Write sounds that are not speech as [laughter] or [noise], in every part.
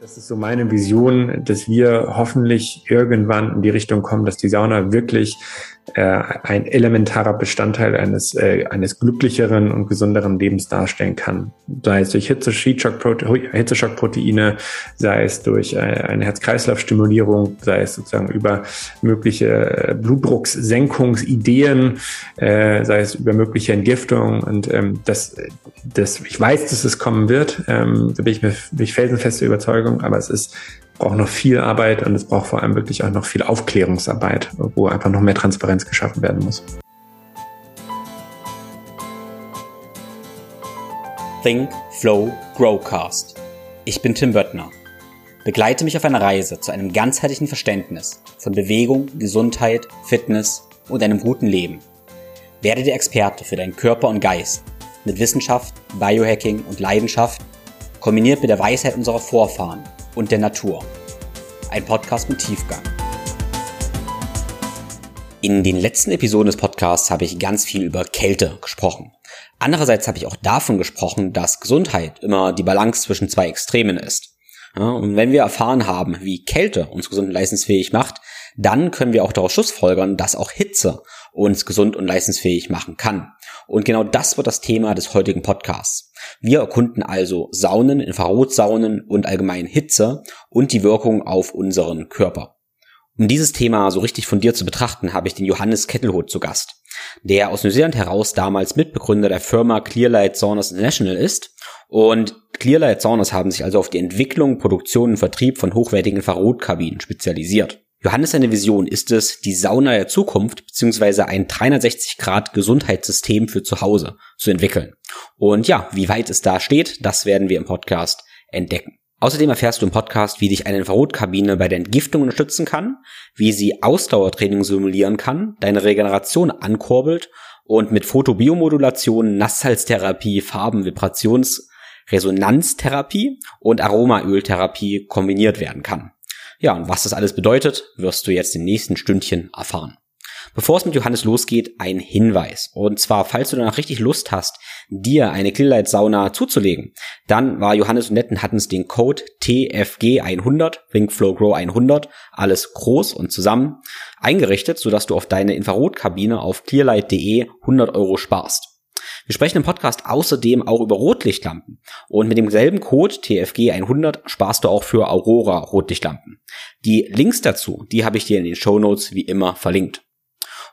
Das ist so meine Vision, dass wir hoffentlich irgendwann in die Richtung kommen, dass die Sauna wirklich äh, ein elementarer Bestandteil eines, äh, eines glücklicheren und gesünderen Lebens darstellen kann. Sei es durch Hitzeschockproteine, sei es durch äh, eine Herz-Kreislauf-Stimulierung, sei es sozusagen über mögliche Blutdruckssenkungsideen, äh, sei es über mögliche Entgiftung. Und ähm, das, das, ich weiß, dass es kommen wird. Ähm, da bin ich mir bin ich felsenfeste Überzeugung, aber es ist braucht noch viel Arbeit und es braucht vor allem wirklich auch noch viel Aufklärungsarbeit, wo einfach noch mehr Transparenz geschaffen werden muss. Think, Flow, Growcast. Ich bin Tim Böttner. Begleite mich auf einer Reise zu einem ganzheitlichen Verständnis von Bewegung, Gesundheit, Fitness und einem guten Leben. Werde der Experte für deinen Körper und Geist mit Wissenschaft, Biohacking und Leidenschaft, kombiniert mit der Weisheit unserer Vorfahren und der Natur. Ein Podcast mit Tiefgang. In den letzten Episoden des Podcasts habe ich ganz viel über Kälte gesprochen. Andererseits habe ich auch davon gesprochen, dass Gesundheit immer die Balance zwischen zwei Extremen ist. Ja, und wenn wir erfahren haben, wie Kälte uns gesund und leistungsfähig macht, dann können wir auch daraus schlussfolgern, dass auch Hitze uns gesund und leistungsfähig machen kann. Und genau das wird das Thema des heutigen Podcasts. Wir erkunden also Saunen, Infrarotsaunen und allgemein Hitze und die Wirkung auf unseren Körper. Um dieses Thema so richtig von dir zu betrachten, habe ich den Johannes Kettelhut zu Gast, der aus Neuseeland heraus damals Mitbegründer der Firma Clearlight Saunas International ist. Und Clearlight Saunas haben sich also auf die Entwicklung, Produktion und Vertrieb von hochwertigen Infrarotkabinen spezialisiert. Johannes seine Vision ist es, die Sauna der Zukunft beziehungsweise ein 360 Grad Gesundheitssystem für zu Hause zu entwickeln. Und ja, wie weit es da steht, das werden wir im Podcast entdecken. Außerdem erfährst du im Podcast, wie dich eine Infrarotkabine bei der Entgiftung unterstützen kann, wie sie Ausdauertraining simulieren kann, deine Regeneration ankurbelt und mit Photobiomodulation, Nasssalztherapie, Farben, Vibrations Resonanztherapie und Aromaöltherapie kombiniert werden kann. Ja, und was das alles bedeutet, wirst du jetzt im nächsten Stündchen erfahren. Bevor es mit Johannes losgeht, ein Hinweis. Und zwar, falls du danach richtig Lust hast, dir eine Clearlight Sauna zuzulegen, dann war Johannes und Netten hatten es den Code TFG100, Think Flow Grow 100, alles groß und zusammen eingerichtet, sodass du auf deine Infrarotkabine auf clearlight.de 100 Euro sparst. Wir sprechen im Podcast außerdem auch über Rotlichtlampen. Und mit demselben Code TFG 100 sparst du auch für Aurora Rotlichtlampen. Die Links dazu, die habe ich dir in den Show Notes wie immer verlinkt.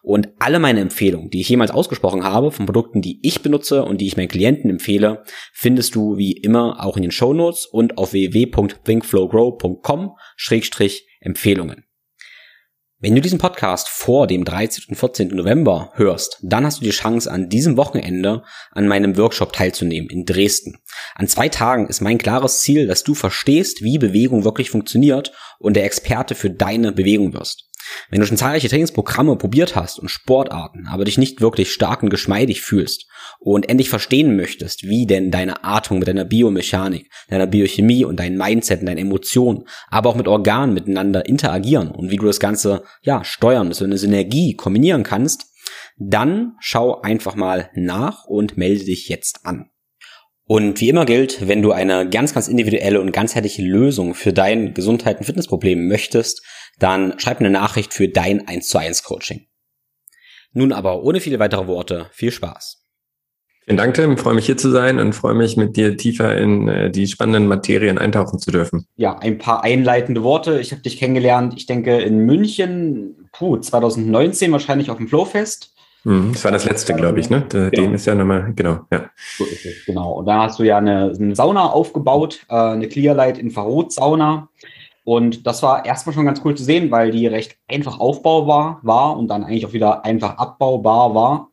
Und alle meine Empfehlungen, die ich jemals ausgesprochen habe, von Produkten, die ich benutze und die ich meinen Klienten empfehle, findest du wie immer auch in den Show Notes und auf www.thinkflowgrow.com-empfehlungen. Wenn du diesen Podcast vor dem 13. und 14. November hörst, dann hast du die Chance, an diesem Wochenende an meinem Workshop teilzunehmen in Dresden. An zwei Tagen ist mein klares Ziel, dass du verstehst, wie Bewegung wirklich funktioniert und der Experte für deine Bewegung wirst. Wenn du schon zahlreiche Trainingsprogramme probiert hast und Sportarten, aber dich nicht wirklich stark und geschmeidig fühlst und endlich verstehen möchtest, wie denn deine Atmung mit deiner Biomechanik, deiner Biochemie und deinem Mindset und deinen Emotionen, aber auch mit Organen miteinander interagieren und wie du das Ganze, ja, steuern, so eine Synergie kombinieren kannst, dann schau einfach mal nach und melde dich jetzt an. Und wie immer gilt, wenn du eine ganz, ganz individuelle und ganzheitliche Lösung für dein Gesundheit- und Fitnessproblem möchtest, dann schreib eine Nachricht für dein 1 zu 1 Coaching. Nun aber ohne viele weitere Worte, viel Spaß. Vielen Dank, Tim. Freue mich hier zu sein und freue mich mit dir tiefer in äh, die spannenden Materien eintauchen zu dürfen. Ja, ein paar einleitende Worte. Ich habe dich kennengelernt, ich denke in München, puh, 2019 wahrscheinlich auf dem Flowfest. Mhm, das war das letzte, glaube ich, ne? Der, genau. Ist ja nochmal, genau, ja. So ist es, genau. Und da hast du ja eine, eine Sauna aufgebaut, äh, eine Clearlight Infrarot-Sauna. Und das war erstmal schon ganz cool zu sehen, weil die recht einfach aufbaubar war und dann eigentlich auch wieder einfach abbaubar war.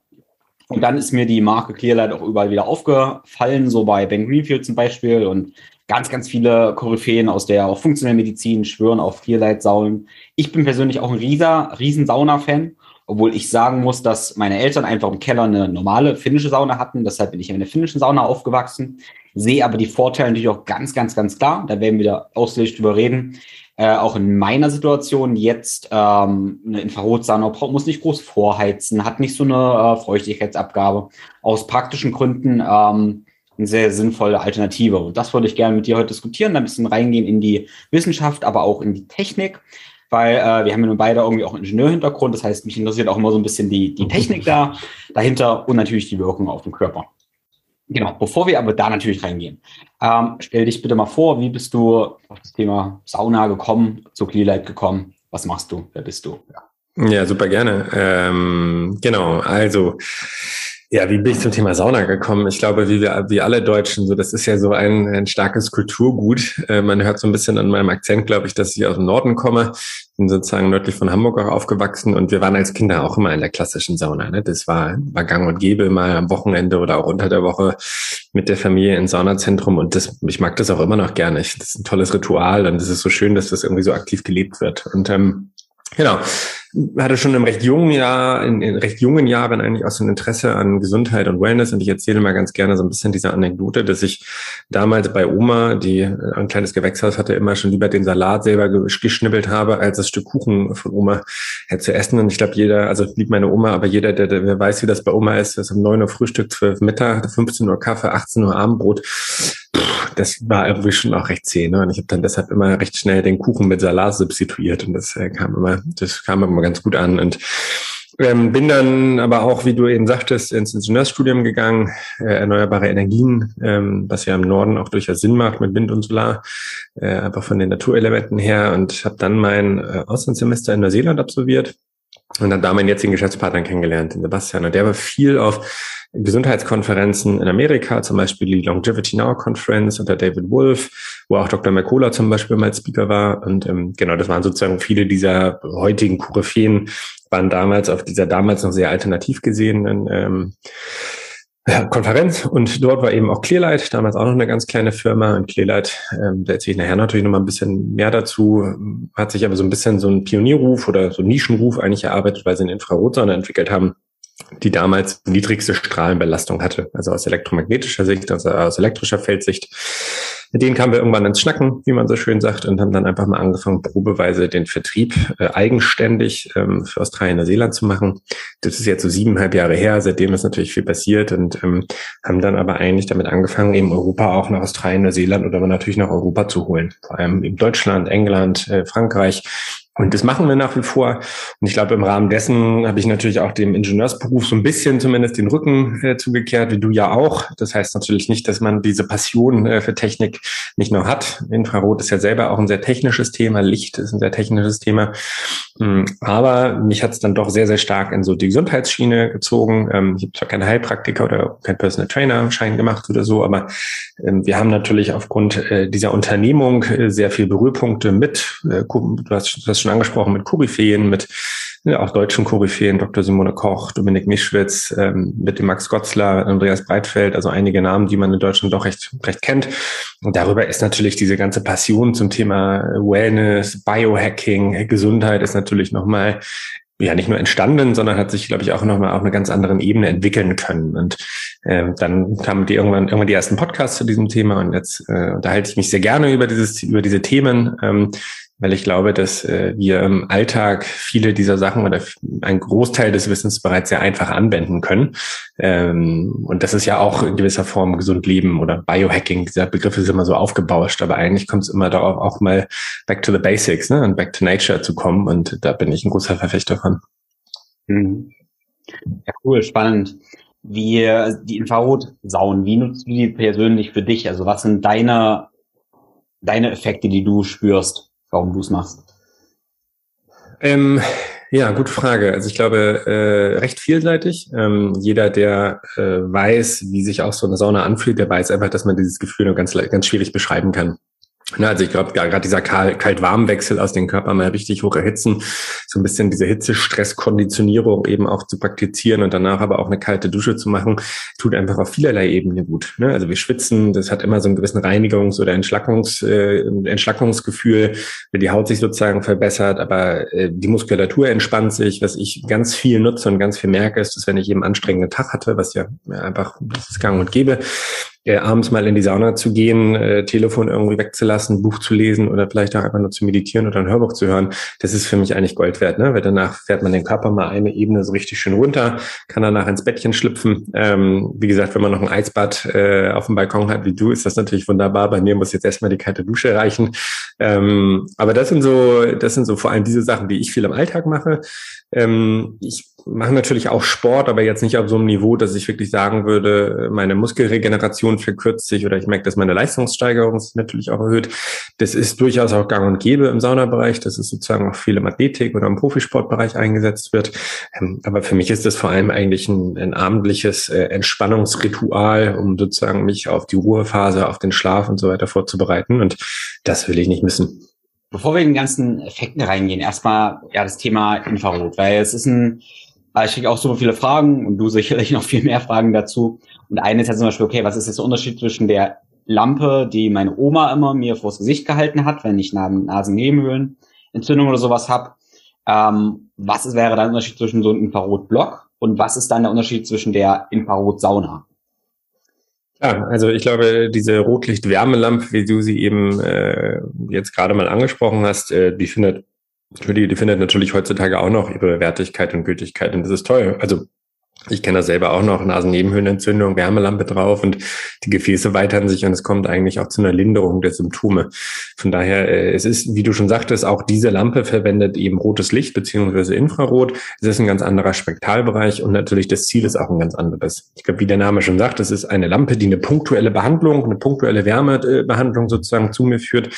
Und dann ist mir die Marke Clearlight auch überall wieder aufgefallen, so bei Ben Greenfield zum Beispiel und ganz, ganz viele Koryphäen aus der auch funktionellen Medizin schwören auf Clearlight-Saunen. Ich bin persönlich auch ein rieser, riesen Sauna-Fan, obwohl ich sagen muss, dass meine Eltern einfach im Keller eine normale finnische Sauna hatten. Deshalb bin ich in der finnischen Sauna aufgewachsen sehe aber die Vorteile natürlich auch ganz, ganz, ganz klar. Da werden wir da ausführlich drüber reden. Äh, auch in meiner Situation jetzt ähm, eine Infrarotsauna muss nicht groß vorheizen, hat nicht so eine äh, Feuchtigkeitsabgabe. Aus praktischen Gründen ähm, eine sehr sinnvolle Alternative. Und das würde ich gerne mit dir heute diskutieren, ein bisschen reingehen in die Wissenschaft, aber auch in die Technik, weil äh, wir haben ja nun beide irgendwie auch einen Ingenieurhintergrund. Das heißt, mich interessiert auch immer so ein bisschen die, die Technik da dahinter und natürlich die Wirkung auf den Körper. Genau, bevor wir aber da natürlich reingehen, ähm, stell dich bitte mal vor, wie bist du auf das Thema Sauna gekommen, zu Clearlight gekommen? Was machst du? Wer bist du? Ja, ja super gerne. Ähm, genau, also ja, wie bin ich zum Thema Sauna gekommen? Ich glaube, wie wir, wie alle Deutschen, so, das ist ja so ein, ein starkes Kulturgut. Äh, man hört so ein bisschen an meinem Akzent, glaube ich, dass ich aus dem Norden komme. Bin sozusagen nördlich von Hamburg auch aufgewachsen und wir waren als Kinder auch immer in der klassischen Sauna. Ne? Das war, war gang und gäbe mal am Wochenende oder auch unter der Woche mit der Familie ins Saunazentrum und das, ich mag das auch immer noch gerne. Ich, das ist ein tolles Ritual und es ist so schön, dass das irgendwie so aktiv gelebt wird. Und ähm, Genau. Hatte schon im recht jungen Jahr, in, in recht jungen Jahren eigentlich auch so ein Interesse an Gesundheit und Wellness. Und ich erzähle mal ganz gerne so ein bisschen diese Anekdote, dass ich damals bei Oma, die ein kleines Gewächshaus hatte, immer schon lieber den Salat selber geschnibbelt habe, als das Stück Kuchen von Oma äh, zu essen. Und ich glaube, jeder, also liebt meine Oma, aber jeder, der, der weiß, wie das bei Oma ist, das um neun Uhr Frühstück, zwölf Mittag, 15 Uhr Kaffee, 18 Uhr Abendbrot das war irgendwie schon auch recht zäh. Ne? Und ich habe dann deshalb immer recht schnell den Kuchen mit Salat substituiert und das äh, kam immer, das kam immer ganz gut an. Und ähm, bin dann aber auch, wie du eben sagtest, ins Ingenieursstudium gegangen, äh, erneuerbare Energien, ähm, was ja im Norden auch durchaus Sinn macht mit Wind und Solar, äh, einfach von den Naturelementen her und habe dann mein äh, Auslandssemester in Neuseeland absolviert und dann da meinen jetzigen Geschäftspartner kennengelernt, den Sebastian. Und der war viel auf Gesundheitskonferenzen in Amerika, zum Beispiel die Longevity Now Conference unter David Wolf, wo auch Dr. McCullough zum Beispiel mal Speaker war. Und ähm, genau, das waren sozusagen viele dieser heutigen Koryphäen, waren damals auf dieser damals noch sehr alternativ gesehenen ähm, ja, Konferenz und dort war eben auch Clearlight, damals auch noch eine ganz kleine Firma und Clearlight, ähm, da erzähle ich nachher natürlich noch mal ein bisschen mehr dazu, hat sich aber so ein bisschen so ein Pionierruf oder so ein Nischenruf eigentlich erarbeitet, weil sie eine Infrarotsonde entwickelt haben, die damals niedrigste Strahlenbelastung hatte, also aus elektromagnetischer Sicht, also aus elektrischer Feldsicht. Mit denen kamen wir irgendwann ins Schnacken, wie man so schön sagt, und haben dann einfach mal angefangen, probeweise den Vertrieb äh, eigenständig ähm, für Australien und Neuseeland zu machen. Das ist jetzt so siebeneinhalb Jahre her, seitdem ist natürlich viel passiert und ähm, haben dann aber eigentlich damit angefangen, eben Europa auch nach Australien, Neuseeland oder natürlich nach Europa zu holen. Vor allem in Deutschland, England, äh, Frankreich und das machen wir nach wie vor. Und ich glaube, im Rahmen dessen habe ich natürlich auch dem Ingenieursberuf so ein bisschen zumindest den Rücken äh, zugekehrt, wie du ja auch. Das heißt natürlich nicht, dass man diese Passion äh, für Technik nicht nur hat. Infrarot ist ja selber auch ein sehr technisches Thema. Licht ist ein sehr technisches Thema. Ähm, aber mich hat es dann doch sehr, sehr stark in so die Gesundheitsschiene gezogen. Ähm, ich habe zwar keine Heilpraktiker oder kein Personal Trainer Schein gemacht oder so, aber ähm, wir haben natürlich aufgrund äh, dieser Unternehmung äh, sehr viel Berührpunkte mit, äh, du hast, du hast schon angesprochen, mit Koryphäen, mit ja, auch deutschen Koryphäen, Dr. Simone Koch, Dominik Mischwitz, ähm, mit dem Max Gotzler, Andreas Breitfeld, also einige Namen, die man in Deutschland doch recht, recht kennt. Und darüber ist natürlich diese ganze Passion zum Thema Wellness, Biohacking, Gesundheit ist natürlich nochmal ja nicht nur entstanden, sondern hat sich, glaube ich, auch nochmal auf einer ganz anderen Ebene entwickeln können. Und äh, dann kamen die irgendwann irgendwann die ersten Podcasts zu diesem Thema und jetzt äh, unterhalte ich mich sehr gerne über dieses über diese Themen. Ähm, weil ich glaube, dass äh, wir im Alltag viele dieser Sachen oder einen Großteil des Wissens bereits sehr einfach anwenden können. Ähm, und das ist ja auch in gewisser Form gesund leben oder Biohacking. Dieser Begriff ist immer so aufgebauscht, aber eigentlich kommt es immer darauf, auch mal back to the basics ne? und back to nature zu kommen. Und da bin ich ein großer Verfechter von. Mhm. Ja, cool, spannend. Wie die Infrarotsaunen, wie nutzt du die persönlich für dich? Also was sind deine, deine Effekte, die du spürst? Warum du es machst? Ähm, ja, gute Frage. Also ich glaube, äh, recht vielseitig. Ähm, jeder, der äh, weiß, wie sich auch so eine Sauna anfühlt, der weiß einfach, dass man dieses Gefühl nur ganz, ganz schwierig beschreiben kann. Na, also ich glaube, gerade dieser Kalt-Warm-Wechsel aus dem Körper mal richtig hoch erhitzen, so ein bisschen diese Hitzestress-Konditionierung eben auch zu praktizieren und danach aber auch eine kalte Dusche zu machen, tut einfach auf vielerlei Ebene gut. Ne? Also wir schwitzen, das hat immer so einen gewissen Reinigungs- oder Entschlackungs, äh, Entschlackungsgefühl, wenn die Haut sich sozusagen verbessert, aber äh, die Muskulatur entspannt sich. Was ich ganz viel nutze und ganz viel merke, ist, dass wenn ich eben anstrengenden Tag hatte, was ja einfach das ist gang und gäbe, äh, abends mal in die Sauna zu gehen, äh, Telefon irgendwie wegzulassen, Buch zu lesen oder vielleicht auch einfach nur zu meditieren oder ein Hörbuch zu hören, das ist für mich eigentlich Gold wert, ne? weil danach fährt man den Körper mal eine Ebene so richtig schön runter, kann danach ins Bettchen schlüpfen. Ähm, wie gesagt, wenn man noch ein Eisbad äh, auf dem Balkon hat wie du, ist das natürlich wunderbar. Bei mir muss jetzt erstmal die kalte Dusche reichen. Ähm, aber das sind so, das sind so vor allem diese Sachen, die ich viel im Alltag mache. Ähm, ich mache natürlich auch Sport, aber jetzt nicht auf so einem Niveau, dass ich wirklich sagen würde, meine Muskelregeneration verkürzt sich oder ich merke, dass meine Leistungssteigerung sich natürlich auch erhöht. Das ist durchaus auch gang und gäbe im Saunabereich. Das ist sozusagen auch viel im Athletik oder im Profisportbereich eingesetzt wird. Ähm, aber für mich ist das vor allem eigentlich ein, ein abendliches äh, Entspannungsritual, um sozusagen mich auf die Ruhephase, auf den Schlaf und so weiter vorzubereiten. Und das will ich nicht missen. Bevor wir in den ganzen Effekten reingehen, erstmal ja das Thema Infrarot, weil es ist ein ich kriege auch super viele Fragen und du sicherlich [laughs] noch viel mehr Fragen dazu. Und eine ist ja zum Beispiel, okay, was ist jetzt der Unterschied zwischen der Lampe, die meine Oma immer mir vors Gesicht gehalten hat, wenn ich Nasennebenhöhlenentzündung oder sowas habe? Ähm, was ist, wäre dann der Unterschied zwischen so einem Infrarotblock und was ist dann der Unterschied zwischen der Infrarotsauna? Ja, also ich glaube, diese Rotlicht-Wärmelampe, wie du sie eben äh, jetzt gerade mal angesprochen hast, äh, die findet die, die findet natürlich heutzutage auch noch ihre Wertigkeit und Gültigkeit und das ist toll. Also ich kenne das selber auch noch, Nasennebenhöhlenentzündung, Wärmelampe drauf und die Gefäße weitern sich und es kommt eigentlich auch zu einer Linderung der Symptome. Von daher, äh, es ist, wie du schon sagtest, auch diese Lampe verwendet eben rotes Licht beziehungsweise Infrarot. Es ist ein ganz anderer Spektralbereich und natürlich das Ziel ist auch ein ganz anderes. Ich glaube, wie der Name schon sagt, es ist eine Lampe, die eine punktuelle Behandlung, eine punktuelle Wärmebehandlung sozusagen zu mir führt.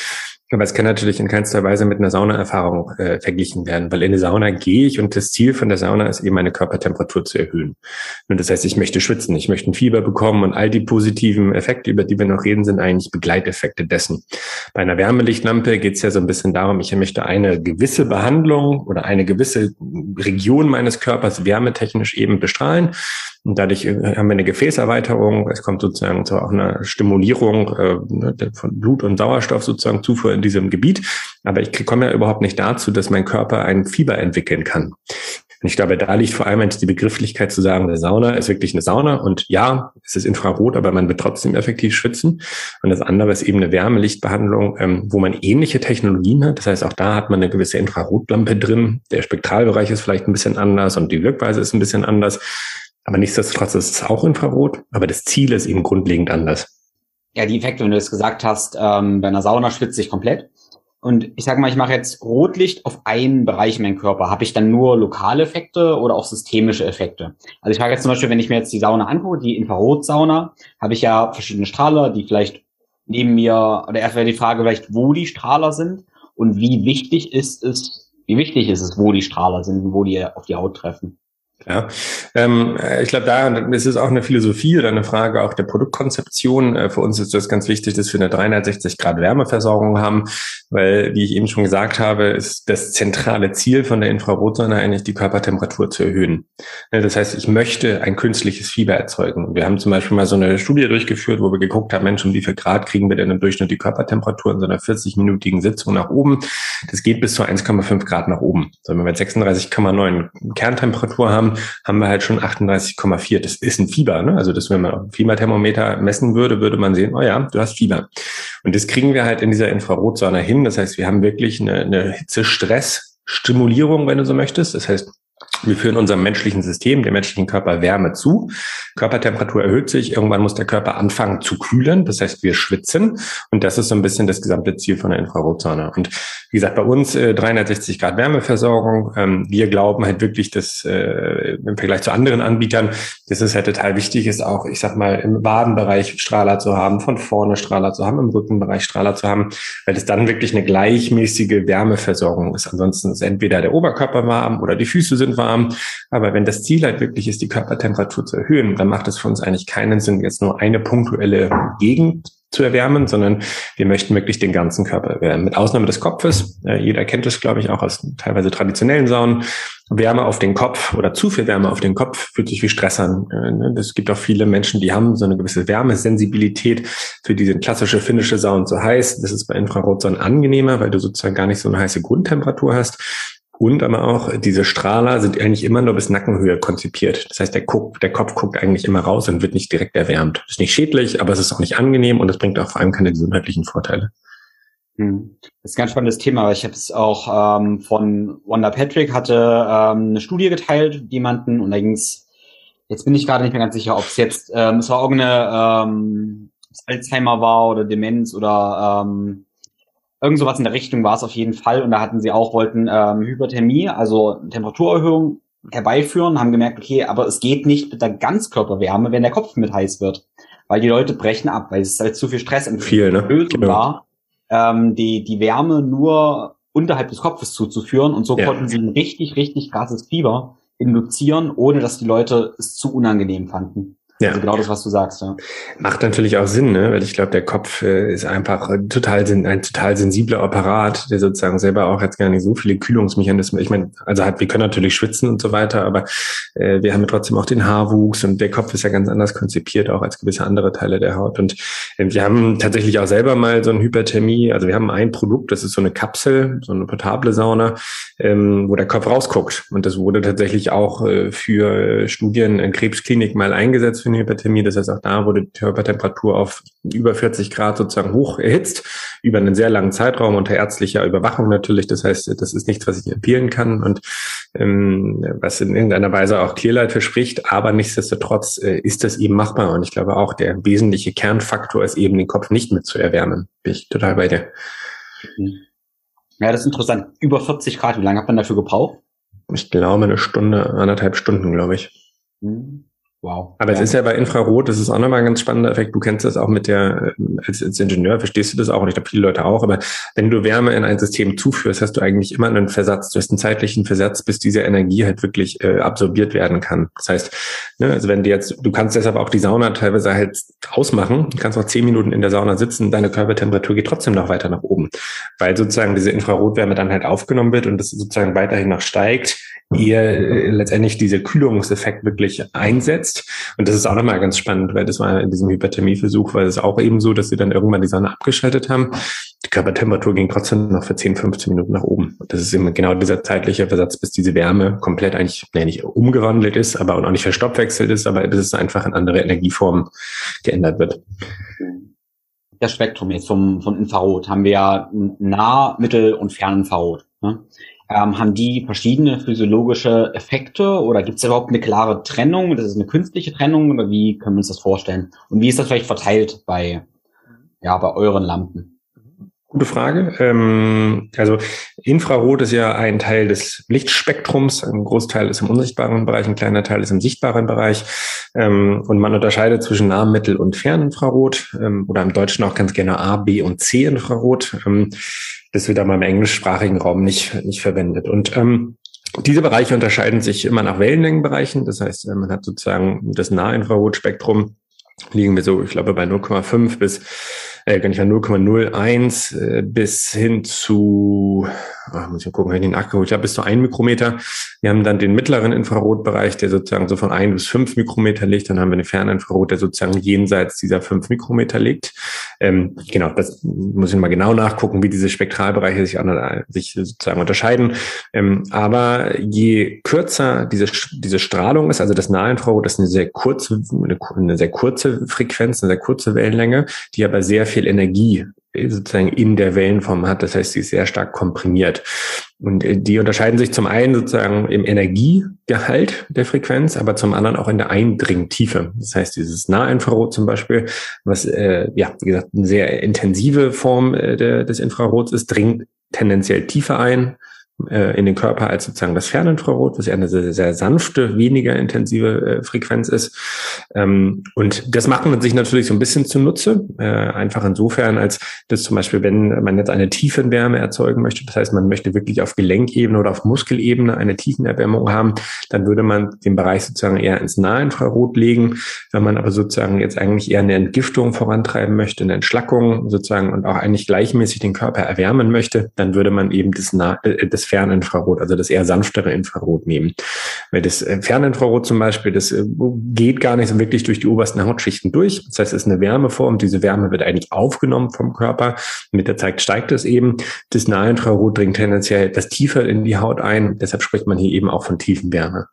Aber es kann natürlich in keinster Weise mit einer Saunaerfahrung äh, verglichen werden, weil in eine Sauna gehe ich und das Ziel von der Sauna ist eben meine Körpertemperatur zu erhöhen. Und das heißt, ich möchte schwitzen, ich möchte ein Fieber bekommen und all die positiven Effekte, über die wir noch reden, sind eigentlich Begleiteffekte dessen. Bei einer Wärmelichtlampe geht es ja so ein bisschen darum, ich möchte eine gewisse Behandlung oder eine gewisse Region meines Körpers wärmetechnisch eben bestrahlen. Und dadurch äh, haben wir eine Gefäßerweiterung. Es kommt sozusagen zu auch einer Stimulierung äh, ne, von Blut und Sauerstoff sozusagen Zufuhr in diesem Gebiet. Aber ich komme ja überhaupt nicht dazu, dass mein Körper ein Fieber entwickeln kann. Und ich glaube, da liegt vor allem die Begrifflichkeit zu sagen, eine Sauna ist wirklich eine Sauna und ja, es ist Infrarot, aber man wird trotzdem effektiv schwitzen. Und das andere ist eben eine Wärmelichtbehandlung, ähm, wo man ähnliche Technologien hat. Das heißt, auch da hat man eine gewisse Infrarotlampe drin. Der Spektralbereich ist vielleicht ein bisschen anders und die Wirkweise ist ein bisschen anders. Aber nichtsdestotrotz ist es auch Infrarot, aber das Ziel ist eben grundlegend anders. Ja, die Effekte, wenn du es gesagt hast, ähm, bei einer Sauna schwitze ich komplett. Und ich sage mal, ich mache jetzt Rotlicht auf einen Bereich in meinem Körper. Habe ich dann nur lokale Effekte oder auch systemische Effekte? Also ich frage jetzt zum Beispiel, wenn ich mir jetzt die Sauna angucke, die Infrarotsauna, habe ich ja verschiedene Strahler, die vielleicht neben mir, oder erst wäre die Frage vielleicht, wo die Strahler sind und wie wichtig ist es, wie wichtig ist es, wo die Strahler sind und wo die auf die Haut treffen. Ja, ähm, ich glaube, da ist es auch eine Philosophie oder eine Frage auch der Produktkonzeption. Äh, für uns ist das ganz wichtig, dass wir eine 360 Grad Wärmeversorgung haben, weil, wie ich eben schon gesagt habe, ist das zentrale Ziel von der Infrarotsonne eigentlich die Körpertemperatur zu erhöhen. Ne, das heißt, ich möchte ein künstliches Fieber erzeugen. Wir haben zum Beispiel mal so eine Studie durchgeführt, wo wir geguckt haben, Mensch, um wie viel Grad kriegen wir denn im Durchschnitt die Körpertemperatur in so einer 40-minütigen Sitzung nach oben? Das geht bis zu 1,5 Grad nach oben. So, wenn wir jetzt 36,9 Kerntemperatur haben, haben wir halt schon 38,4. Das ist ein Fieber. Ne? Also das, wenn man Fieberthermometer messen würde, würde man sehen, oh ja, du hast Fieber. Und das kriegen wir halt in dieser Infrarotsonne hin. Das heißt, wir haben wirklich eine, eine Hitze-Stress-Stimulierung, wenn du so möchtest. Das heißt, wir führen unserem menschlichen System, dem menschlichen Körper Wärme zu. Körpertemperatur erhöht sich. Irgendwann muss der Körper anfangen zu kühlen. Das heißt, wir schwitzen. Und das ist so ein bisschen das gesamte Ziel von der Infrarotsonne. Und wie gesagt, bei uns äh, 360 Grad Wärmeversorgung. Ähm, wir glauben halt wirklich, dass äh, im Vergleich zu anderen Anbietern, dass es halt total wichtig ist, auch, ich sag mal, im Wadenbereich Strahler zu haben, von vorne Strahler zu haben, im Rückenbereich Strahler zu haben, weil es dann wirklich eine gleichmäßige Wärmeversorgung ist. Ansonsten ist entweder der Oberkörper warm oder die Füße sind warm. Aber wenn das Ziel halt wirklich ist, die Körpertemperatur zu erhöhen, dann macht es für uns eigentlich keinen Sinn, jetzt nur eine punktuelle Gegend zu erwärmen, sondern wir möchten wirklich den ganzen Körper erwärmen. Mit Ausnahme des Kopfes. Äh, jeder kennt es, glaube ich, auch aus teilweise traditionellen Saunen. Wärme auf den Kopf oder zu viel Wärme auf den Kopf fühlt sich wie Stress an. Äh, ne? Es gibt auch viele Menschen, die haben so eine gewisse Wärmesensibilität. Für diese klassische finnische Saunen zu heiß. Das ist bei Infrarotsaunen angenehmer, weil du sozusagen gar nicht so eine heiße Grundtemperatur hast. Und aber auch diese Strahler sind eigentlich immer nur bis Nackenhöhe konzipiert. Das heißt, der, guckt, der Kopf guckt eigentlich immer raus und wird nicht direkt erwärmt. Ist nicht schädlich, aber es ist auch nicht angenehm und es bringt auch vor allem keine gesundheitlichen Vorteile. Hm. Das ist ein ganz spannendes Thema. Ich habe es auch ähm, von Wanda Patrick hatte ähm, eine Studie geteilt, jemanden, und da ging es, jetzt bin ich gerade nicht mehr ganz sicher, ob es jetzt, ähm, es war irgendeine ähm, Alzheimer war oder Demenz oder ähm, irgend sowas in der Richtung war es auf jeden Fall. Und da hatten sie auch, wollten ähm, Hyperthermie, also Temperaturerhöhung herbeiführen, haben gemerkt, okay, aber es geht nicht mit der Ganzkörperwärme, wenn der Kopf mit heiß wird. Weil die Leute brechen ab, weil es halt zu viel Stress und viel, ne? Lösung genau. war, ähm, die, die Wärme nur unterhalb des Kopfes zuzuführen. Und so ja. konnten sie ein richtig, richtig krasses Fieber induzieren, ohne dass die Leute es zu unangenehm fanden. Ja. Also genau das, was du sagst. Ja. Macht natürlich auch Sinn, ne? weil ich glaube, der Kopf äh, ist einfach total ein total sensibler Apparat, der sozusagen selber auch jetzt gar nicht so viele Kühlungsmechanismen. Ich meine, also halt, wir können natürlich schwitzen und so weiter, aber äh, wir haben ja trotzdem auch den Haarwuchs und der Kopf ist ja ganz anders konzipiert, auch als gewisse andere Teile der Haut. Und äh, wir haben tatsächlich auch selber mal so eine Hyperthermie. Also wir haben ein Produkt, das ist so eine Kapsel, so eine portable Sauna, ähm, wo der Kopf rausguckt. Und das wurde tatsächlich auch äh, für Studien in Krebsklinik mal eingesetzt eine Hyperthermie. Das heißt, auch da wurde die Körpertemperatur auf über 40 Grad sozusagen hoch erhitzt, über einen sehr langen Zeitraum unter ärztlicher Überwachung natürlich. Das heißt, das ist nichts, was ich empfehlen kann und ähm, was in irgendeiner Weise auch Clearlight verspricht. Aber nichtsdestotrotz äh, ist das eben machbar. Und ich glaube auch, der wesentliche Kernfaktor ist eben, den Kopf nicht mit zu erwärmen. Bin ich total bei dir. Ja, das ist interessant. Über 40 Grad, wie lange hat man dafür gebraucht? Ich glaube, eine Stunde, anderthalb Stunden, glaube ich. Hm. Wow. Aber ja. es ist ja bei Infrarot, das ist auch nochmal ein ganz spannender Effekt. Du kennst das auch mit der, äh, als, als Ingenieur verstehst du das auch und ich glaube viele Leute auch, aber wenn du Wärme in ein System zuführst, hast du eigentlich immer einen Versatz. Du hast einen zeitlichen Versatz, bis diese Energie halt wirklich äh, absorbiert werden kann. Das heißt, ne, also wenn du jetzt, du kannst deshalb auch die Sauna teilweise halt ausmachen, du kannst auch zehn Minuten in der Sauna sitzen, deine Körpertemperatur geht trotzdem noch weiter nach oben, weil sozusagen diese Infrarotwärme dann halt aufgenommen wird und das sozusagen weiterhin noch steigt ihr äh, letztendlich dieser Kühlungseffekt wirklich einsetzt. Und das ist auch nochmal ganz spannend, weil das war in diesem Hyperthermieversuch, weil es auch eben so, dass sie dann irgendwann die Sonne abgeschaltet haben. Die Körpertemperatur ging trotzdem noch für 10, 15 Minuten nach oben. Und das ist eben genau dieser zeitliche Versatz, bis diese Wärme komplett eigentlich nee, nicht umgewandelt ist, aber auch nicht verstoppwechselt ist, aber bis es einfach in andere Energieformen geändert wird. Das Spektrum jetzt vom, von Infrarot haben wir ja Nah-, Mittel- und Ferninfrarot. Ne? Ähm, haben die verschiedene physiologische Effekte oder gibt es überhaupt eine klare Trennung? Das ist eine künstliche Trennung oder wie können wir uns das vorstellen? Und wie ist das vielleicht verteilt bei, ja, bei euren Lampen? Gute Frage. Ähm, also Infrarot ist ja ein Teil des Lichtspektrums. Ein Großteil ist im unsichtbaren Bereich, ein kleiner Teil ist im sichtbaren Bereich. Ähm, und man unterscheidet zwischen Nah-, Mittel- und Ferninfrarot ähm, oder im Deutschen auch ganz gerne A, B und C-Infrarot. Ähm, das wird aber im englischsprachigen Raum nicht, nicht verwendet. Und ähm, diese Bereiche unterscheiden sich immer nach Wellenlängenbereichen. Das heißt, äh, man hat sozusagen das Nahinfrarotspektrum liegen wir so, ich glaube, bei 0,5 bis äh, gar nicht mal 0,01 äh, bis hin zu, oh, muss ich mal gucken, wenn ich den nachgeholt habe, bis zu 1 Mikrometer. Wir haben dann den mittleren Infrarotbereich, der sozusagen so von 1 bis 5 Mikrometer liegt. Dann haben wir den Ferninfrarot, der sozusagen jenseits dieser 5 Mikrometer liegt. Ähm, genau, das muss ich mal genau nachgucken, wie diese Spektralbereiche sich, an, sich sozusagen unterscheiden. Ähm, aber je kürzer diese, diese Strahlung ist, also das Nahinfrarot, das ist eine sehr kurze, eine, eine sehr kurze Frequenz, eine sehr kurze Wellenlänge, die aber sehr viel Energie sozusagen in der Wellenform hat. Das heißt, sie ist sehr stark komprimiert. Und äh, die unterscheiden sich zum einen sozusagen im Energiegehalt der Frequenz, aber zum anderen auch in der Eindringtiefe. Das heißt, dieses Nahinfrarot zum Beispiel, was äh, ja wie gesagt eine sehr intensive Form äh, der, des Infrarots ist, dringt tendenziell tiefer ein äh, in den Körper als sozusagen das Ferninfrarot, was ja eine sehr, sehr sanfte, weniger intensive äh, Frequenz ist. Ähm, und das macht man sich natürlich so ein bisschen zunutze, äh, einfach insofern, als das zum Beispiel, wenn man jetzt eine Tiefenwärme erzeugen möchte, das heißt, man möchte wirklich auf Gelenkebene oder auf Muskelebene eine Tiefenerwärmung haben, dann würde man den Bereich sozusagen eher ins Nahinfrarot legen. Wenn man aber sozusagen jetzt eigentlich eher eine Entgiftung vorantreiben möchte, eine Entschlackung sozusagen und auch eigentlich gleichmäßig den Körper erwärmen möchte, dann würde man eben das, nah, äh, das Ferninfrarot, also das eher sanftere Infrarot nehmen. Weil das äh, Ferninfrarot zum Beispiel, das äh, geht gar nicht so wirklich durch die obersten Hautschichten durch. Das heißt, es ist eine Wärmeform. Diese Wärme wird eigentlich aufgenommen vom Körper. Mit der Zeit steigt es eben. Das Nahinfrarot dringt tendenziell etwas tiefer in die Haut ein. Deshalb spricht man hier eben auch von Tiefenwärme.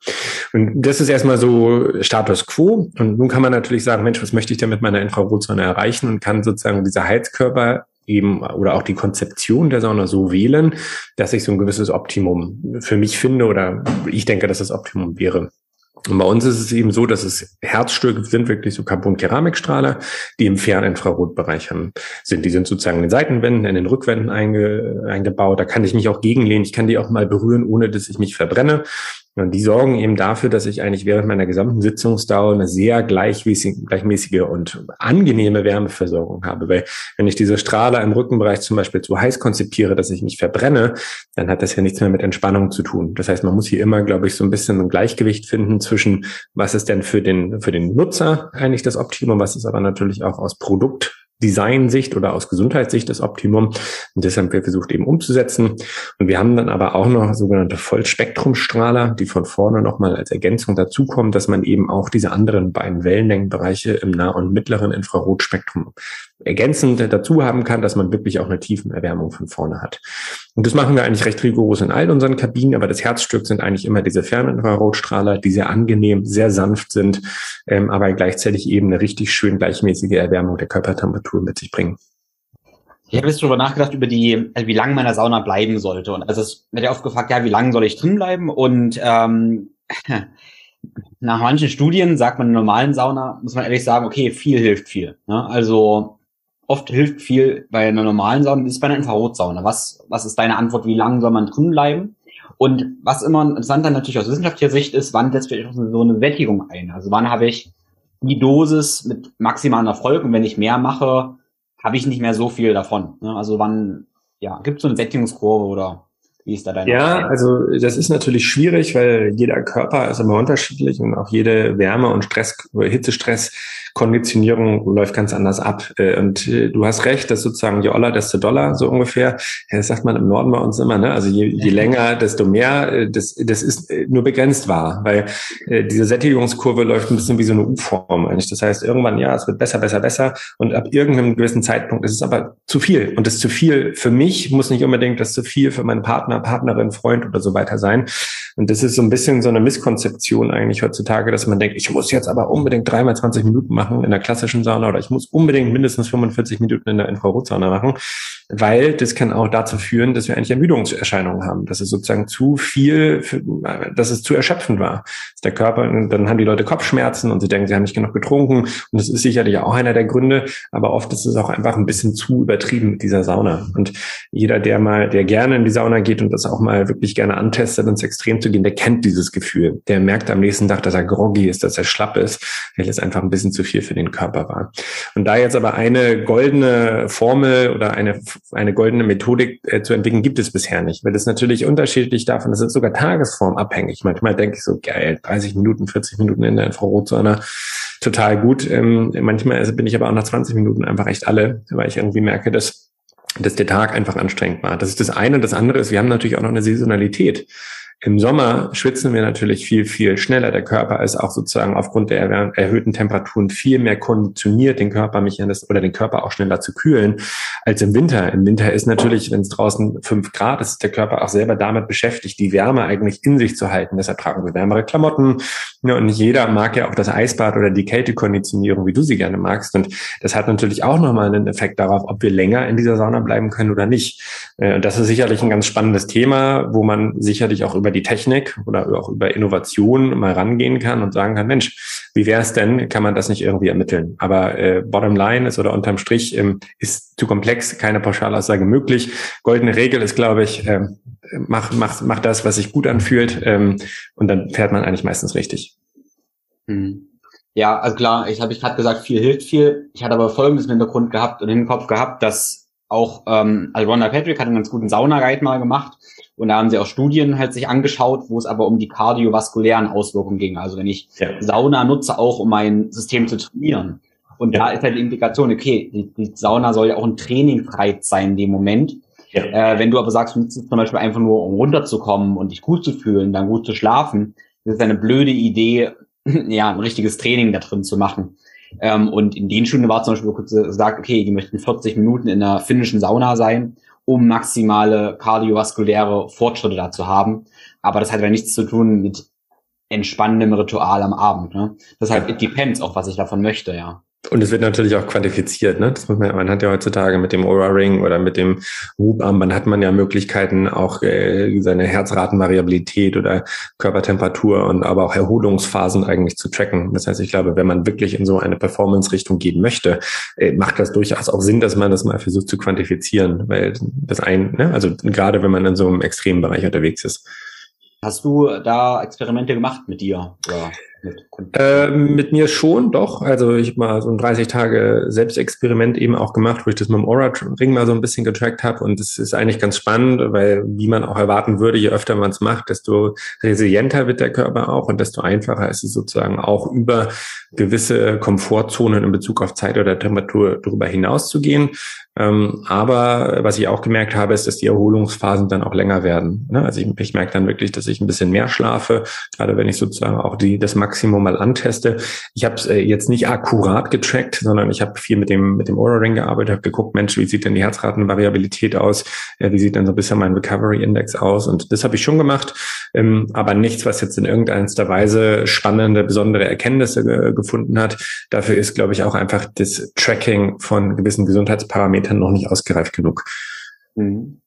Und das ist erstmal so Status quo. Und nun kann man natürlich sagen, Mensch, was möchte ich denn mit meiner Infrarotzone erreichen und kann sozusagen diese Heizkörper eben oder auch die Konzeption der Sauna so wählen, dass ich so ein gewisses Optimum für mich finde oder ich denke, dass das Optimum wäre. Und bei uns ist es eben so, dass es Herzstücke sind wirklich so Carbon-Keramikstrahler, die im Ferninfrarotbereich sind. Die sind sozusagen in den Seitenwänden, in den Rückwänden einge, eingebaut. Da kann ich mich auch gegenlehnen. Ich kann die auch mal berühren, ohne dass ich mich verbrenne. Und die sorgen eben dafür, dass ich eigentlich während meiner gesamten Sitzungsdauer eine sehr gleichmäßige, und angenehme Wärmeversorgung habe. Weil wenn ich diese Strahler im Rückenbereich zum Beispiel zu heiß konzipiere, dass ich mich verbrenne, dann hat das ja nichts mehr mit Entspannung zu tun. Das heißt, man muss hier immer, glaube ich, so ein bisschen ein Gleichgewicht finden zwischen, was ist denn für den, für den Nutzer eigentlich das Optimum, was ist aber natürlich auch aus Produkt Designsicht oder aus Gesundheitssicht das Optimum. Und deshalb haben wir versucht eben umzusetzen. Und wir haben dann aber auch noch sogenannte Vollspektrumstrahler, die von vorne nochmal als Ergänzung dazukommen, dass man eben auch diese anderen beiden Wellenlängenbereiche im nah- und mittleren Infrarotspektrum ergänzend dazu haben kann, dass man wirklich auch eine Tiefenerwärmung von vorne hat. Und das machen wir eigentlich recht rigoros in all unseren Kabinen, aber das Herzstück sind eigentlich immer diese Ferninfrarotstrahler, die sehr angenehm, sehr sanft sind, ähm, aber gleichzeitig eben eine richtig schön gleichmäßige Erwärmung der Körpertemperatur mit sich bringen. Ich habe jetzt darüber nachgedacht, über die, also wie lange meine Sauna bleiben sollte. Und also es wird ja oft gefragt, ja, wie lange soll ich drin bleiben? Und ähm, [laughs] nach manchen Studien sagt man in normalen Sauna, muss man ehrlich sagen, okay, viel hilft viel. Ne? Also oft hilft viel bei einer normalen Sauna, ist bei einer Infrarotsauna. Was, was ist deine Antwort? Wie lange soll man drin bleiben? Und was immer interessant dann natürlich aus wissenschaftlicher Sicht ist, wann setzt vielleicht so eine Sättigung ein? Also wann habe ich die Dosis mit maximalen Erfolg und wenn ich mehr mache, habe ich nicht mehr so viel davon. Ne? Also wann, ja, gibt es so eine Sättigungskurve oder wie ist da deine Ja, Frage? also das ist natürlich schwierig, weil jeder Körper ist immer unterschiedlich und auch jede Wärme und Stress, Hitzestress Konditionierung läuft ganz anders ab. Äh, und äh, du hast recht, dass sozusagen je Oller, desto Dollar, so ungefähr. Das sagt man im Norden bei uns immer, ne? Also je, je länger, desto mehr. Äh, das, das ist nur begrenzt wahr, weil diese Sättigungskurve läuft ein bisschen wie so eine U-Form eigentlich. Das heißt, irgendwann, ja, es wird besser, besser, besser. Und ab irgendeinem gewissen Zeitpunkt ist es aber zu viel. Und das zu viel für mich muss nicht unbedingt das zu viel für meinen Partner, Partnerin, Freund oder so weiter sein. Und das ist so ein bisschen so eine Misskonzeption eigentlich heutzutage, dass man denkt, ich muss jetzt aber unbedingt dreimal 20 Minuten machen machen in der klassischen Sauna oder ich muss unbedingt mindestens 45 Minuten in der Infrarotsauna machen, weil das kann auch dazu führen, dass wir eigentlich Ermüdungserscheinungen haben, dass es sozusagen zu viel, für, dass es zu erschöpfend war. Der Körper, dann haben die Leute Kopfschmerzen und sie denken, sie haben nicht genug getrunken und das ist sicherlich auch einer der Gründe, aber oft ist es auch einfach ein bisschen zu übertrieben mit dieser Sauna und jeder, der mal, der gerne in die Sauna geht und das auch mal wirklich gerne antestet, ins Extrem zu gehen, der kennt dieses Gefühl. Der merkt am nächsten Tag, dass er groggy ist, dass er schlapp ist, weil es einfach ein bisschen zu viel viel für den Körper war. Und da jetzt aber eine goldene Formel oder eine, eine goldene Methodik äh, zu entwickeln, gibt es bisher nicht, weil das natürlich unterschiedlich davon, das ist sogar tagesformabhängig. Manchmal denke ich so, geil, 30 Minuten, 40 Minuten in der Infrarotzone, total gut. Ähm, manchmal bin ich aber auch nach 20 Minuten einfach echt alle, weil ich irgendwie merke, dass dass der Tag einfach anstrengend war. Das ist das eine. Das andere ist, wir haben natürlich auch noch eine Saisonalität. Im Sommer schwitzen wir natürlich viel, viel schneller. Der Körper ist auch sozusagen aufgrund der erhöhten Temperaturen viel mehr konditioniert, den Körper Körpermechanismus oder den Körper auch schneller zu kühlen als im Winter. Im Winter ist natürlich, wenn es draußen fünf Grad ist, ist der Körper auch selber damit beschäftigt, die Wärme eigentlich in sich zu halten. Deshalb tragen wir wärmere Klamotten. Und nicht jeder mag ja auch das Eisbad oder die Kältekonditionierung, wie du sie gerne magst. Und das hat natürlich auch nochmal einen Effekt darauf, ob wir länger in dieser Sauna bleiben können oder nicht. Äh, das ist sicherlich ein ganz spannendes Thema, wo man sicherlich auch über die Technik oder auch über Innovation mal rangehen kann und sagen kann, Mensch, wie wäre es denn, kann man das nicht irgendwie ermitteln? Aber äh, bottom line ist oder unterm Strich ähm, ist zu komplex, keine Pauschalaussage möglich. Goldene Regel ist, glaube ich, äh, mach, mach, mach das, was sich gut anfühlt ähm, und dann fährt man eigentlich meistens richtig. Hm. Ja, also klar, ich habe ich gerade gesagt, viel hilft viel. Ich hatte aber folgendes im Hintergrund gehabt und im Kopf gehabt, dass auch ähm, also Rhonda Patrick hat einen ganz guten Sauna-Guide mal gemacht und da haben sie auch Studien halt sich angeschaut, wo es aber um die kardiovaskulären Auswirkungen ging. Also wenn ich ja. Sauna nutze, auch um mein System zu trainieren. Und ja. da ist halt die Implikation, okay, die, die, Sauna soll ja auch ein Trainingreiz sein in dem Moment. Ja. Äh, wenn du aber sagst, du nutzt es zum Beispiel einfach nur, um runterzukommen und dich gut zu fühlen, dann gut zu schlafen, das ist eine blöde Idee, [laughs] ja, ein richtiges Training da drin zu machen. Ähm, und in den Stunden war zum Beispiel kurz gesagt, okay, die möchten 40 Minuten in einer finnischen Sauna sein, um maximale kardiovaskuläre Fortschritte da zu haben. Aber das hat ja nichts zu tun mit entspannendem Ritual am Abend. Ne? Deshalb, it depends auch, was ich davon möchte, ja. Und es wird natürlich auch quantifiziert, ne? Das muss man, man hat ja heutzutage mit dem Aura Ring oder mit dem Whoop-Armband hat man ja Möglichkeiten, auch äh, seine Herzratenvariabilität oder Körpertemperatur und aber auch Erholungsphasen eigentlich zu tracken. Das heißt, ich glaube, wenn man wirklich in so eine Performance-Richtung gehen möchte, äh, macht das durchaus auch Sinn, dass man das mal versucht zu quantifizieren, weil das ein, ne? also gerade wenn man in so einem extremen Bereich unterwegs ist. Hast du da Experimente gemacht mit dir? Oder? Mit, äh, mit mir schon, doch. Also ich habe mal so ein 30 Tage Selbstexperiment eben auch gemacht, wo ich das mit dem Aura-Ring mal so ein bisschen getrackt habe. Und es ist eigentlich ganz spannend, weil wie man auch erwarten würde, je öfter man es macht, desto resilienter wird der Körper auch und desto einfacher ist es sozusagen auch über gewisse Komfortzonen in Bezug auf Zeit oder Temperatur darüber hinaus zu gehen. Ähm, aber was ich auch gemerkt habe, ist, dass die Erholungsphasen dann auch länger werden. Ne? Also ich, ich merke dann wirklich, dass ich ein bisschen mehr schlafe, gerade wenn ich sozusagen auch die, das Maximum mal anteste. Ich habe es äh, jetzt nicht akkurat getrackt, sondern ich habe viel mit dem, mit dem Aura Ring gearbeitet, habe geguckt, Mensch, wie sieht denn die Herzratenvariabilität aus? Äh, wie sieht denn so ein bisschen mein Recovery Index aus? Und das habe ich schon gemacht, ähm, aber nichts, was jetzt in irgendeiner Weise spannende, besondere Erkenntnisse äh, gefunden hat. Dafür ist, glaube ich, auch einfach das Tracking von gewissen Gesundheitsparametern Parametern noch nicht ausgereift genug. Mhm.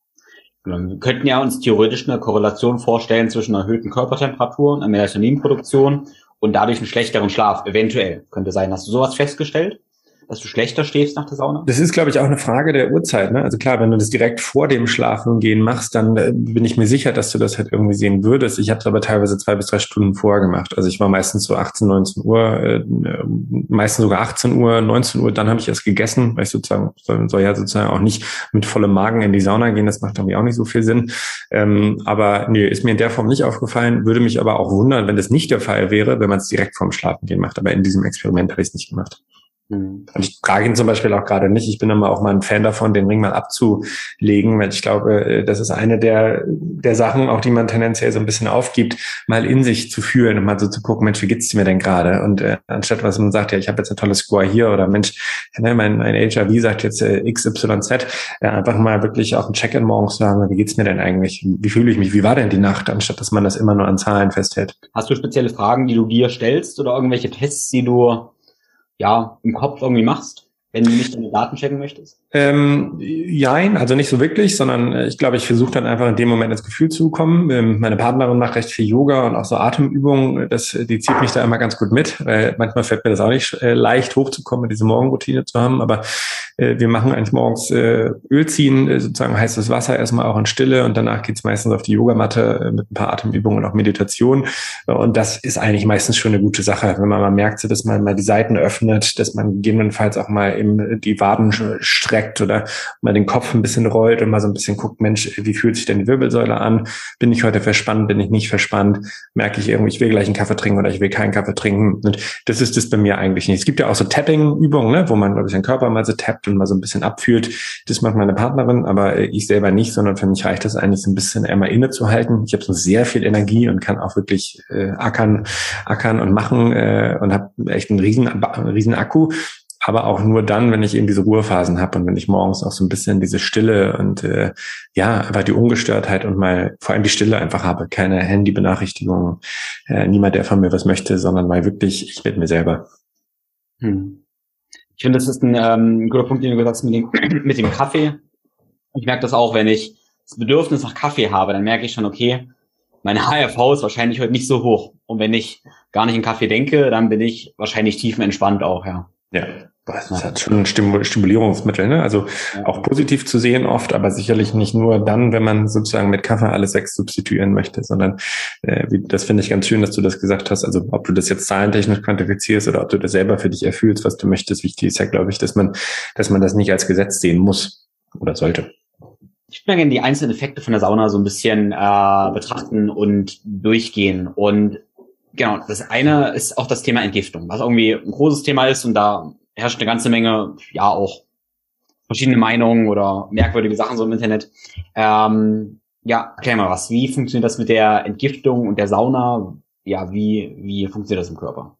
Wir könnten ja uns theoretisch eine Korrelation vorstellen zwischen erhöhten Körpertemperaturen, einer Melatoninproduktion und dadurch einen schlechteren Schlaf. Eventuell könnte sein. Hast du sowas festgestellt? Dass du schlechter stehst nach der Sauna? Das ist, glaube ich, auch eine Frage der Uhrzeit. Ne? Also klar, wenn du das direkt vor dem Schlafengehen machst, dann äh, bin ich mir sicher, dass du das halt irgendwie sehen würdest. Ich habe es aber teilweise zwei bis drei Stunden vorher gemacht. Also ich war meistens so 18, 19 Uhr, äh, meistens sogar 18 Uhr, 19 Uhr, dann habe ich erst gegessen, weil ich sozusagen soll, soll ja sozusagen auch nicht mit vollem Magen in die Sauna gehen. Das macht irgendwie auch nicht so viel Sinn. Ähm, aber nee, ist mir in der Form nicht aufgefallen, würde mich aber auch wundern, wenn das nicht der Fall wäre, wenn man es direkt vorm Schlafengehen macht. Aber in diesem Experiment habe ich es nicht gemacht. Mhm. Und ich trage ihn zum Beispiel auch gerade nicht. Ich bin immer auch mal ein Fan davon, den Ring mal abzulegen, weil ich glaube, äh, das ist eine der, der Sachen, auch die man tendenziell so ein bisschen aufgibt, mal in sich zu fühlen und mal so zu gucken, Mensch, wie geht's mir denn gerade? Und äh, anstatt was man sagt, ja, ich habe jetzt ein tolles Score hier oder Mensch, ne, mein, mein HRV sagt jetzt äh, XYZ, äh, einfach mal wirklich auch ein Check-in morgens sagen, wie geht's mir denn eigentlich? Wie fühle ich mich? Wie war denn die Nacht? Anstatt dass man das immer nur an Zahlen festhält. Hast du spezielle Fragen, die du dir stellst oder irgendwelche Tests, die du ja, im Kopf irgendwie machst, wenn du nicht deine Daten checken möchtest? Ähm, jein, also nicht so wirklich, sondern äh, ich glaube, ich versuche dann einfach in dem Moment ins Gefühl zu kommen. Ähm, meine Partnerin macht recht viel Yoga und auch so Atemübungen. Das, die zieht mich da immer ganz gut mit. Weil manchmal fällt mir das auch nicht äh, leicht hochzukommen, diese Morgenroutine zu haben. Aber äh, wir machen eigentlich morgens äh, Öl ziehen, äh, sozusagen heißes Wasser erstmal auch in Stille und danach geht's meistens auf die Yogamatte äh, mit ein paar Atemübungen und auch Meditation. Und das ist eigentlich meistens schon eine gute Sache, wenn man mal merkt, dass man mal die Seiten öffnet, dass man gegebenenfalls auch mal eben die Waden streckt oder mal den Kopf ein bisschen rollt und mal so ein bisschen guckt, Mensch, wie fühlt sich denn die Wirbelsäule an? Bin ich heute verspannt? Bin ich nicht verspannt? Merke ich irgendwie, ich will gleich einen Kaffee trinken oder ich will keinen Kaffee trinken? Und das ist das bei mir eigentlich nicht. Es gibt ja auch so Tapping-Übungen, ne, wo man, glaube ich, den Körper mal so tappt und mal so ein bisschen abfühlt. Das macht meine Partnerin, aber ich selber nicht, sondern für mich reicht das eigentlich so ein bisschen einmal innezuhalten. Ich habe so sehr viel Energie und kann auch wirklich äh, ackern, ackern und machen äh, und habe echt einen riesen, riesen Akku aber auch nur dann, wenn ich eben diese Ruhephasen habe und wenn ich morgens auch so ein bisschen diese Stille und äh, ja, einfach die Ungestörtheit und mal vor allem die Stille einfach habe. Keine Handybenachrichtigungen, äh, niemand, der von mir was möchte, sondern mal wirklich ich mit mir selber. Hm. Ich finde, das ist ein ähm, guter Punkt, den du gesagt hast mit dem, [clears throat] mit dem Kaffee. Ich merke das auch, wenn ich das Bedürfnis nach Kaffee habe, dann merke ich schon, okay, meine [laughs] HRV ist wahrscheinlich heute nicht so hoch. Und wenn ich gar nicht in Kaffee denke, dann bin ich wahrscheinlich tiefenentspannt auch, ja. Ja, das hat schon ein Stimulierungsmittel, ne? Also auch positiv zu sehen oft, aber sicherlich nicht nur dann, wenn man sozusagen mit Kaffee alles sechs substituieren möchte, sondern äh, wie, das finde ich ganz schön, dass du das gesagt hast. Also ob du das jetzt zahlentechnisch quantifizierst oder ob du das selber für dich erfühlst, was du möchtest, wichtig ist ja, glaube ich, dass man, dass man das nicht als Gesetz sehen muss oder sollte. Ich würde gerne die einzelnen Effekte von der Sauna so ein bisschen äh, betrachten und durchgehen. Und genau, das eine ist auch das Thema Entgiftung, was irgendwie ein großes Thema ist und da herrscht eine ganze Menge, ja auch verschiedene Meinungen oder merkwürdige Sachen so im Internet. Ähm, ja, erklär mal was. Wie funktioniert das mit der Entgiftung und der Sauna? Ja, wie, wie funktioniert das im Körper?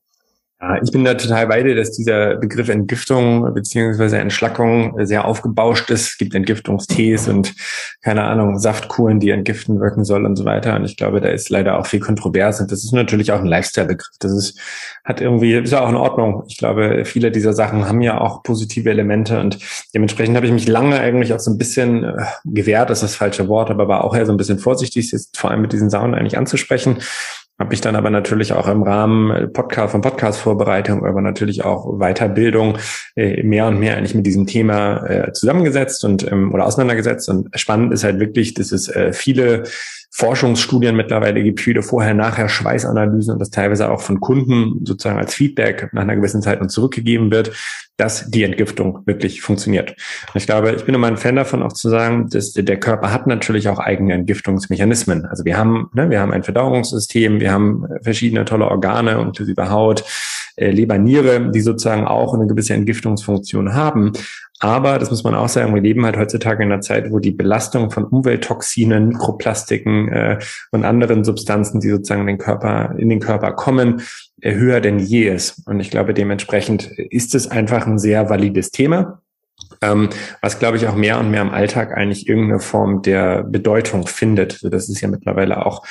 Ja, ich bin da total bei dir, dass dieser Begriff Entgiftung beziehungsweise Entschlackung sehr aufgebauscht ist. Es gibt Entgiftungstees und keine Ahnung, Saftkuren, die entgiften wirken soll und so weiter. Und ich glaube, da ist leider auch viel kontrovers. Und das ist natürlich auch ein Lifestyle-Begriff. Das ist, hat irgendwie, ist ja auch in Ordnung. Ich glaube, viele dieser Sachen haben ja auch positive Elemente und dementsprechend habe ich mich lange eigentlich auch so ein bisschen äh, gewehrt, das ist das falsche Wort, aber war auch eher so ein bisschen vorsichtig, jetzt vor allem mit diesen Saunen eigentlich anzusprechen habe ich dann aber natürlich auch im Rahmen Podcast von Podcast-Vorbereitung, aber natürlich auch Weiterbildung äh, mehr und mehr eigentlich mit diesem Thema äh, zusammengesetzt und ähm, oder auseinandergesetzt. Und spannend ist halt wirklich, dass es äh, viele Forschungsstudien mittlerweile gibt, viele vorher-nachher Schweißanalysen und das teilweise auch von Kunden sozusagen als Feedback nach einer gewissen Zeit und zurückgegeben wird, dass die Entgiftung wirklich funktioniert. Ich glaube, ich bin immer ein Fan davon auch zu sagen, dass der Körper hat natürlich auch eigene Entgiftungsmechanismen. Also wir haben, ne, wir haben ein Verdauungssystem, wir haben verschiedene tolle Organe, inklusive Haut, äh, Leber, Niere, die sozusagen auch eine gewisse Entgiftungsfunktion haben. Aber, das muss man auch sagen, wir leben halt heutzutage in einer Zeit, wo die Belastung von Umwelttoxinen, Mikroplastiken äh, und anderen Substanzen, die sozusagen in den Körper, in den Körper kommen, äh, höher denn je ist. Und ich glaube, dementsprechend ist es einfach ein sehr valides Thema. Ähm, was, glaube ich, auch mehr und mehr im Alltag eigentlich irgendeine Form der Bedeutung findet. Also das ist ja mittlerweile auch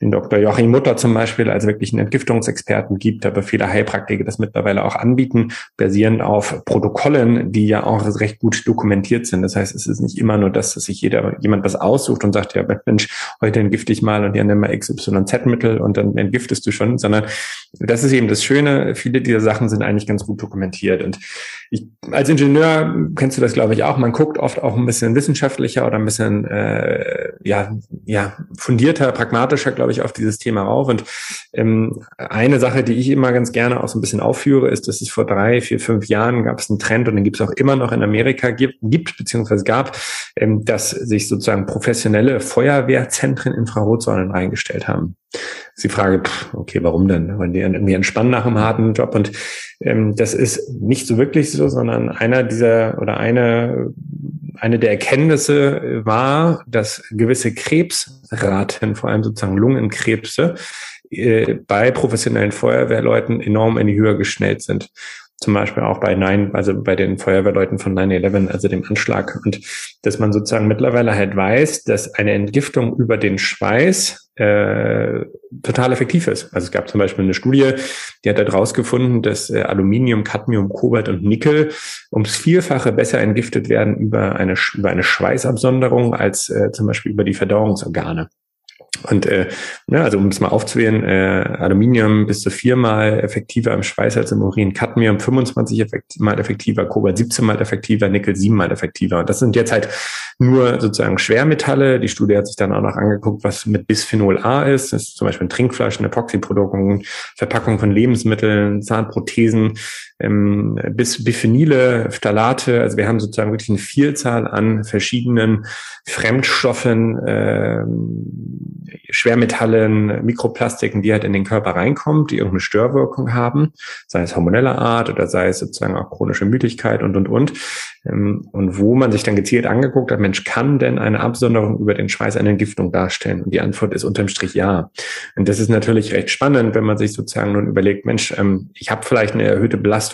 den Dr. Joachim Mutter zum Beispiel als wirklich einen Entgiftungsexperten gibt, aber viele Heilpraktiker das mittlerweile auch anbieten, basierend auf Protokollen, die ja auch recht gut dokumentiert sind. Das heißt, es ist nicht immer nur das, dass sich jeder jemand was aussucht und sagt, ja, Mensch, heute entgifte ich mal und ja, nimm mal XYZ-Mittel und dann entgiftest du schon, sondern das ist eben das Schöne. Viele dieser Sachen sind eigentlich ganz gut dokumentiert. Und ich, als Ingenieur kennst du das, glaube ich, auch. Man guckt oft auch ein bisschen wissenschaftlicher oder ein bisschen äh, ja, ja, fundierter, pragmatischer, glaube ich, auf dieses Thema rauf. Und ähm, eine Sache, die ich immer ganz gerne auch so ein bisschen aufführe, ist, dass es vor drei, vier, fünf Jahren gab es einen Trend und den gibt es auch immer noch in Amerika gibt, gibt beziehungsweise gab, ähm, dass sich sozusagen professionelle Feuerwehrzentren Infrarotsäulen reingestellt haben ist die Frage, pff, okay, warum denn? Weil die irgendwie entspannen nach einem harten Job und ähm, das ist nicht so wirklich so, sondern einer dieser oder eine eine der Erkenntnisse war, dass gewisse Krebsraten, vor allem sozusagen Lungenkrebse, äh, bei professionellen Feuerwehrleuten enorm in die Höhe geschnellt sind zum Beispiel auch bei Nine, also bei den Feuerwehrleuten von 9-11, also dem Anschlag. Und dass man sozusagen mittlerweile halt weiß, dass eine Entgiftung über den Schweiß äh, total effektiv ist. Also es gab zum Beispiel eine Studie, die hat da rausgefunden, dass äh, Aluminium, Cadmium, Kobalt und Nickel ums Vielfache besser entgiftet werden über eine, über eine Schweißabsonderung als äh, zum Beispiel über die Verdauungsorgane. Und äh, ne, also um es mal aufzuwählen, äh, Aluminium bis zu viermal effektiver im Schweiß als im Urin, Cadmium 25 effekt mal effektiver, Kobalt 17 mal effektiver, Nickel 7 mal effektiver. Und das sind jetzt halt nur sozusagen Schwermetalle. Die Studie hat sich dann auch noch angeguckt, was mit Bisphenol A ist. Das ist zum Beispiel in Trinkflaschen, Epoxyprodukten, Verpackung von Lebensmitteln, Zahnprothesen, ähm, bis Biphenile, Phthalate. Also wir haben sozusagen wirklich eine Vielzahl an verschiedenen Fremdstoffen, äh, Schwermetallen, Mikroplastiken, die halt in den Körper reinkommen, die irgendeine Störwirkung haben, sei es hormoneller Art oder sei es sozusagen auch chronische Müdigkeit und, und, und. Ähm, und wo man sich dann gezielt angeguckt hat, Mensch, kann denn eine Absonderung über den Schweiß eine Entgiftung darstellen? Und die Antwort ist unterm Strich ja. Und das ist natürlich recht spannend, wenn man sich sozusagen nun überlegt, Mensch, ähm, ich habe vielleicht eine erhöhte Belastung.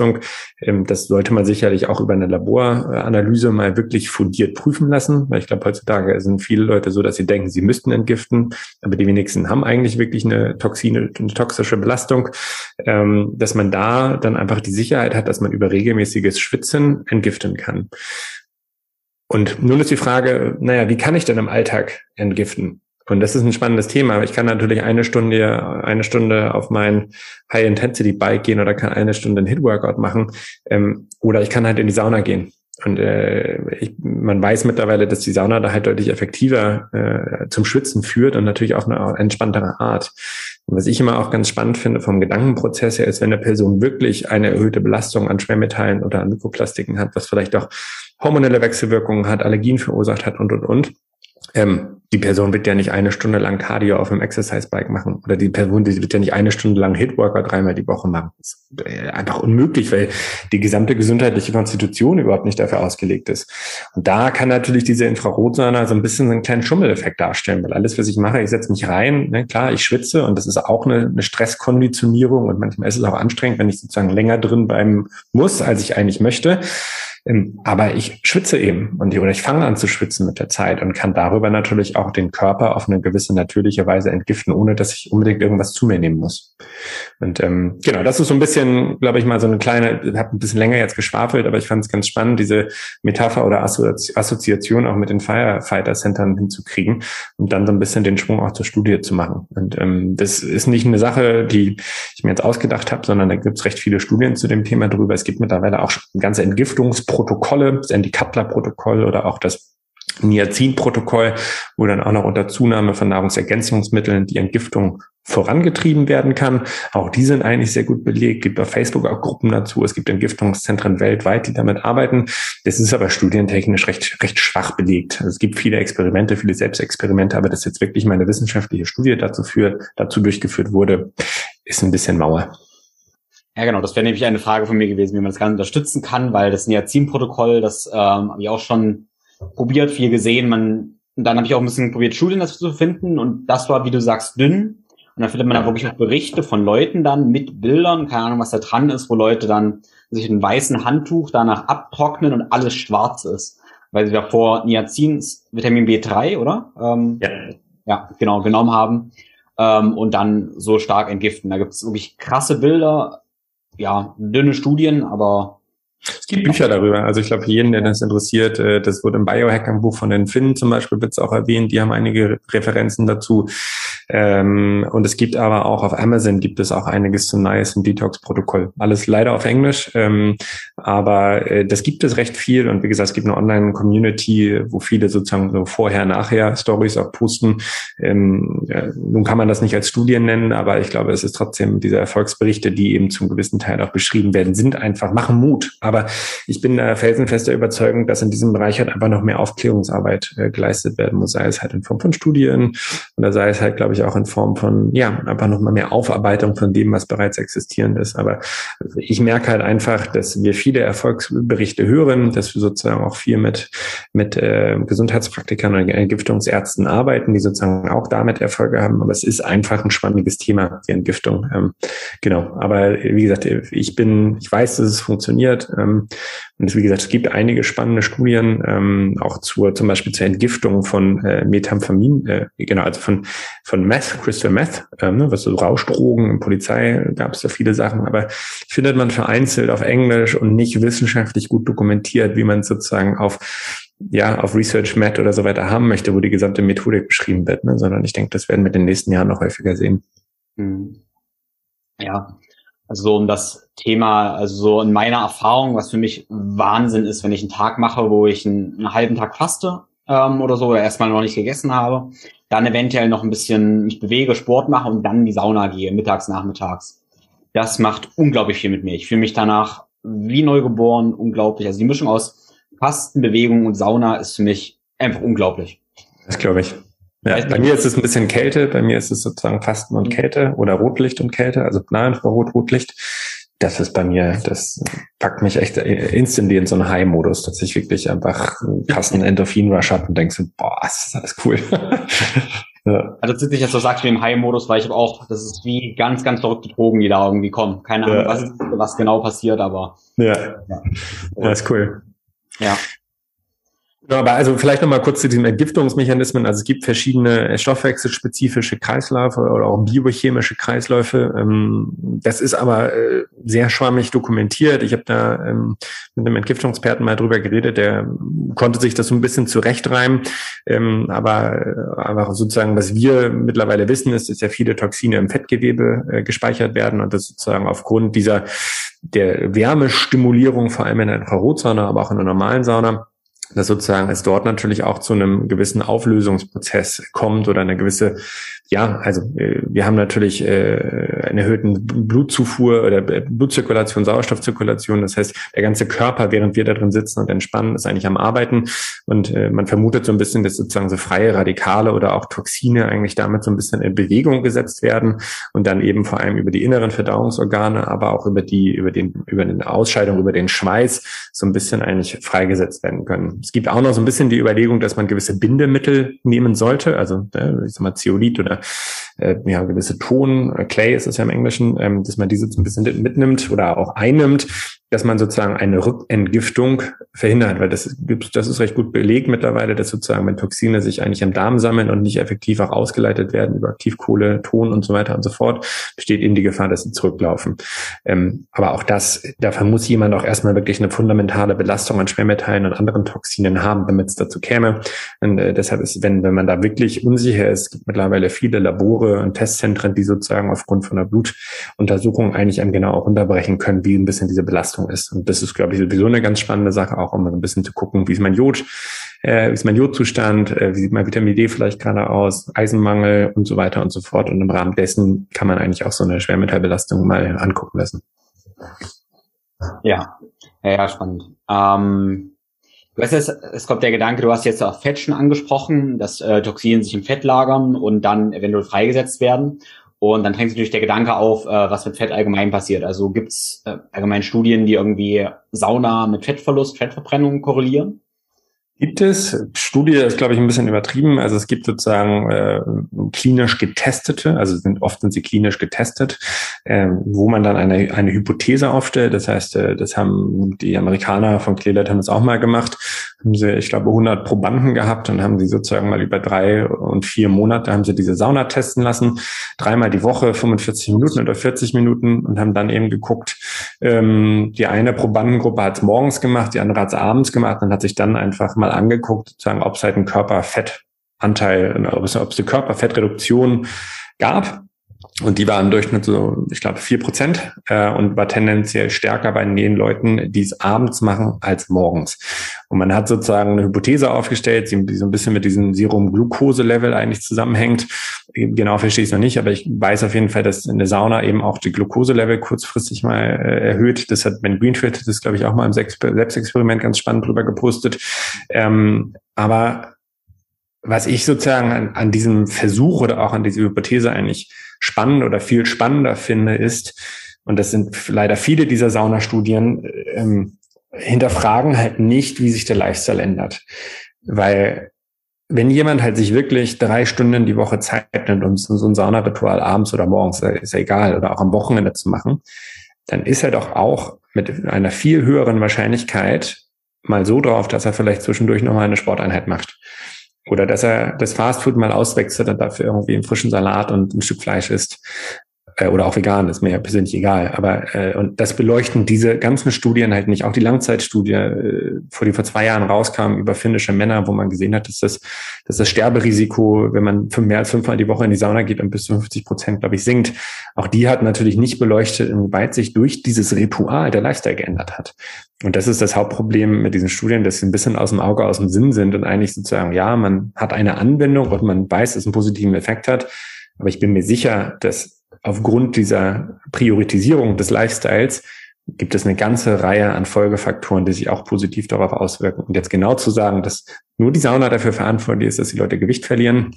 Ähm, das sollte man sicherlich auch über eine Laboranalyse mal wirklich fundiert prüfen lassen, weil ich glaube, heutzutage sind viele Leute so, dass sie denken, sie müssten entgiften, aber die wenigsten haben eigentlich wirklich eine toxine, eine toxische Belastung, dass man da dann einfach die Sicherheit hat, dass man über regelmäßiges Schwitzen entgiften kann. Und nun ist die Frage, naja, wie kann ich denn im Alltag entgiften? Und das ist ein spannendes Thema. Ich kann natürlich eine Stunde, eine Stunde auf mein High-Intensity-Bike gehen oder kann eine Stunde ein Hit-Workout machen. Ähm, oder ich kann halt in die Sauna gehen. Und äh, ich, man weiß mittlerweile, dass die Sauna da halt deutlich effektiver äh, zum Schwitzen führt und natürlich auch eine entspanntere Art. Und was ich immer auch ganz spannend finde vom Gedankenprozess her, ist, wenn eine Person wirklich eine erhöhte Belastung an Schwermetallen oder an Mikroplastiken hat, was vielleicht auch hormonelle Wechselwirkungen hat, Allergien verursacht hat und, und, und, ähm, die Person wird ja nicht eine Stunde lang Cardio auf einem Exercise-Bike machen oder die Person die wird ja nicht eine Stunde lang Hitworker dreimal die Woche machen. Das ist äh, einfach unmöglich, weil die gesamte gesundheitliche Konstitution überhaupt nicht dafür ausgelegt ist. Und da kann natürlich diese Infrarotsauna so ein bisschen einen kleinen Schummeleffekt darstellen, weil alles, was ich mache, ich setze mich rein, ne, klar, ich schwitze und das ist auch eine, eine Stresskonditionierung und manchmal ist es auch anstrengend, wenn ich sozusagen länger drin bleiben muss, als ich eigentlich möchte. Ähm, aber ich schwitze eben und oder ich fange an zu schwitzen mit der Zeit und kann darüber natürlich auch den Körper auf eine gewisse natürliche Weise entgiften, ohne dass ich unbedingt irgendwas zu mir nehmen muss. Und ähm, genau, das ist so ein bisschen, glaube ich mal, so eine kleine, ich habe ein bisschen länger jetzt geschwafelt, aber ich fand es ganz spannend, diese Metapher oder Assoziation auch mit den Firefighter-Centern hinzukriegen und dann so ein bisschen den Schwung auch zur Studie zu machen. Und ähm, das ist nicht eine Sache, die ich mir jetzt ausgedacht habe, sondern da gibt es recht viele Studien zu dem Thema drüber. Es gibt mittlerweile auch ganze Entgiftungs Protokolle, das Andy Cutler-Protokoll oder auch das Niacin-Protokoll, wo dann auch noch unter Zunahme von Nahrungsergänzungsmitteln die Entgiftung vorangetrieben werden kann. Auch die sind eigentlich sehr gut belegt. Gibt auf Facebook auch Gruppen dazu. Es gibt Entgiftungszentren weltweit, die damit arbeiten. Das ist aber studientechnisch recht, recht schwach belegt. Also es gibt viele Experimente, viele Selbstexperimente, aber dass jetzt wirklich mal eine wissenschaftliche Studie dazu führt, dazu durchgeführt wurde, ist ein bisschen Mauer. Ja, genau, das wäre nämlich eine Frage von mir gewesen, wie man das Ganze unterstützen kann, weil das Niacin-Protokoll, das ähm, habe ich auch schon probiert, viel gesehen. Man, und dann habe ich auch ein bisschen probiert, Studien dazu zu finden und das war, wie du sagst, dünn. Und dann findet man da wirklich auch Berichte von Leuten dann mit Bildern, keine Ahnung, was da dran ist, wo Leute dann sich ein weißen Handtuch danach abtrocknen und alles schwarz ist. Weil sie davor Niacin, Vitamin B3, oder? Ähm, ja. Ja, genau, genommen haben ähm, und dann so stark entgiften. Da gibt es wirklich krasse Bilder, ja, dünne Studien, aber es gibt Bücher darüber. Also ich glaube, jeden, der das interessiert, äh, das wurde im Biohackern-Buch von den Finnen zum Beispiel wird es auch erwähnt. Die haben einige Referenzen dazu. Ähm, und es gibt aber auch auf Amazon gibt es auch einiges zum Niacin Detox Protokoll. Alles leider auf Englisch, ähm, aber äh, das gibt es recht viel. Und wie gesagt, es gibt eine Online-Community, wo viele sozusagen so vorher-nachher Stories auch posten. Nun kann man das nicht als Studien nennen, aber ich glaube, es ist trotzdem diese Erfolgsberichte, die eben zum gewissen Teil auch beschrieben werden, sind einfach machen Mut. Aber ich bin äh, felsenfester Überzeugung, dass in diesem Bereich halt einfach noch mehr Aufklärungsarbeit äh, geleistet werden muss, sei es halt in Form von Studien oder sei es halt, glaube ich, auch in Form von, ja, einfach noch mal mehr Aufarbeitung von dem, was bereits existierend ist. Aber ich merke halt einfach, dass wir viele Erfolgsberichte hören, dass wir sozusagen auch viel mit, mit äh, Gesundheitspraktikern und Entgiftungsärzten arbeiten, die sozusagen auch damit Erfolge haben. Aber es ist einfach ein spannendes Thema, die Entgiftung. Ähm, genau. Aber wie gesagt, ich bin, ich weiß, dass es funktioniert. Ähm, und wie gesagt, es gibt einige spannende Studien, ähm, auch zur, zum Beispiel zur Entgiftung von äh, Methamphetamin, äh, genau, also von, von Meth, Crystal Meth, ähm, ne, was so Rauschdrogen, Polizei gab es da viele Sachen, aber findet man vereinzelt auf Englisch und nicht wissenschaftlich gut dokumentiert, wie man sozusagen auf ja, auf Research Met oder so weiter haben möchte, wo die gesamte Methodik beschrieben wird, ne? sondern ich denke, das werden wir in den nächsten Jahren noch häufiger sehen. Hm. Ja, also so um das Thema, also so in meiner Erfahrung, was für mich Wahnsinn ist, wenn ich einen Tag mache, wo ich einen, einen halben Tag faste ähm, oder so, oder erstmal noch nicht gegessen habe, dann eventuell noch ein bisschen mich bewege, Sport mache und dann in die Sauna gehe, mittags, nachmittags. Das macht unglaublich viel mit mir. Ich fühle mich danach wie neugeboren, unglaublich. Also die Mischung aus Fasten, Bewegung und Sauna ist für mich einfach unglaublich. Das glaube ich. Ja, bei mir ist es ein bisschen Kälte, bei mir ist es sozusagen Fasten und mhm. Kälte oder Rotlicht und Kälte, also Nahinfrarot, Rotlicht. Das ist bei mir, das packt mich echt instantly in so einen High-Modus, dass ich wirklich einfach einen krassen Endorphin-Rush habe und denke so, boah, das ist alles cool. [laughs] ja. Also das ist jetzt so sagst wie im High-Modus, weil ich habe auch, das ist wie ganz, ganz verrückte Drogen, die da irgendwie kommen. Keine Ahnung, ja. was, was genau passiert, aber. Ja. ja. ja, ist cool. Ja. Ja, aber also vielleicht nochmal kurz zu diesen Entgiftungsmechanismen. Also es gibt verschiedene stoffwechselspezifische Kreisläufe oder auch biochemische Kreisläufe. Ähm, das ist aber äh, sehr schwammig dokumentiert. Ich habe da ähm, mit einem Entgiftungsperten mal drüber geredet, der konnte sich das so ein bisschen zurechtreimen. Ähm, aber, äh, aber sozusagen, was wir mittlerweile wissen, ist, dass ja viele Toxine im Fettgewebe äh, gespeichert werden und das sozusagen aufgrund dieser der Wärmestimulierung, vor allem in der Infrarotsauna, aber auch in der normalen Sauna, dass sozusagen es dort natürlich auch zu einem gewissen Auflösungsprozess kommt oder eine gewisse ja, also äh, wir haben natürlich äh, einen erhöhten Blutzufuhr oder Blutzirkulation, Sauerstoffzirkulation. Das heißt, der ganze Körper, während wir da drin sitzen und entspannen, ist eigentlich am Arbeiten. Und äh, man vermutet so ein bisschen, dass sozusagen so freie Radikale oder auch Toxine eigentlich damit so ein bisschen in Bewegung gesetzt werden und dann eben vor allem über die inneren Verdauungsorgane, aber auch über die, über den, über den Ausscheidung, über den Schweiß so ein bisschen eigentlich freigesetzt werden können. Es gibt auch noch so ein bisschen die Überlegung, dass man gewisse Bindemittel nehmen sollte, also ich sag mal Zeolit oder äh, ja, gewisse Ton, äh, Clay ist es ja im Englischen, ähm, dass man diese so ein bisschen mitnimmt oder auch einnimmt, dass man sozusagen eine Rückentgiftung verhindert, weil das gibt, das ist recht gut belegt mittlerweile, dass sozusagen wenn Toxine sich eigentlich im Darm sammeln und nicht effektiv auch ausgeleitet werden über Aktivkohle, Ton und so weiter und so fort, besteht eben die Gefahr, dass sie zurücklaufen. Ähm, aber auch das, dafür muss jemand auch erstmal wirklich eine fundamentale Belastung an Schwermetallen und anderen Toxinen haben, damit es dazu käme. Und äh, deshalb ist, wenn, wenn man da wirklich unsicher ist, gibt mittlerweile viele Labore und Testzentren, die sozusagen aufgrund von einer Blutuntersuchung eigentlich einem genau auch unterbrechen können, wie ein bisschen diese Belastung ist. Und das ist, glaube ich, sowieso eine ganz spannende Sache, auch um ein bisschen zu gucken, wie ist mein Jod, äh, wie ist mein Jodzustand, äh, wie sieht mein Vitamin D vielleicht gerade aus, Eisenmangel und so weiter und so fort. Und im Rahmen dessen kann man eigentlich auch so eine Schwermetallbelastung mal angucken lassen. Ja, ja, ja spannend. Ähm Du weißt, es, es kommt der Gedanke, du hast jetzt auch Fett schon angesprochen, dass äh, Toxine sich im Fett lagern und dann eventuell freigesetzt werden. Und dann drängt sich natürlich der Gedanke auf, äh, was mit Fett allgemein passiert. Also gibt es äh, allgemein Studien, die irgendwie Sauna mit Fettverlust, Fettverbrennung korrelieren? Gibt es. Studie ist, glaube ich, ein bisschen übertrieben. Also es gibt sozusagen äh, klinisch getestete, also sind, oft sind sie klinisch getestet, äh, wo man dann eine, eine Hypothese aufstellt. Das heißt, äh, das haben die Amerikaner von Clearlight haben das auch mal gemacht. Haben sie, ich glaube, 100 Probanden gehabt und haben sie sozusagen mal über drei und vier Monate haben sie diese Sauna testen lassen. Dreimal die Woche, 45 Minuten oder 40 Minuten und haben dann eben geguckt, ähm, die eine Probandengruppe hat es morgens gemacht, die andere hat es abends gemacht und hat sich dann einfach mal angeguckt, sozusagen, ob es halt einen Körperfettanteil, ob es eine Körperfettreduktion gab. Und die war im Durchschnitt so, ich glaube, vier Prozent äh, und war tendenziell stärker bei den Leuten, die es abends machen, als morgens. Und man hat sozusagen eine Hypothese aufgestellt, die so ein bisschen mit diesem Serum-Glucose-Level eigentlich zusammenhängt. Genau verstehe ich es noch nicht, aber ich weiß auf jeden Fall, dass in der Sauna eben auch die Glucose-Level kurzfristig mal äh, erhöht. Das hat Ben Greenfield, das glaube ich auch mal im Selbstexperiment ganz spannend drüber gepostet. Ähm, aber was ich sozusagen an, an diesem Versuch oder auch an dieser Hypothese eigentlich spannend oder viel spannender finde, ist, und das sind leider viele dieser Saunastudien, ähm, hinterfragen halt nicht, wie sich der Lifestyle ändert. Weil wenn jemand halt sich wirklich drei Stunden die Woche Zeit nimmt, um so ein Saunaritual abends oder morgens, ist ja egal, oder auch am Wochenende zu machen, dann ist er doch auch mit einer viel höheren Wahrscheinlichkeit mal so drauf, dass er vielleicht zwischendurch nochmal eine Sporteinheit macht. Oder dass er das Fastfood mal auswechselt und dafür irgendwie einen frischen Salat und ein Stück Fleisch isst. Äh, oder auch vegan, ist mir ja persönlich egal. Aber äh, und das beleuchten diese ganzen Studien halt nicht. Auch die Langzeitstudie, äh, vor die vor zwei Jahren rauskam über finnische Männer, wo man gesehen hat, dass das, dass das Sterberisiko, wenn man fünf, mehr als fünfmal die Woche in die Sauna geht, um bis zu 50 Prozent, glaube ich, sinkt. Auch die hat natürlich nicht beleuchtet, inwieweit sich durch dieses Ritual der Lifestyle geändert hat. Und das ist das Hauptproblem mit diesen Studien, dass sie ein bisschen aus dem Auge, aus dem Sinn sind und eigentlich sozusagen, ja, man hat eine Anwendung und man weiß, dass es einen positiven Effekt hat. Aber ich bin mir sicher, dass aufgrund dieser Priorisierung des Lifestyles gibt es eine ganze Reihe an Folgefaktoren, die sich auch positiv darauf auswirken. Und jetzt genau zu sagen, dass nur die Sauna dafür verantwortlich ist, dass die Leute Gewicht verlieren,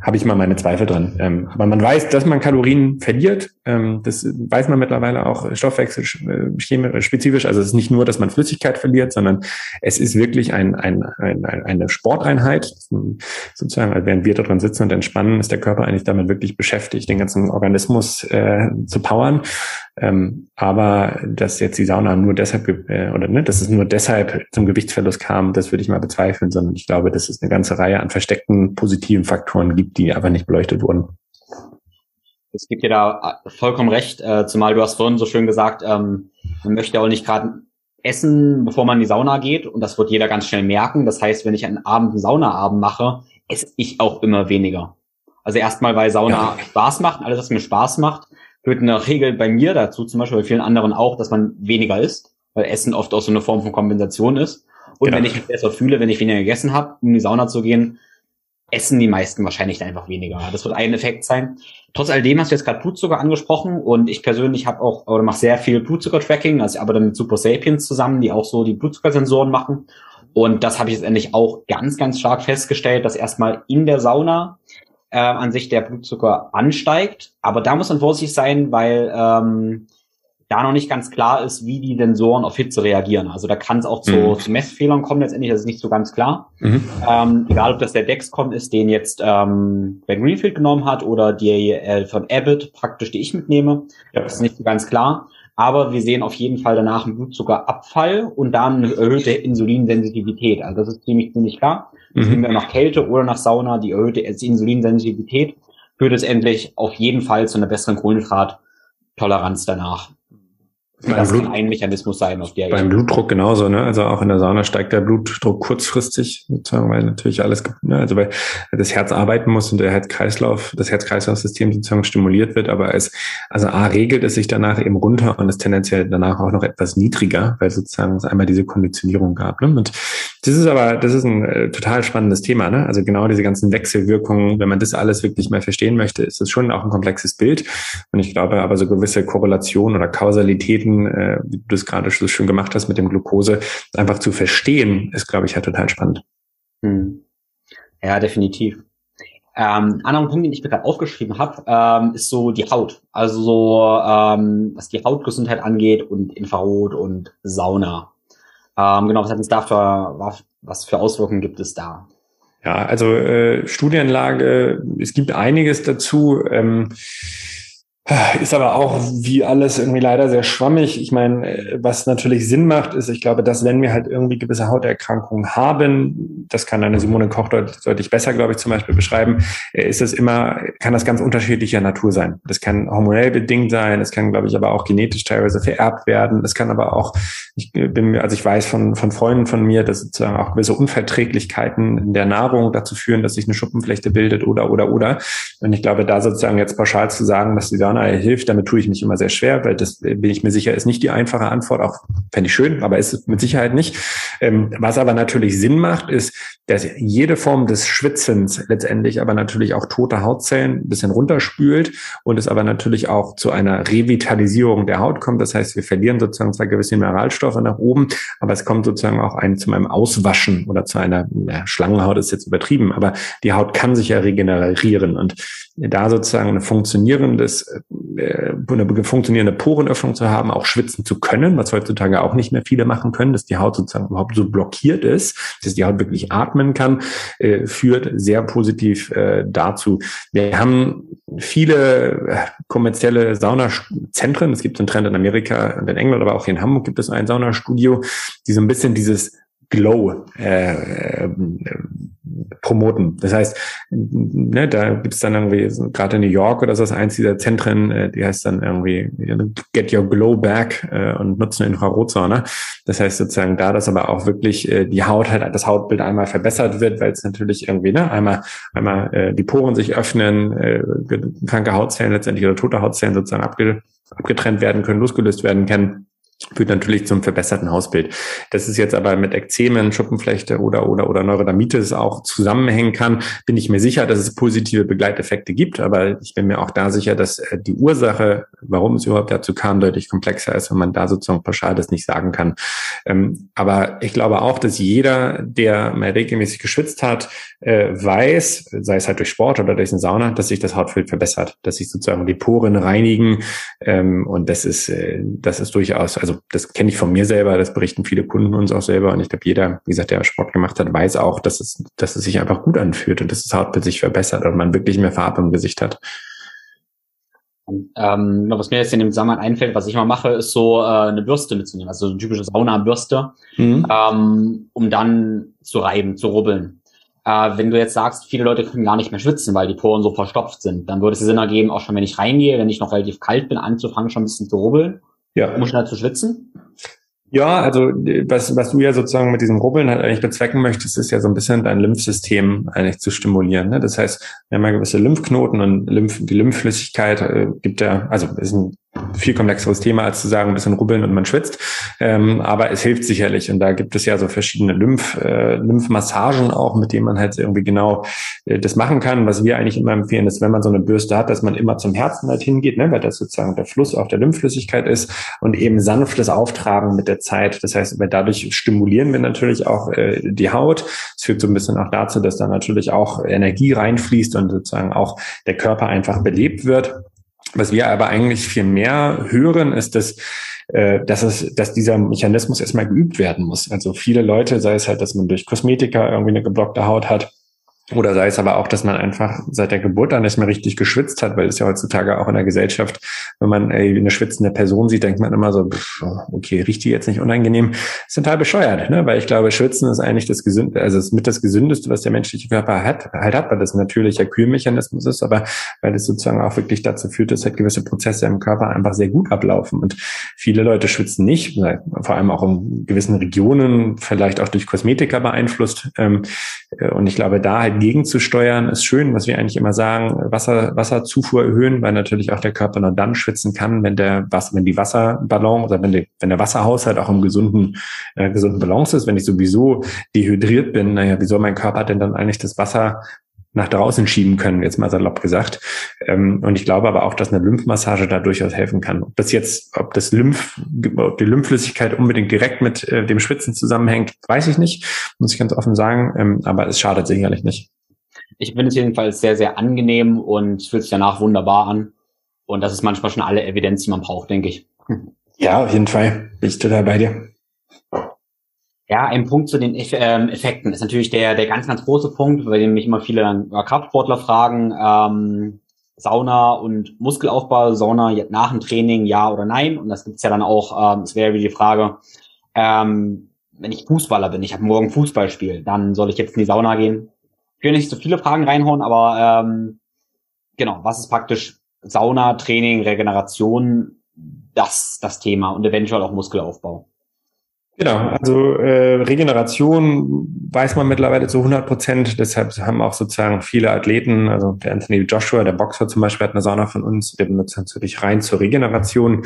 habe ich mal meine Zweifel dran. Ähm, aber man weiß, dass man Kalorien verliert. Ähm, das weiß man mittlerweile auch Stoffwechsel äh, spezifisch. Also es ist nicht nur, dass man Flüssigkeit verliert, sondern es ist wirklich ein, ein, ein, eine Sporteinheit. Sozusagen, während wir da drin sitzen und entspannen, ist der Körper eigentlich damit wirklich beschäftigt, den ganzen Organismus äh, zu powern. Ähm, aber dass jetzt die Sauna nur deshalb äh, oder ne, dass es nur deshalb zum Gewichtsverlust kam, das würde ich mal bezweifeln, sondern ich glaube, dass es eine ganze Reihe an versteckten positiven Faktoren gibt, die aber nicht beleuchtet wurden. Es gibt dir da äh, vollkommen recht, äh, zumal du hast vorhin so schön gesagt, ähm, man möchte auch nicht gerade essen, bevor man in die Sauna geht und das wird jeder ganz schnell merken. Das heißt, wenn ich einen Abend einen Saunaabend mache, esse ich auch immer weniger. Also erstmal, weil Sauna ja. Spaß macht, alles, was mir Spaß macht, führt in der Regel bei mir dazu, zum Beispiel bei vielen anderen auch, dass man weniger isst, weil Essen oft auch so eine Form von Kompensation ist. Und genau. wenn ich mich besser fühle, wenn ich weniger gegessen habe, um in die Sauna zu gehen, essen die meisten wahrscheinlich einfach weniger. Das wird ein Effekt sein. Trotz alledem hast du jetzt gerade Blutzucker angesprochen und ich persönlich habe auch oder mache sehr viel Blutzucker-Tracking, also ich arbeite mit Super Sapiens zusammen, die auch so die Blutzuckersensoren machen. Und das habe ich jetzt endlich auch ganz, ganz stark festgestellt, dass erstmal in der Sauna äh, an sich der Blutzucker ansteigt. Aber da muss man vorsichtig sein, weil ähm, da noch nicht ganz klar ist, wie die Sensoren auf Hitze reagieren. Also da kann es auch zu, mhm. zu Messfehlern kommen letztendlich, das ist nicht so ganz klar. Mhm. Ähm, egal, ob das der Dexcom ist, den jetzt ähm, Ben Greenfield genommen hat oder die äh, von Abbott praktisch, die ich mitnehme, ja. das ist nicht so ganz klar. Aber wir sehen auf jeden Fall danach einen Blutzuckerabfall und dann eine erhöhte Insulinsensitivität. Also das ist ziemlich, ziemlich klar. Mhm. Sehen wir nach Kälte oder nach Sauna, die erhöhte Insulinsensitivität führt es endlich auf jeden Fall zu einer besseren Kohlenhydrattoleranz danach. Das Blut, kann ein Mechanismus sein, auf der Beim Blutdruck genauso, ne? Also auch in der Sauna steigt der Blutdruck kurzfristig, sozusagen, weil natürlich alles, ne? also weil das Herz arbeiten muss und der Herzkreislauf, das Herz-Kreislauf-System sozusagen stimuliert wird, aber es, also A regelt es sich danach eben runter und ist tendenziell danach auch noch etwas niedriger, weil sozusagen es einmal diese Konditionierung gab. Ne? Und das ist aber, das ist ein äh, total spannendes Thema, ne? Also genau diese ganzen Wechselwirkungen, wenn man das alles wirklich mal verstehen möchte, ist es schon auch ein komplexes Bild. Und ich glaube aber so gewisse Korrelationen oder Kausalitäten, äh, wie du das gerade so schön gemacht hast mit dem Glucose, einfach zu verstehen, ist, glaube ich, ja total spannend. Hm. Ja, definitiv. Ähm, anderer Punkt, den ich mir gerade aufgeschrieben habe, ähm, ist so die Haut. Also so, ähm, was die Hautgesundheit angeht und Infrarot und Sauna. Ähm, genau, was hat es da für, was für Auswirkungen gibt es da? Ja, also äh, Studienlage, es gibt einiges dazu. Ähm, ist aber auch wie alles irgendwie leider sehr schwammig. Ich meine, was natürlich Sinn macht, ist, ich glaube, dass wenn wir halt irgendwie gewisse Hauterkrankungen haben, das kann eine Simone Koch deutlich besser, glaube ich, zum Beispiel beschreiben, ist es immer, kann das ganz unterschiedlicher Natur sein. Das kann hormonell bedingt sein, es kann, glaube ich, aber auch genetisch teilweise vererbt werden. Es kann aber auch, ich bin, also ich weiß von, von Freunden von mir, dass sozusagen auch gewisse Unverträglichkeiten in der Nahrung dazu führen, dass sich eine Schuppenflechte bildet oder, oder, oder. Und ich glaube, da sozusagen jetzt pauschal zu sagen, dass die Sauna hilft, damit tue ich mich immer sehr schwer, weil das bin ich mir sicher, ist nicht die einfache Antwort, auch fände ich schön, aber ist mit Sicherheit nicht. Ähm, was aber natürlich Sinn macht, ist, dass jede Form des Schwitzens letztendlich aber natürlich auch tote Hautzellen ein bisschen runterspült und es aber natürlich auch zu einer Revitalisierung der Haut kommt. Das heißt, wir verlieren sozusagen zwar gewisse Mineralstoffe nach oben, aber es kommt sozusagen auch ein, zu einem Auswaschen oder zu einer ja, Schlangenhaut ist jetzt übertrieben, aber die Haut kann sich ja regenerieren und da sozusagen ein funktionierendes äh, eine funktionierende Porenöffnung zu haben, auch schwitzen zu können, was heutzutage auch nicht mehr viele machen können, dass die Haut sozusagen überhaupt so blockiert ist, dass die Haut wirklich atmen kann, äh, führt sehr positiv äh, dazu. Wir haben viele äh, kommerzielle Saunazentren. Es gibt einen Trend in Amerika und in England, aber auch hier in Hamburg gibt es ein Saunastudio, die so ein bisschen dieses Glow äh, äh, promoten. Das heißt, ne, da gibt es dann irgendwie, gerade in New York oder so, das eins dieser Zentren, äh, die heißt dann irgendwie Get Your Glow Back äh, und nutzen Infrarotsauna. Das heißt sozusagen da, dass aber auch wirklich äh, die Haut halt, das Hautbild einmal verbessert wird, weil es natürlich irgendwie, ne, einmal, einmal äh, die Poren sich öffnen, äh, kranke Hautzellen letztendlich oder tote Hautzellen sozusagen abge, abgetrennt werden können, losgelöst werden können führt natürlich zum verbesserten Hausbild. Das ist jetzt aber mit Ekzemen, Schuppenflechte oder, oder, oder Neurodermitis auch zusammenhängen kann, bin ich mir sicher, dass es positive Begleiteffekte gibt. Aber ich bin mir auch da sicher, dass äh, die Ursache, warum es überhaupt dazu kam, deutlich komplexer ist, wenn man da sozusagen pauschal das nicht sagen kann. Ähm, aber ich glaube auch, dass jeder, der mal regelmäßig geschwitzt hat, äh, weiß, sei es halt durch Sport oder durch eine Sauna, dass sich das Hautbild verbessert, dass sich sozusagen die Poren reinigen. Ähm, und das ist, äh, das ist durchaus, also das kenne ich von mir selber, das berichten viele Kunden uns auch selber. Und ich glaube, jeder, wie gesagt, der Sport gemacht hat, weiß auch, dass es, dass es sich einfach gut anfühlt und dass das Hautbild sich verbessert und man wirklich mehr Farbe im Gesicht hat. Und, ähm, was mir jetzt in dem Zusammenhang einfällt, was ich mal mache, ist so äh, eine Bürste mitzunehmen, also so eine typische Sauna-Bürste, mhm. ähm, um dann zu reiben, zu rubbeln. Äh, wenn du jetzt sagst, viele Leute können gar nicht mehr schwitzen, weil die Poren so verstopft sind, dann würde es Sinn ergeben, auch schon wenn ich reingehe, wenn ich noch relativ kalt bin, anzufangen, schon ein bisschen zu rubbeln, ja. um schneller zu schwitzen. Ja, also was, was du ja sozusagen mit diesem Rubbeln halt eigentlich bezwecken möchtest, ist ja so ein bisschen dein Lymphsystem eigentlich zu stimulieren. Ne? Das heißt, wir haben ja gewisse Lymphknoten und Lymph, die Lymphflüssigkeit äh, gibt ja, also ist ein viel komplexeres Thema, als zu sagen, ein bisschen rubbeln und man schwitzt. Ähm, aber es hilft sicherlich. Und da gibt es ja so verschiedene Lymph, äh, Lymphmassagen auch, mit denen man halt irgendwie genau äh, das machen kann. Was wir eigentlich immer empfehlen, ist, wenn man so eine Bürste hat, dass man immer zum Herzen halt hingeht, ne, weil das sozusagen der Fluss auch der Lymphflüssigkeit ist und eben sanftes Auftragen mit der Zeit. Das heißt, dadurch stimulieren wir natürlich auch äh, die Haut. Es führt so ein bisschen auch dazu, dass da natürlich auch Energie reinfließt und sozusagen auch der Körper einfach belebt wird. Was wir aber eigentlich viel mehr hören, ist, dass äh, dass es, dass dieser Mechanismus erstmal geübt werden muss. Also viele Leute, sei es halt, dass man durch Kosmetika irgendwie eine geblockte Haut hat, oder sei es aber auch, dass man einfach seit der Geburt an nicht mehr richtig geschwitzt hat, weil es ja heutzutage auch in der Gesellschaft, wenn man eine schwitzende Person sieht, denkt man immer so, okay, riecht die jetzt nicht unangenehm. Ist total bescheuert, ne? weil ich glaube, Schwitzen ist eigentlich das Gesünde, also ist mit das Gesündeste, was der menschliche Körper hat, halt hat, weil das ein natürlicher Kühlmechanismus ist, aber weil es sozusagen auch wirklich dazu führt, dass halt gewisse Prozesse im Körper einfach sehr gut ablaufen. Und viele Leute schwitzen nicht, vor allem auch in gewissen Regionen, vielleicht auch durch Kosmetika beeinflusst. Ähm, und ich glaube, da halt gegenzusteuern, ist schön, was wir eigentlich immer sagen, Wasser, Wasserzufuhr erhöhen, weil natürlich auch der Körper nur dann schwitzen kann, wenn der was, wenn die Wasserballon oder wenn, der, wenn der Wasserhaushalt auch im gesunden, äh, gesunden Balance ist. Wenn ich sowieso dehydriert bin, naja, wie mein Körper denn dann eigentlich das Wasser nach draußen schieben können, jetzt mal salopp gesagt. Ähm, und ich glaube aber auch, dass eine Lymphmassage da durchaus helfen kann. Ob das jetzt, ob das Lymph, ob die Lymphflüssigkeit unbedingt direkt mit äh, dem Schwitzen zusammenhängt, weiß ich nicht, muss ich ganz offen sagen. Ähm, aber es schadet sicherlich nicht. Ich finde es jedenfalls sehr, sehr angenehm und fühlt sich danach wunderbar an. Und das ist manchmal schon alle Evidenz, die man braucht, denke ich. Ja, auf jeden Fall. Bin ich total bei dir. Ja, ein Punkt zu den ähm, Effekten ist natürlich der, der ganz, ganz große Punkt, bei dem mich immer viele Kraftsportler fragen, ähm, Sauna und Muskelaufbau, Sauna nach dem Training, ja oder nein? Und das gibt's ja dann auch, ähm, es wäre wie die Frage, ähm, wenn ich Fußballer bin, ich habe morgen Fußballspiel, dann soll ich jetzt in die Sauna gehen? Ich will nicht so viele Fragen reinhauen, aber ähm, genau, was ist praktisch Sauna, Training, Regeneration, das, das Thema und eventuell auch Muskelaufbau? Genau, also äh, Regeneration weiß man mittlerweile zu 100 Prozent. Deshalb haben auch sozusagen viele Athleten, also der Anthony Joshua, der Boxer zum Beispiel, hat eine Sauna von uns, der benutzt natürlich rein zur Regeneration.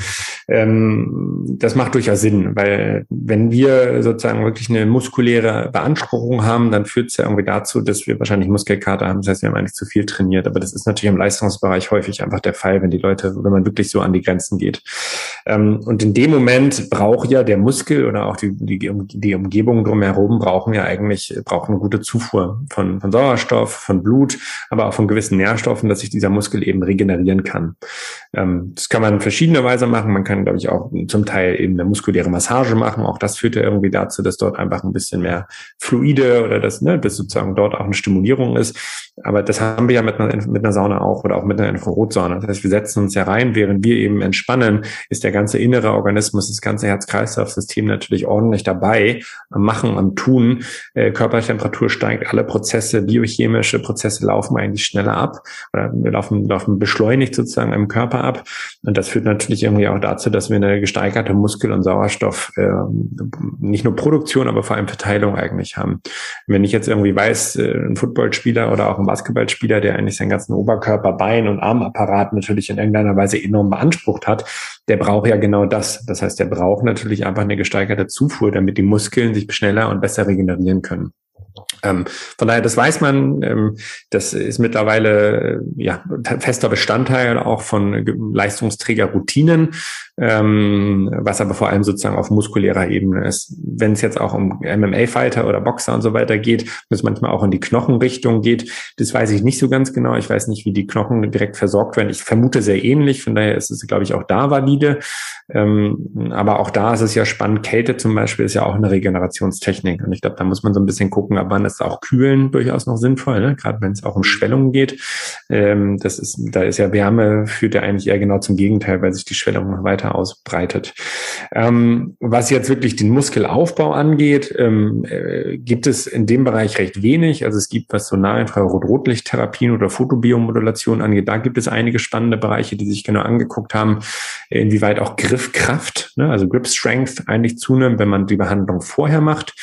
Ähm, das macht durchaus Sinn, weil wenn wir sozusagen wirklich eine muskuläre Beanspruchung haben, dann führt es ja irgendwie dazu, dass wir wahrscheinlich Muskelkater haben. Das heißt, wir haben eigentlich zu viel trainiert. Aber das ist natürlich im Leistungsbereich häufig einfach der Fall, wenn die Leute, wenn man wirklich so an die Grenzen geht. Ähm, und in dem Moment braucht ja der Muskel oder auch die, die, die Umgebung drumherum brauchen ja eigentlich, brauchen eine gute Zufuhr von, von Sauerstoff, von Blut, aber auch von gewissen Nährstoffen, dass sich dieser Muskel eben regenerieren kann. Ähm, das kann man in verschiedener Weise machen. Man kann, glaube ich, auch zum Teil eben eine muskuläre Massage machen. Auch das führt ja irgendwie dazu, dass dort einfach ein bisschen mehr Fluide oder das, ne, dass sozusagen dort auch eine Stimulierung ist. Aber das haben wir ja mit einer, mit einer Sauna auch oder auch mit einer Infrarotsauna. Das heißt, wir setzen uns ja rein, während wir eben entspannen, ist der ganze innere Organismus, das ganze Herz-Kreislauf-System natürlich ordentlich dabei, am Machen, am Tun. Äh, Körpertemperatur steigt, alle Prozesse, biochemische Prozesse laufen eigentlich schneller ab oder laufen, laufen beschleunigt sozusagen im Körper ab. Und das führt natürlich irgendwie auch dazu, dass wir eine gesteigerte Muskel- und Sauerstoff, äh, nicht nur Produktion, aber vor allem Verteilung eigentlich haben. Wenn ich jetzt irgendwie weiß, äh, ein Footballspieler oder auch ein Basketballspieler, der eigentlich seinen ganzen Oberkörper, Bein und Armapparat natürlich in irgendeiner Weise enorm beansprucht hat, der braucht ja genau das. Das heißt, der braucht natürlich einfach eine gesteigerte Zufuhr, damit die Muskeln sich schneller und besser regenerieren können. Ähm, von daher, das weiß man, ähm, das ist mittlerweile äh, ja fester Bestandteil auch von Leistungsträgerroutinen, ähm, was aber vor allem sozusagen auf muskulärer Ebene ist. Wenn es jetzt auch um MMA-Fighter oder Boxer und so weiter geht, wenn es manchmal auch in die Knochenrichtung geht, das weiß ich nicht so ganz genau. Ich weiß nicht, wie die Knochen direkt versorgt werden. Ich vermute sehr ähnlich, von daher ist es, glaube ich, auch da valide. Ähm, aber auch da ist es ja spannend. Kälte zum Beispiel ist ja auch eine Regenerationstechnik. Und ich glaube, da muss man so ein bisschen gucken, ab wann ist auch Kühlen durchaus noch sinnvoll, ne? gerade wenn es auch um Schwellungen geht. Ähm, das ist, da ist ja Wärme, führt ja eigentlich eher genau zum Gegenteil, weil sich die Schwellung noch weiter weiter ausbreitet. Ähm, was jetzt wirklich den Muskelaufbau angeht, ähm, äh, gibt es in dem Bereich recht wenig. Also es gibt, was so Nahinfrarot-Rotlichttherapien oder Fotobiomodulation angeht, da gibt es einige spannende Bereiche, die sich genau angeguckt haben, inwieweit auch Griffkraft, ne, also Grip Strength eigentlich zunimmt, wenn man die Behandlung vorher macht.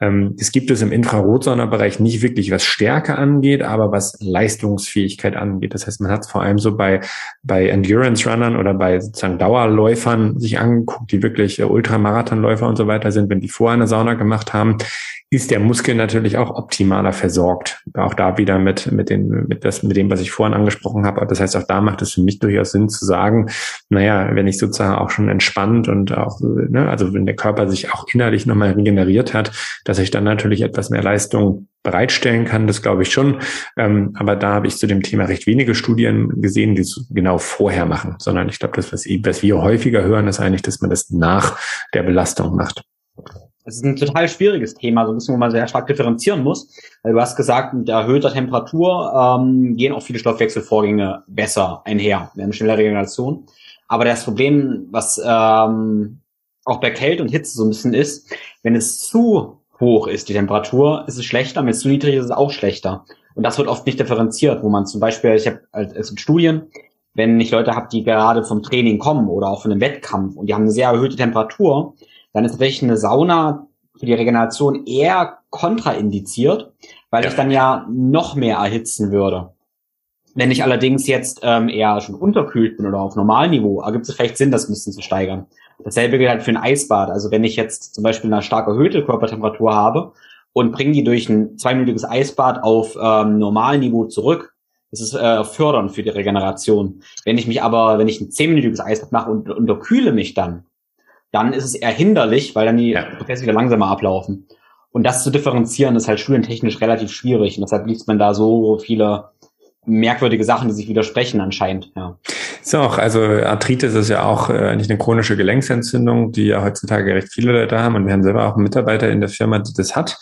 Ähm, es gibt es im Infrarotsonderbereich nicht wirklich, was Stärke angeht, aber was Leistungsfähigkeit angeht. Das heißt, man hat es vor allem so bei, bei Endurance-Runnern oder bei sozusagen Dauerläufern sich angeguckt, die wirklich äh, Ultramarathonläufer und so weiter sind, wenn die vorher eine Sauna gemacht haben, ist der Muskel natürlich auch optimaler versorgt. Auch da wieder mit, mit, den, mit, das, mit dem, was ich vorhin angesprochen habe. Das heißt, auch da macht es für mich durchaus Sinn zu sagen, naja, wenn ich sozusagen auch schon entspannt und auch, ne, also wenn der Körper sich auch innerlich nochmal regeneriert hat, dass ich dann natürlich etwas mehr Leistung bereitstellen kann, das glaube ich schon. Ähm, aber da habe ich zu dem Thema recht wenige Studien gesehen, die es genau vorher machen, sondern ich glaube, das, was, was wir häufiger hören, ist eigentlich, dass man das nach der Belastung macht. Es ist ein total schwieriges Thema, so ein bisschen, wo man sehr stark differenzieren muss. Weil du hast gesagt, mit erhöhter Temperatur ähm, gehen auch viele Stoffwechselvorgänge besser einher, eine schnelle Regeneration. Aber das Problem, was ähm, auch bei Kälte und Hitze so ein bisschen ist, wenn es zu hoch ist, die Temperatur, ist es schlechter, wenn es zu niedrig ist, ist es auch schlechter. Und das wird oft nicht differenziert, wo man zum Beispiel, ich habe also Studien, wenn ich Leute habe, die gerade vom Training kommen oder auch von einem Wettkampf und die haben eine sehr erhöhte Temperatur, dann ist tatsächlich eine Sauna für die Regeneration eher kontraindiziert, weil ja. ich dann ja noch mehr erhitzen würde. Wenn ich allerdings jetzt ähm, eher schon unterkühlt bin oder auf Normalniveau, ergibt es vielleicht Sinn, das ein bisschen zu steigern. Dasselbe gilt halt für ein Eisbad. Also wenn ich jetzt zum Beispiel eine stark erhöhte Körpertemperatur habe und bringe die durch ein zweiminütiges Eisbad auf ähm, Normalniveau zurück, das ist äh, fördernd für die Regeneration. Wenn ich mich aber, wenn ich ein zehnminütiges Eisbad mache und unterkühle mich dann, dann ist es eher hinderlich, weil dann die ja. Prozesse wieder langsamer ablaufen. Und das zu differenzieren ist halt studientechnisch relativ schwierig. Und deshalb liest man da so viele merkwürdige Sachen, die sich widersprechen anscheinend. Ja. Ist auch, also Arthritis ist ja auch äh, nicht eine chronische Gelenksentzündung, die ja heutzutage recht viele Leute haben. Und wir haben selber auch einen Mitarbeiter in der Firma, die das hat.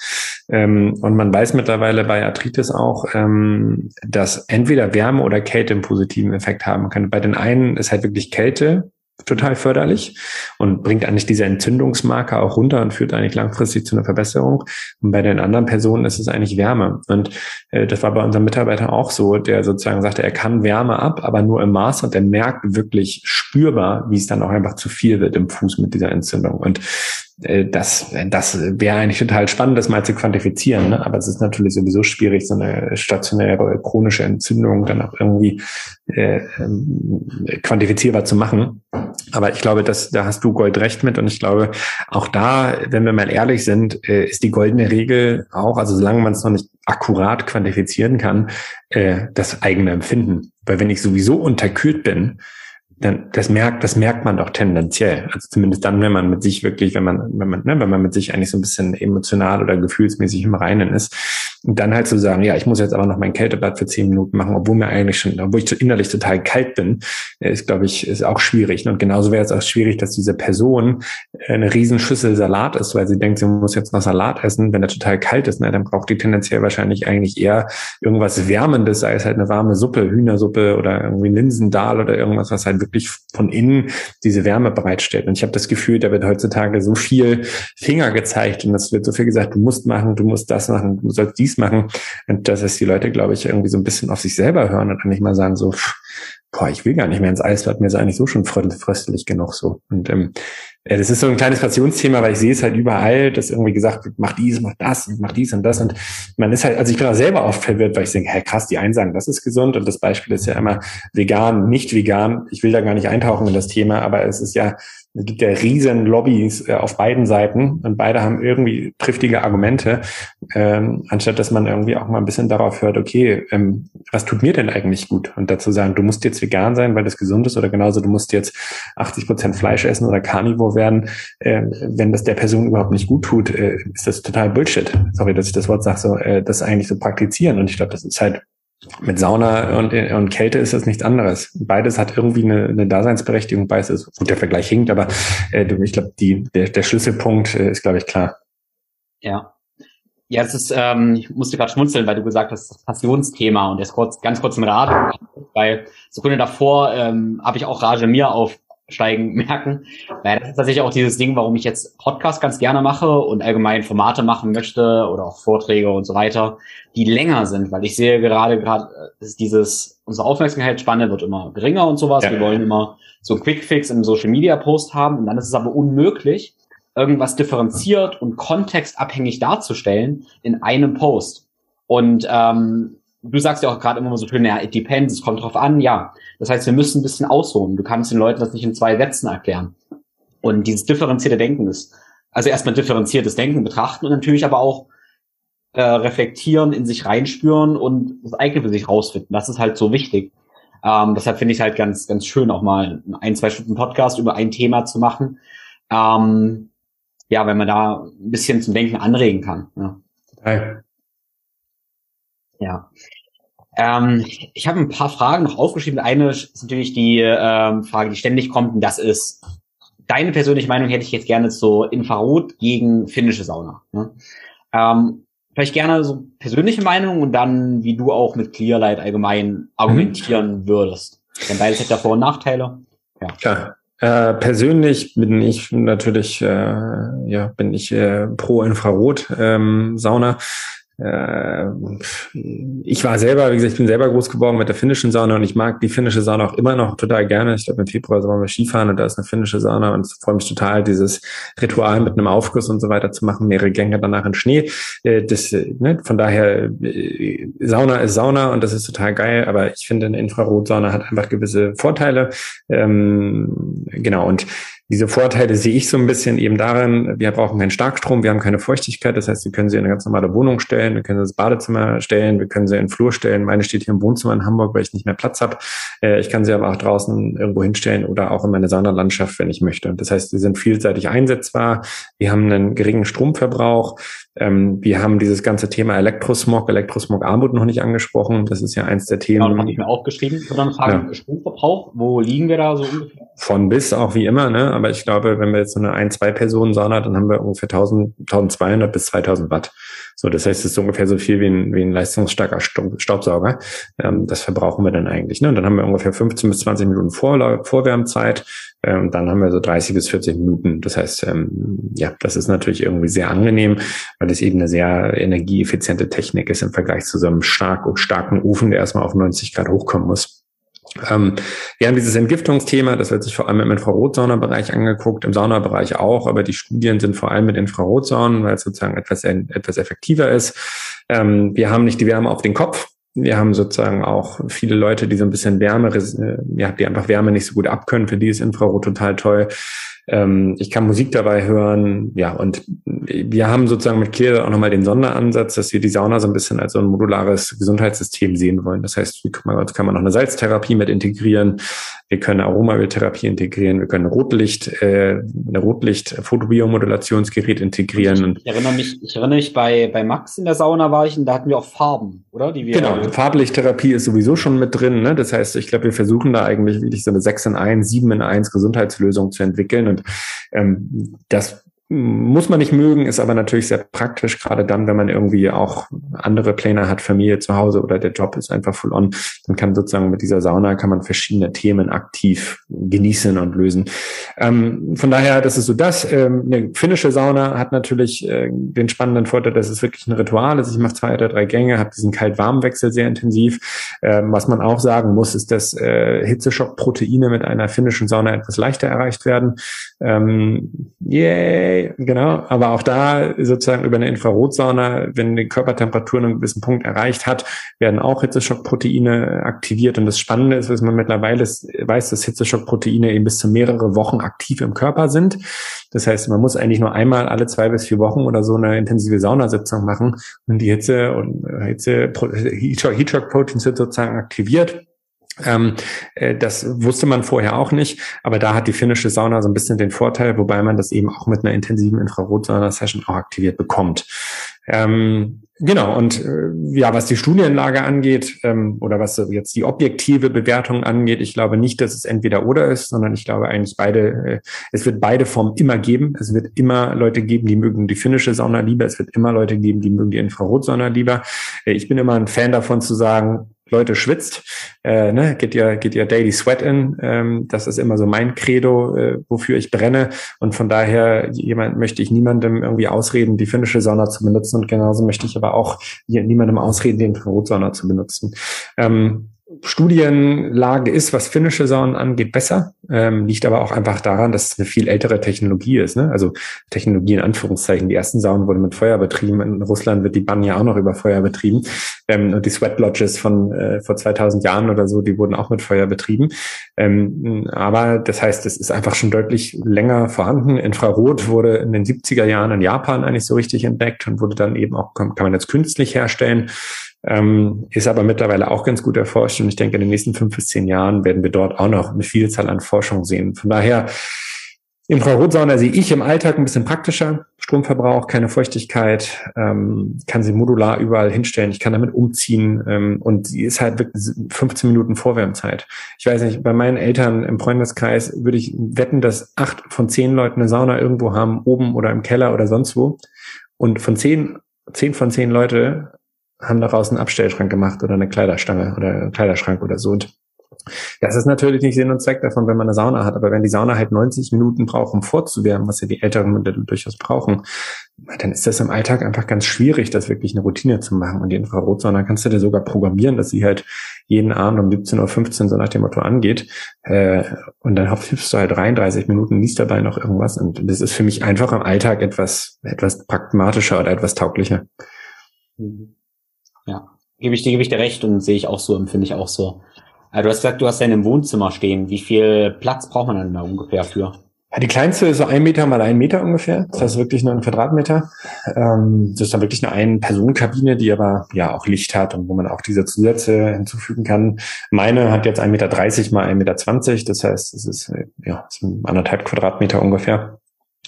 Ähm, und man weiß mittlerweile bei Arthritis auch, ähm, dass entweder Wärme oder Kälte einen positiven Effekt haben kann. Bei den einen ist halt wirklich Kälte total förderlich und bringt eigentlich diese Entzündungsmarker auch runter und führt eigentlich langfristig zu einer Verbesserung. Und bei den anderen Personen ist es eigentlich Wärme. Und äh, das war bei unserem Mitarbeiter auch so, der sozusagen sagte, er kann Wärme ab, aber nur im Maß und er merkt wirklich spürbar, wie es dann auch einfach zu viel wird im Fuß mit dieser Entzündung. Und das, das wäre eigentlich total spannend, das mal zu quantifizieren. Ne? Aber es ist natürlich sowieso schwierig, so eine stationäre chronische Entzündung dann auch irgendwie äh, ähm, quantifizierbar zu machen. Aber ich glaube, dass, da hast du Gold recht mit. Und ich glaube, auch da, wenn wir mal ehrlich sind, äh, ist die goldene Regel auch, also solange man es noch nicht akkurat quantifizieren kann, äh, das eigene Empfinden. Weil wenn ich sowieso unterkühlt bin, dann das merkt, das merkt man doch tendenziell. Also zumindest dann, wenn man mit sich wirklich, wenn man, wenn man, ne, wenn man mit sich eigentlich so ein bisschen emotional oder gefühlsmäßig im Reinen ist. Und dann halt zu sagen, ja, ich muss jetzt aber noch mein Kältebad für zehn Minuten machen, obwohl mir eigentlich schon, obwohl ich innerlich total kalt bin, ist, glaube ich, ist auch schwierig. Und genauso wäre es auch schwierig, dass diese Person eine Riesenschüssel Salat ist, weil sie denkt, sie muss jetzt noch Salat essen. Wenn er total kalt ist, ne, dann braucht die tendenziell wahrscheinlich eigentlich eher irgendwas Wärmendes, sei es halt eine warme Suppe, Hühnersuppe oder irgendwie Linsendahl oder irgendwas, was halt wirklich von innen diese Wärme bereitstellt. Und ich habe das Gefühl, da wird heutzutage so viel Finger gezeigt und es wird so viel gesagt, du musst machen, du musst das machen, du sollst dies machen. Und dass es die Leute, glaube ich, irgendwie so ein bisschen auf sich selber hören und dann nicht mal sagen so, boah, ich will gar nicht mehr ins Eisbad, mir ist eigentlich so schon fröstelig genug so. Und ähm, das ist so ein kleines Passionsthema, weil ich sehe es halt überall, dass irgendwie gesagt wird, mach dies, mach das, mach dies und das. Und man ist halt, also ich bin auch selber oft verwirrt, weil ich denke, hä, krass, die einen sagen, das ist gesund. Und das Beispiel ist ja immer vegan, nicht vegan. Ich will da gar nicht eintauchen in das Thema, aber es ist ja es gibt ja riesen Lobbys äh, auf beiden Seiten und beide haben irgendwie triftige Argumente, ähm, anstatt dass man irgendwie auch mal ein bisschen darauf hört, okay, ähm, was tut mir denn eigentlich gut? Und dazu sagen, du musst jetzt vegan sein, weil das gesund ist oder genauso, du musst jetzt 80 Prozent Fleisch essen oder Carnivore werden. Äh, wenn das der Person überhaupt nicht gut tut, äh, ist das total Bullshit. Sorry, dass ich das Wort sage, so, äh, das eigentlich so praktizieren. Und ich glaube, das ist halt mit Sauna und, und Kälte ist das nichts anderes. Beides hat irgendwie eine, eine Daseinsberechtigung. Beides ist, gut, der Vergleich hinkt, aber äh, ich glaube, der, der Schlüsselpunkt äh, ist, glaube ich, klar. Ja. Ja, es ist, ähm, ich musste gerade schmunzeln, weil du gesagt hast, das Passionsthema und jetzt kurz, ganz kurz ein Rat, weil Sekunde davor ähm, habe ich auch Rage mir auf steigen [laughs] merken. Naja, das ist tatsächlich auch dieses Ding, warum ich jetzt Podcast ganz gerne mache und allgemein Formate machen möchte oder auch Vorträge und so weiter, die länger sind, weil ich sehe gerade gerade ist dieses unsere Aufmerksamkeitsspanne wird immer geringer und sowas. Ja. Wir wollen immer so einen Quickfix im Social Media Post haben und dann ist es aber unmöglich, irgendwas differenziert und kontextabhängig darzustellen in einem Post. Und ähm, du sagst ja auch gerade immer so schön, ja, it depends, es kommt drauf an, ja. Das heißt, wir müssen ein bisschen ausholen. Du kannst den Leuten das nicht in zwei Sätzen erklären. Und dieses differenzierte Denken ist, also erstmal differenziertes Denken betrachten und natürlich aber auch äh, reflektieren, in sich reinspüren und das eigene für sich rausfinden. Das ist halt so wichtig. Ähm, deshalb finde ich halt ganz, ganz schön, auch mal ein, zwei Stunden Podcast über ein Thema zu machen. Ähm, ja, wenn man da ein bisschen zum Denken anregen kann. Ja. Total. Ja. Ähm, ich habe ein paar Fragen noch aufgeschrieben. Eine ist natürlich die ähm, Frage, die ständig kommt, und das ist deine persönliche Meinung hätte ich jetzt gerne zu Infrarot gegen finnische Sauna. Ne? Ähm, vielleicht gerne so persönliche Meinung und dann, wie du auch mit Clearlight allgemein argumentieren mhm. würdest. Denn beides hat ja Vor- und Nachteile. Ja. Klar. Äh, persönlich bin ich natürlich, äh, ja, bin ich äh, pro Infrarot ähm, äh, ich war selber, wie gesagt, ich bin selber groß geworden mit der finnischen Sauna und ich mag die finnische Sauna auch immer noch total gerne. Ich glaube, im Februar sollen wir Skifahren und da ist eine finnische Sauna und es freut mich total, dieses Ritual mit einem Aufguss und so weiter zu machen, mehrere Gänge danach in Schnee. Äh, das, ne, von daher, äh, Sauna ist Sauna und das ist total geil, aber ich finde, eine Infrarotsauna hat einfach gewisse Vorteile. Ähm, genau, und diese Vorteile sehe ich so ein bisschen eben darin, wir brauchen keinen Starkstrom, wir haben keine Feuchtigkeit, das heißt, wir können sie in eine ganz normale Wohnung stellen, wir können sie ins Badezimmer stellen, wir können sie in den Flur stellen. Meine steht hier im Wohnzimmer in Hamburg, weil ich nicht mehr Platz habe. Äh, ich kann sie aber auch draußen irgendwo hinstellen oder auch in meine Saunalandschaft, wenn ich möchte. Das heißt, sie sind vielseitig einsetzbar, wir haben einen geringen Stromverbrauch, ähm, wir haben dieses ganze Thema Elektrosmog, Elektrosmog Armut noch nicht angesprochen. Das ist ja eins der Themen. Genau, habe ich mir aufgeschrieben. Und dann Frage ja. Stromverbrauch. Wo liegen wir da so ungefähr? Von bis auch wie immer, ne? Aber ich glaube, wenn wir jetzt so eine ein, zwei Personen Sauna, dann haben wir ungefähr 1000, 1200 bis 2000 Watt. So, das heißt, es ist ungefähr so viel wie ein, wie ein leistungsstarker Staubsauger. Ähm, das verbrauchen wir dann eigentlich. Ne? Und dann haben wir ungefähr 15 bis 20 Minuten Vor Vorwärmzeit. Ähm, dann haben wir so 30 bis 40 Minuten. Das heißt, ähm, ja, das ist natürlich irgendwie sehr angenehm, weil es eben eine sehr energieeffiziente Technik ist im Vergleich zu so einem stark und starken Ofen, der erstmal auf 90 Grad hochkommen muss. Ähm, wir haben dieses Entgiftungsthema, das wird sich vor allem im Infrarotsaunabereich angeguckt, im Saunabereich auch, aber die Studien sind vor allem mit Infrarotsaunen, weil es sozusagen etwas, etwas effektiver ist. Ähm, wir haben nicht die Wärme auf den Kopf. Wir haben sozusagen auch viele Leute, die so ein bisschen Wärme, äh, ja, die einfach Wärme nicht so gut abkönnen. Für die ist Infrarot total toll. Ähm, ich kann Musik dabei hören. Ja, und wir haben sozusagen mit Clear auch nochmal den Sonderansatz, dass wir die Sauna so ein bisschen als so ein modulares Gesundheitssystem sehen wollen. Das heißt, wie kann man, kann man noch eine Salztherapie mit integrieren. Wir können Aromaöltherapie integrieren. Wir können Rotlicht, äh, eine Rotlicht-Fotobiomodulationsgerät integrieren. Und ich erinnere mich, ich erinnere mich bei, bei Max in der Sauna war ich und da hatten wir auch Farben, oder? Die wir genau. Farblichttherapie ist sowieso schon mit drin. Ne? Das heißt, ich glaube, wir versuchen da eigentlich wirklich so eine 6 in 1, 7 in 1 Gesundheitslösung zu entwickeln. Und ähm, das muss man nicht mögen, ist aber natürlich sehr praktisch, gerade dann, wenn man irgendwie auch andere Pläne hat, Familie zu Hause oder der Job ist einfach full on, dann kann sozusagen mit dieser Sauna kann man verschiedene Themen aktiv genießen und lösen. Ähm, von daher, das ist so das. Ähm, eine finnische Sauna hat natürlich äh, den spannenden Vorteil, dass es wirklich ein Ritual ist. Ich mache zwei oder drei Gänge, habe diesen Kalt-Warm-Wechsel sehr intensiv. Ähm, was man auch sagen muss, ist, dass äh, Hitzeschock-Proteine mit einer finnischen Sauna etwas leichter erreicht werden. Ähm, yay! genau. Aber auch da sozusagen über eine Infrarotsauna, wenn die Körpertemperatur einen gewissen Punkt erreicht hat, werden auch Hitzeschockproteine aktiviert. Und das Spannende ist, dass man mittlerweile weiß, dass Hitzeschockproteine eben bis zu mehrere Wochen aktiv im Körper sind. Das heißt, man muss eigentlich nur einmal alle zwei bis vier Wochen oder so eine intensive Saunasitzung machen und die Hitze und Hitze, Heatshock-Proteins sind sozusagen aktiviert. Ähm, äh, das wusste man vorher auch nicht, aber da hat die finnische Sauna so ein bisschen den Vorteil, wobei man das eben auch mit einer intensiven Infrarotsauna-Session auch aktiviert bekommt. Ähm, genau, und äh, ja, was die Studienlage angeht ähm, oder was jetzt die objektive Bewertung angeht, ich glaube nicht, dass es entweder oder ist, sondern ich glaube eigentlich beide, äh, es wird beide Formen immer geben. Es wird immer Leute geben, die mögen die finnische Sauna lieber, es wird immer Leute geben, die mögen die Infrarotsauna lieber. Äh, ich bin immer ein Fan davon zu sagen, Leute schwitzt, äh, ne, geht ihr, geht ihr Daily Sweat in. Ähm, das ist immer so mein Credo, äh, wofür ich brenne. Und von daher jemand möchte ich niemandem irgendwie ausreden, die finnische Sauna zu benutzen. Und genauso möchte ich aber auch niemandem ausreden, den Infrarotsauna zu benutzen. Ähm, Studienlage ist, was finnische Saunen angeht, besser. Ähm, liegt aber auch einfach daran, dass es eine viel ältere Technologie ist. Ne? Also Technologie in Anführungszeichen. Die ersten Saunen wurden mit Feuer betrieben. In Russland wird die Bann ja auch noch über Feuer betrieben. Ähm, und die Sweat Lodges von äh, vor 2000 Jahren oder so, die wurden auch mit Feuer betrieben. Ähm, aber das heißt, es ist einfach schon deutlich länger vorhanden. Infrarot wurde in den 70er Jahren in Japan eigentlich so richtig entdeckt und wurde dann eben auch, kann man jetzt künstlich herstellen ähm, ist aber mittlerweile auch ganz gut erforscht und ich denke, in den nächsten fünf bis zehn Jahren werden wir dort auch noch eine Vielzahl an Forschung sehen. Von daher, Infrarotsauna sehe ich im Alltag ein bisschen praktischer. Stromverbrauch, keine Feuchtigkeit, ähm, kann sie modular überall hinstellen. Ich kann damit umziehen ähm, und sie ist halt wirklich 15 Minuten Vorwärmzeit. Ich weiß nicht, bei meinen Eltern im Freundeskreis würde ich wetten, dass acht von zehn Leuten eine Sauna irgendwo haben, oben oder im Keller oder sonst wo. Und von zehn, zehn von zehn Leute haben daraus einen Abstellschrank gemacht oder eine Kleiderstange oder einen Kleiderschrank oder so. Und das ist natürlich nicht Sinn und Zweck davon, wenn man eine Sauna hat. Aber wenn die Sauna halt 90 Minuten braucht, um vorzuwärmen, was ja die älteren Modelle durchaus brauchen, dann ist das im Alltag einfach ganz schwierig, das wirklich eine Routine zu machen. Und die Infrarotsauna kannst du dir sogar programmieren, dass sie halt jeden Abend um 17.15 Uhr so nach dem Motto angeht. Äh, und dann hüpfst du halt 33 Minuten, liest dabei noch irgendwas. Und das ist für mich einfach im Alltag etwas, etwas pragmatischer oder etwas tauglicher. Mhm. Ja, gebe ich dir, gebe ich dir recht und sehe ich auch so, empfinde ich auch so. Also du hast gesagt, du hast ja in einem Wohnzimmer stehen. Wie viel Platz braucht man dann da ungefähr für? Ja, die kleinste ist so ein Meter mal ein Meter ungefähr. Das heißt wirklich nur ein Quadratmeter. Ähm, das ist dann wirklich eine Ein-Personen-Kabine, die aber ja auch Licht hat und wo man auch diese Zusätze hinzufügen kann. Meine hat jetzt ein Meter dreißig mal ein Meter. zwanzig. Das heißt, es ist ja ist anderthalb Quadratmeter ungefähr.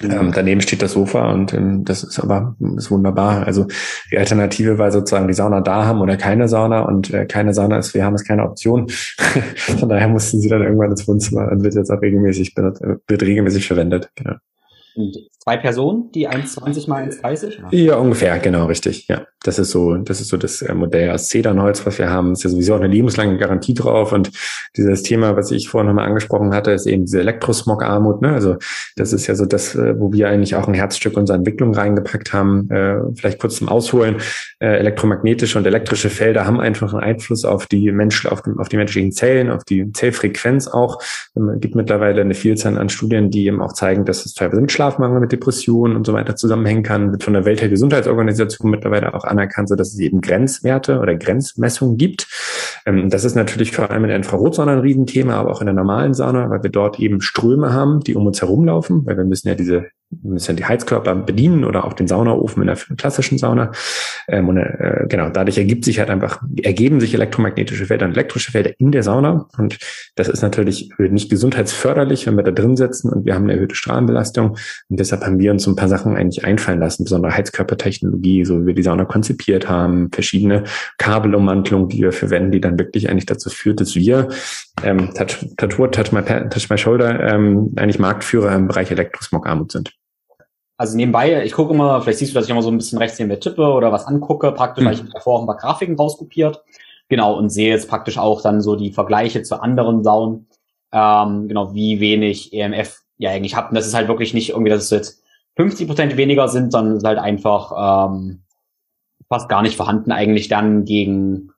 Ähm, daneben steht das Sofa und ähm, das ist aber ist wunderbar. Also die Alternative war sozusagen die Sauna da haben oder keine Sauna und äh, keine Sauna ist, wir haben es keine Option. [laughs] Von daher mussten sie dann irgendwann ins Wohnzimmer und wird jetzt auch regelmäßig benutzt, wird regelmäßig verwendet. Genau. Zwei Personen, die 1,20 mal 1,30? Ja, ungefähr, genau, richtig. Ja, das ist so, das ist so das äh, Modell aus Zedernholz, was wir haben. Ist ja sowieso auch eine lebenslange Garantie drauf. Und dieses Thema, was ich vorhin nochmal angesprochen hatte, ist eben diese Elektrosmog-Armut. Ne? Also das ist ja so das, äh, wo wir eigentlich auch ein Herzstück unserer Entwicklung reingepackt haben. Äh, vielleicht kurz zum Ausholen. Elektromagnetische und elektrische Felder haben einfach einen Einfluss auf die Mensch, auf, auf die menschlichen Zellen, auf die Zellfrequenz auch. Es gibt mittlerweile eine Vielzahl an Studien, die eben auch zeigen, dass es teilweise mit Schlafmangel, mit Depressionen und so weiter zusammenhängen kann, wird von der Weltgesundheitsorganisation mittlerweile auch anerkannt, so dass es eben Grenzwerte oder Grenzmessungen gibt. Ähm, das ist natürlich vor allem in der Infrarotsauna ein Riesenthema, aber auch in der normalen Sauna, weil wir dort eben Ströme haben, die um uns herumlaufen, weil wir müssen ja diese müssen die Heizkörper bedienen oder auch den Saunaofen in der klassischen Sauna. Ähm, und äh, genau, dadurch ergibt sich halt einfach, ergeben sich elektromagnetische Felder und elektrische Felder in der Sauna. Und das ist natürlich nicht gesundheitsförderlich, wenn wir da drin sitzen und wir haben eine erhöhte Strahlenbelastung. Und deshalb haben wir uns so ein paar Sachen eigentlich einfallen lassen, besondere Heizkörpertechnologie, so wie wir die Sauna konzipiert haben, verschiedene Kabelummantelungen, die wir verwenden, die dann wirklich eigentlich dazu führt, dass wir ähm, Touch, Tattoo, Touch My, Touch My Shoulder ähm, eigentlich Marktführer im Bereich Elektrosmog-Armut sind. Also nebenbei, ich gucke immer, vielleicht siehst du, dass ich immer so ein bisschen rechts neben der tippe oder was angucke, praktisch, mhm. weil ich davor auch ein paar Grafiken rauskopiert. Genau, und sehe jetzt praktisch auch dann so die Vergleiche zu anderen Saunen. Ähm, genau, wie wenig EMF ja eigentlich habt. Und das ist halt wirklich nicht irgendwie, dass es jetzt 50 Prozent weniger sind, sondern es ist halt einfach ähm, fast gar nicht vorhanden eigentlich dann gegen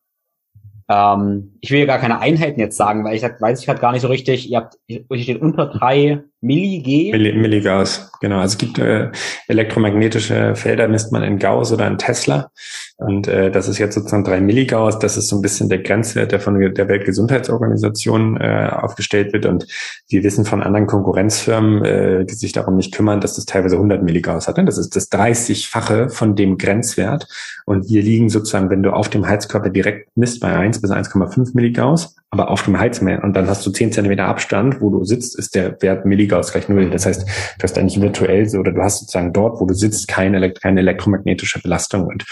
ähm, ich will ja gar keine Einheiten jetzt sagen, weil ich sag, weiß ich gerade gar nicht so richtig. Ihr habt, hier steht unter drei Milli-G. Milli Milligauss, genau. Also es gibt äh, elektromagnetische Felder, misst man in Gauss oder in Tesla. Und äh, das ist jetzt sozusagen drei Milligauss. Das ist so ein bisschen der Grenzwert, der von der Weltgesundheitsorganisation äh, aufgestellt wird. Und wir wissen von anderen Konkurrenzfirmen, äh, die sich darum nicht kümmern, dass das teilweise 100 Milligauss hat. Das ist das 30-fache von dem Grenzwert. Und wir liegen sozusagen, wenn du auf dem Heizkörper direkt misst, bei 1 bis 1,5 Milligauss, aber auf dem Heizmeer. Und dann hast du 10 Zentimeter Abstand, wo du sitzt, ist der Wert Milligauss Liga aus gleich null. Das heißt, du hast eigentlich virtuell so, oder du hast sozusagen dort, wo du sitzt, keine, keine elektromagnetische Belastung. Und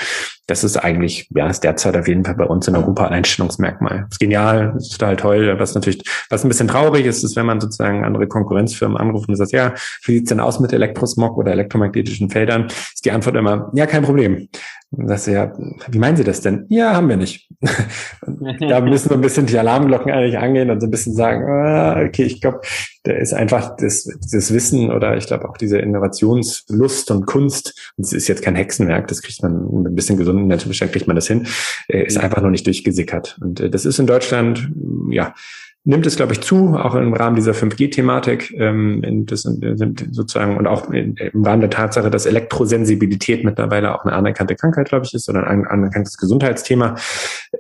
das ist eigentlich, ja, ist derzeit auf jeden Fall bei uns in Europa ein Einstellungsmerkmal. Das ist genial, ist total toll. Was natürlich, was ein bisschen traurig ist, ist, wenn man sozusagen andere Konkurrenzfirmen anruft und sagt, ja, wie sieht's denn aus mit Elektrosmog oder elektromagnetischen Feldern? Ist die Antwort immer, ja, kein Problem. Und du, ja, wie meinen Sie das denn? Ja, haben wir nicht. [laughs] da müssen wir ein bisschen die Alarmglocken eigentlich angehen und so ein bisschen sagen, ah, okay, ich glaube, da ist einfach das, das Wissen oder ich glaube auch diese Innovationslust und Kunst, und es ist jetzt kein Hexenwerk, das kriegt man mit ein bisschen gesunden Menschenverstand kriegt man das hin, äh, ist einfach noch nicht durchgesickert. Und äh, das ist in Deutschland, ja, nimmt es, glaube ich, zu, auch im Rahmen dieser 5G-Thematik, ähm, das sind sozusagen und auch im Rahmen der Tatsache, dass Elektrosensibilität mittlerweile auch eine anerkannte Krankheit, glaube ich, ist oder ein anerkanntes Gesundheitsthema,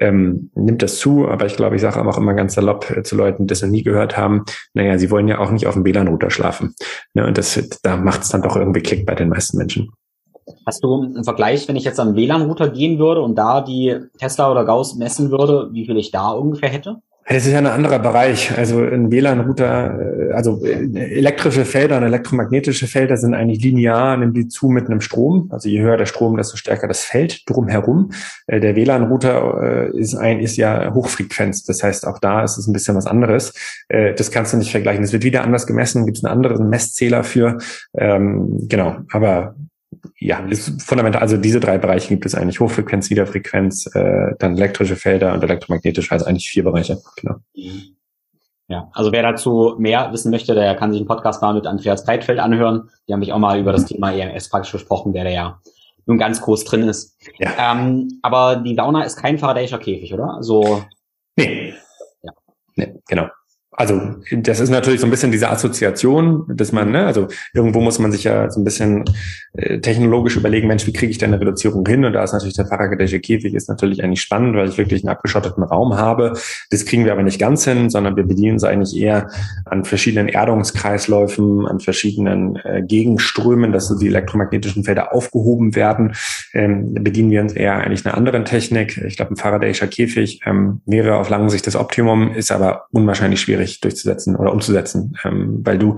ähm, nimmt das zu. Aber ich glaube, ich sage auch immer ganz salopp äh, zu Leuten, die das noch nie gehört haben, naja, sie wollen ja auch nicht auf dem WLAN-Router schlafen. Ne, und das, da macht es dann doch irgendwie Klick bei den meisten Menschen. Hast du einen Vergleich, wenn ich jetzt am WLAN-Router gehen würde und da die Tesla oder Gauss messen würde, wie viel ich da ungefähr hätte? Das ist ja ein anderer Bereich. Also ein WLAN-Router, äh, also äh, elektrische Felder und elektromagnetische Felder sind eigentlich linear, nimmt die zu mit einem Strom. Also je höher der Strom, desto stärker das Feld drumherum. Äh, der WLAN-Router ist ein, ist ja Hochfrequenz. Das heißt, auch da ist es ein bisschen was anderes. Das kannst du nicht vergleichen. Es wird wieder anders gemessen, gibt es einen anderen Messzähler für. Ähm, genau. Aber ja, ist fundamental. Also diese drei Bereiche gibt es eigentlich. Hochfrequenz, Wiederfrequenz, äh, dann elektrische Felder und elektromagnetisch, also eigentlich vier Bereiche. Genau. Ja, also wer dazu mehr wissen möchte, der kann sich einen Podcast mal mit Andreas Breitfeld anhören. Die haben mich auch mal über das Thema EMS praktisch gesprochen, der da ja nun ganz groß drin ist. Ja. Ähm, aber die Sauna ist kein Faradayischer Käfig, oder? So. Nee. Ja. Nee, genau also das ist natürlich so ein bisschen diese Assoziation, dass man, ne, also irgendwo muss man sich ja so ein bisschen äh, technologisch überlegen, Mensch, wie kriege ich denn eine Reduzierung hin? Und da ist natürlich der Fahrradgedächte Käfig ist natürlich eigentlich spannend, weil ich wirklich einen abgeschotteten Raum habe. Das kriegen wir aber nicht ganz hin, sondern wir bedienen es eigentlich eher an verschiedenen Erdungskreisläufen, an verschiedenen äh, Gegenströmen, dass so die elektromagnetischen Felder aufgehoben werden. Ähm, bedienen wir uns eher eigentlich einer anderen Technik. Ich glaube, ein Faradayischer Käfig ähm, wäre auf lange Sicht das Optimum, ist aber unwahrscheinlich schwierig schwierig durchzusetzen oder umzusetzen, ähm, weil du,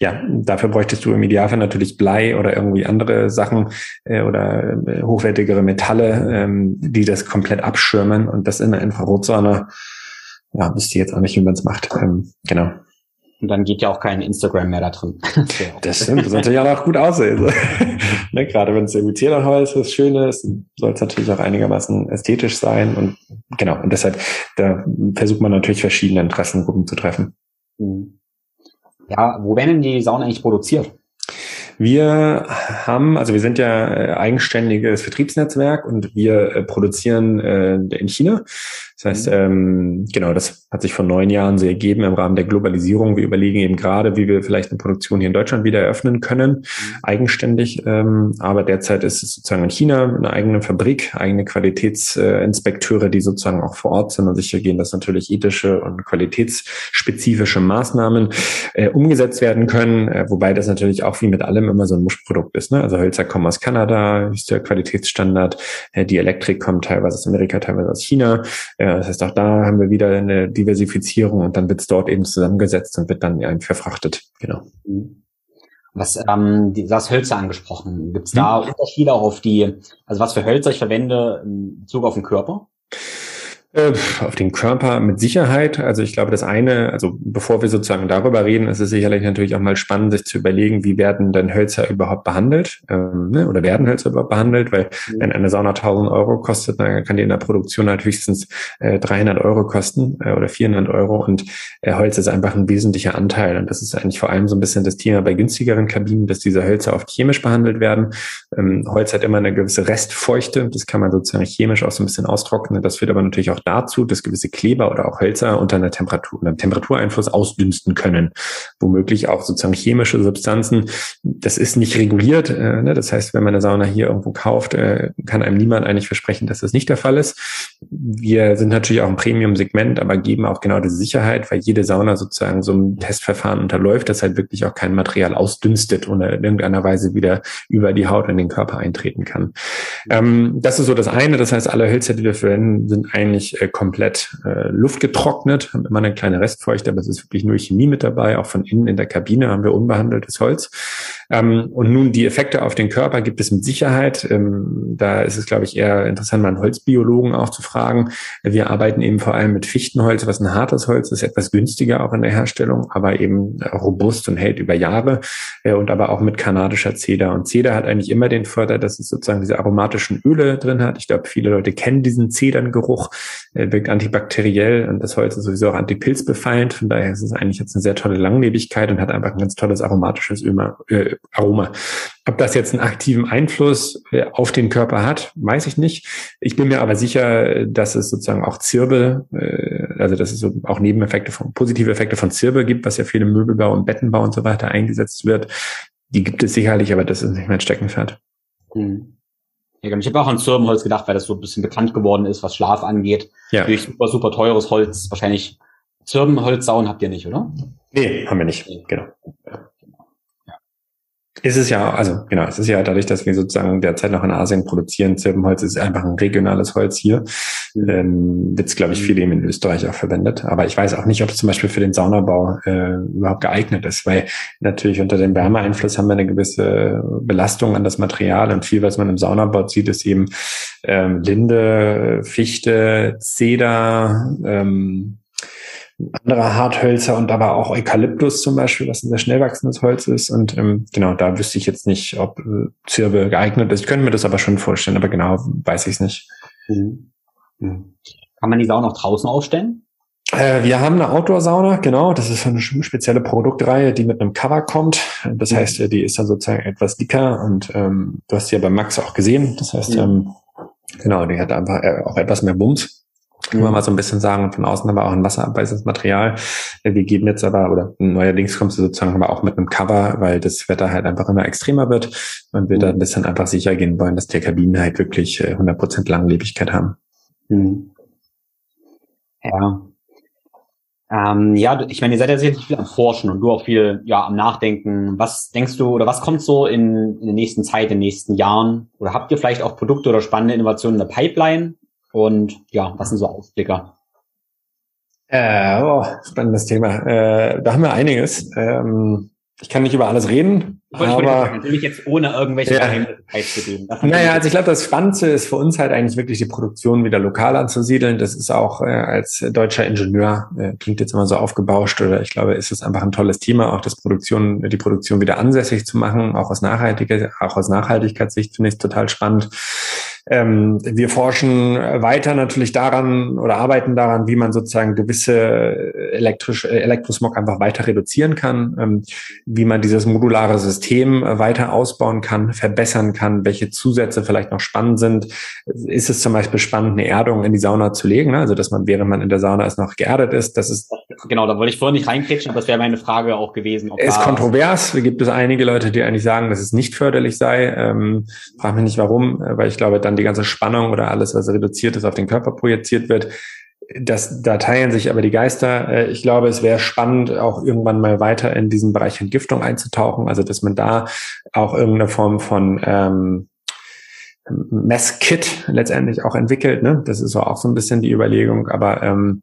ja, dafür bräuchtest du im Idealfall natürlich Blei oder irgendwie andere Sachen äh, oder äh, hochwertigere Metalle, ähm, die das komplett abschirmen und das in der Infrarotsonne, ja, wisst ihr jetzt auch nicht, wie man es macht. Ähm, genau. Und dann geht ja auch kein Instagram mehr da drin. [laughs] das stimmt, das sollte ja auch gut aussehen. [laughs] ne, gerade wenn es irgendwie Zählerholz ist, schön ist, soll es natürlich auch einigermaßen ästhetisch sein. Und genau, und deshalb, da versucht man natürlich verschiedene Interessengruppen zu treffen. Mhm. Ja, wo werden denn die Saunen eigentlich produziert? Wir haben, also wir sind ja äh, eigenständiges Vertriebsnetzwerk und wir äh, produzieren äh, in China. Das heißt, mhm. ähm, genau, das hat sich vor neun Jahren so ergeben im Rahmen der Globalisierung. Wir überlegen eben gerade, wie wir vielleicht eine Produktion hier in Deutschland wieder eröffnen können, mhm. eigenständig. Ähm, aber derzeit ist es sozusagen in China eine eigene Fabrik, eigene Qualitätsinspekteure, die sozusagen auch vor Ort sind und sicher gehen, dass natürlich ethische und qualitätsspezifische Maßnahmen äh, umgesetzt werden können, äh, wobei das natürlich auch wie mit allem immer so ein Muschprodukt ist. Ne? Also Hölzer kommen aus Kanada, ist der Qualitätsstandard. Äh, die Elektrik kommt teilweise aus Amerika, teilweise aus China. Äh, das heißt, auch da haben wir wieder eine Diversifizierung und dann wird es dort eben zusammengesetzt und wird dann eben verfrachtet. Genau. Was, ähm, du hast Hölzer angesprochen. Gibt es da hm. Unterschiede auch auf die, also was für Hölzer ich verwende in Bezug auf den Körper? Äh, auf den Körper mit Sicherheit. Also ich glaube, das eine, also bevor wir sozusagen darüber reden, ist es sicherlich natürlich auch mal spannend, sich zu überlegen, wie werden denn Hölzer überhaupt behandelt ähm, ne? oder werden Hölzer überhaupt behandelt, weil mhm. wenn eine Sauna 1000 Euro kostet, dann kann die in der Produktion halt höchstens äh, 300 Euro kosten äh, oder 400 Euro und äh, Holz ist einfach ein wesentlicher Anteil und das ist eigentlich vor allem so ein bisschen das Thema bei günstigeren Kabinen, dass diese Hölzer oft chemisch behandelt werden. Ähm, Holz hat immer eine gewisse Restfeuchte, das kann man sozusagen chemisch auch so ein bisschen austrocknen, das führt aber natürlich auch auch dazu, dass gewisse Kleber oder auch Hölzer unter einer Temperatur, einem Temperatureinfluss ausdünsten können. Womöglich auch sozusagen chemische Substanzen. Das ist nicht reguliert. Äh, ne? Das heißt, wenn man eine Sauna hier irgendwo kauft, äh, kann einem niemand eigentlich versprechen, dass das nicht der Fall ist. Wir sind natürlich auch ein Premium-Segment, aber geben auch genau diese Sicherheit, weil jede Sauna sozusagen so ein Testverfahren unterläuft, dass halt wirklich auch kein Material ausdünstet oder in irgendeiner Weise wieder über die Haut in den Körper eintreten kann. Ähm, das ist so das eine. Das heißt, alle Hölzer, die wir verwenden, sind eigentlich äh, komplett äh, luftgetrocknet, haben immer eine kleine Restfeuchte, aber es ist wirklich nur Chemie mit dabei. Auch von innen in der Kabine haben wir unbehandeltes Holz. Ähm, und nun die Effekte auf den Körper gibt es mit Sicherheit. Ähm, da ist es, glaube ich, eher interessant, mal einen Holzbiologen auch zu fragen. Wir arbeiten eben vor allem mit Fichtenholz, was ein hartes Holz ist, etwas günstiger auch in der Herstellung, aber eben robust und hält über Jahre äh, und aber auch mit kanadischer Zeder. Und Zeder hat eigentlich immer den Vorteil, dass es sozusagen diese aromatischen Öle drin hat. Ich glaube, viele Leute kennen diesen Zederngeruch. äh, wirkt antibakteriell und das Holz ist sowieso auch antipilzbefallend. Von daher ist es eigentlich jetzt eine sehr tolle Langlebigkeit und hat einfach ein ganz tolles aromatisches äh, Aroma. Ob das jetzt einen aktiven Einfluss äh, auf den Körper hat, weiß ich nicht. Ich bin mir aber sicher, dass es sozusagen auch Zirbel, äh, also dass es auch Nebeneffekte von, positive Effekte von Zirbel gibt, was ja viel im Möbelbau und Bettenbau und so weiter eingesetzt wird. Die gibt es sicherlich, aber das ist nicht mein Steckenpferd. Hm. Ja, ich habe auch an Zirbenholz gedacht, weil das so ein bisschen bekannt geworden ist, was Schlaf angeht. Ja. Natürlich super, super teures Holz. Wahrscheinlich Zirbenholzsauen habt ihr nicht, oder? Nee, haben wir nicht. Genau. Ist es ja, also genau, es ist ja dadurch, dass wir sozusagen derzeit noch in Asien produzieren, Zirbenholz ist einfach ein regionales Holz hier. Ähm, wird es, glaube ich, viel eben in Österreich auch verwendet. Aber ich weiß auch nicht, ob es zum Beispiel für den Saunabau äh, überhaupt geeignet ist, weil natürlich unter dem Wärmeeinfluss haben wir eine gewisse Belastung an das Material und viel, was man im Saunabau sieht, ist eben ähm, Linde, Fichte, Zeder, ähm, andere Harthölzer und aber auch Eukalyptus zum Beispiel, was ein sehr schnell wachsendes Holz ist. Und ähm, genau, da wüsste ich jetzt nicht, ob äh, Zirbe geeignet ist. Ich könnte mir das aber schon vorstellen, aber genau weiß ich es nicht. Mhm. Mhm. Kann man die Sauna auch draußen aufstellen? Äh, wir haben eine Outdoor-Sauna, genau. Das ist eine spezielle Produktreihe, die mit einem Cover kommt. Das mhm. heißt, die ist dann sozusagen etwas dicker und ähm, du hast sie ja bei Max auch gesehen. Das heißt, ähm, genau, die hat einfach äh, auch etwas mehr Bums können wir mal so ein bisschen sagen, von außen aber auch ein wasserabweisendes Material. Wir geben jetzt aber, oder neuerdings kommst du sozusagen aber auch mit einem Cover, weil das Wetter halt einfach immer extremer wird und wir mhm. da ein bisschen einfach sicher gehen wollen, dass die Kabinen halt wirklich 100% äh, Langlebigkeit haben. Mhm. Ja. Ähm, ja, ich meine, ihr seid ja sicherlich viel am Forschen und du auch viel ja am Nachdenken. Was denkst du oder was kommt so in, in der nächsten Zeit, in den nächsten Jahren? Oder habt ihr vielleicht auch Produkte oder spannende Innovationen in der Pipeline, und ja, was sind so Ausblicker? Äh, oh, spannendes Thema. Äh, da haben wir einiges. Ähm, ich kann nicht über alles reden, ich aber sagen, natürlich jetzt ohne irgendwelche ja. Geheimnisse zu geben. Naja, also ich glaube, das Spannendste ist für uns halt eigentlich wirklich die Produktion wieder lokal anzusiedeln. Das ist auch äh, als deutscher Ingenieur äh, klingt jetzt immer so aufgebauscht oder ich glaube, ist es einfach ein tolles Thema, auch das Produktion, die Produktion wieder ansässig zu machen, auch aus Nachhaltigkeit, auch aus Nachhaltigkeitssicht finde ich es total spannend. Ähm, wir forschen weiter natürlich daran oder arbeiten daran, wie man sozusagen gewisse elektrische Elektrosmog einfach weiter reduzieren kann, ähm, wie man dieses modulare System weiter ausbauen kann, verbessern kann, welche Zusätze vielleicht noch spannend sind. Ist es zum Beispiel spannend, eine Erdung in die Sauna zu legen, ne? also dass man, während man in der Sauna ist, noch geerdet ist. Das ist genau, da wollte ich vorhin nicht reinkritschen, aber das wäre meine Frage auch gewesen. ist kontrovers. Gibt es einige Leute, die eigentlich sagen, dass es nicht förderlich sei. Ähm, frag mich nicht warum, weil ich glaube, dann die ganze Spannung oder alles, was reduziert ist, auf den Körper projiziert wird. Das, da teilen sich aber die Geister. Äh, ich glaube, es wäre spannend, auch irgendwann mal weiter in diesen Bereich Entgiftung einzutauchen. Also, dass man da auch irgendeine Form von ähm, Messkit letztendlich auch entwickelt. Ne? Das ist auch so ein bisschen die Überlegung. Aber ähm,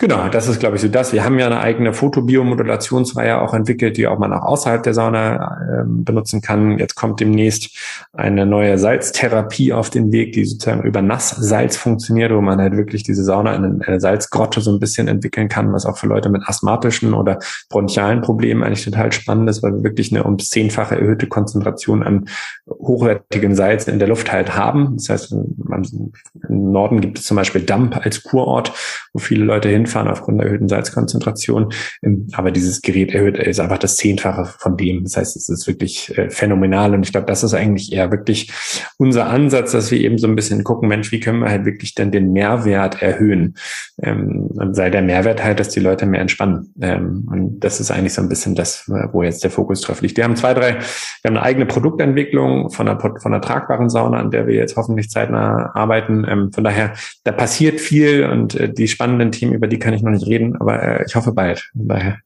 Genau, das ist, glaube ich, so das. Wir haben ja eine eigene Fotobiomodulationsreihe auch entwickelt, die auch man auch außerhalb der Sauna äh, benutzen kann. Jetzt kommt demnächst eine neue Salztherapie auf den Weg, die sozusagen über Nasssalz funktioniert, wo man halt wirklich diese Sauna in eine Salzgrotte so ein bisschen entwickeln kann, was auch für Leute mit asthmatischen oder bronchialen Problemen eigentlich total spannend ist, weil wir wirklich eine um zehnfache erhöhte Konzentration an hochwertigen Salz in der Luft halt haben. Das heißt, im Norden gibt es zum Beispiel Damp als Kurort, wo viele Leute hin hinfahren aufgrund der erhöhten Salzkonzentration. Ähm, aber dieses Gerät erhöht ist einfach das Zehnfache von dem. Das heißt, es ist wirklich äh, phänomenal. Und ich glaube, das ist eigentlich eher wirklich unser Ansatz, dass wir eben so ein bisschen gucken, Mensch, wie können wir halt wirklich denn den Mehrwert erhöhen? Ähm, und sei der Mehrwert halt, dass die Leute mehr entspannen. Ähm, und das ist eigentlich so ein bisschen das, wo jetzt der Fokus drauf liegt. Wir haben zwei, drei, wir haben eine eigene Produktentwicklung von einer, von einer tragbaren Sauna, an der wir jetzt hoffentlich zeitnah arbeiten. von daher, da passiert viel und äh, die spannenden Themen, über die kann ich noch nicht reden, aber äh, ich hoffe bald. Daher,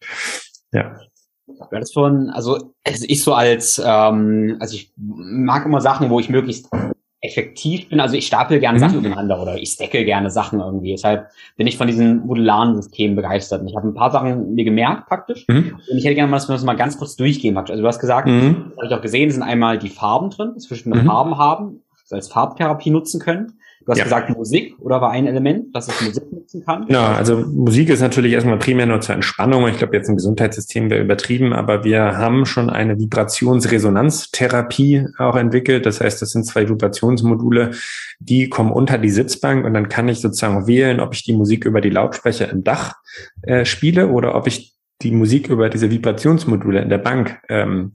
ja. Hattest von, also, also ich so als, ähm, also ich mag immer Sachen, wo ich möglichst effektiv bin. Also ich stapel gerne mhm. Sachen übereinander oder ich stacke gerne Sachen irgendwie. Deshalb bin ich von diesen modularen Systemen begeistert. Und ich habe ein paar Sachen mir gemerkt praktisch. Mhm. Und ich hätte gerne mal, dass wir das mal ganz kurz durchgehen praktisch. Also du hast gesagt, mhm. habe ich auch gesehen, sind einmal die Farben drin, dass wir verschiedene mhm. Farben haben, als Farbtherapie nutzen können. Du hast ja. gesagt Musik oder war ein Element, dass ich Musik nutzen kann? Ja, also Musik ist natürlich erstmal primär nur zur Entspannung. Ich glaube, jetzt im Gesundheitssystem wäre übertrieben, aber wir haben schon eine Vibrationsresonanztherapie auch entwickelt. Das heißt, das sind zwei Vibrationsmodule, die kommen unter die Sitzbank und dann kann ich sozusagen wählen, ob ich die Musik über die Lautsprecher im Dach äh, spiele oder ob ich die Musik über diese Vibrationsmodule in der Bank ähm,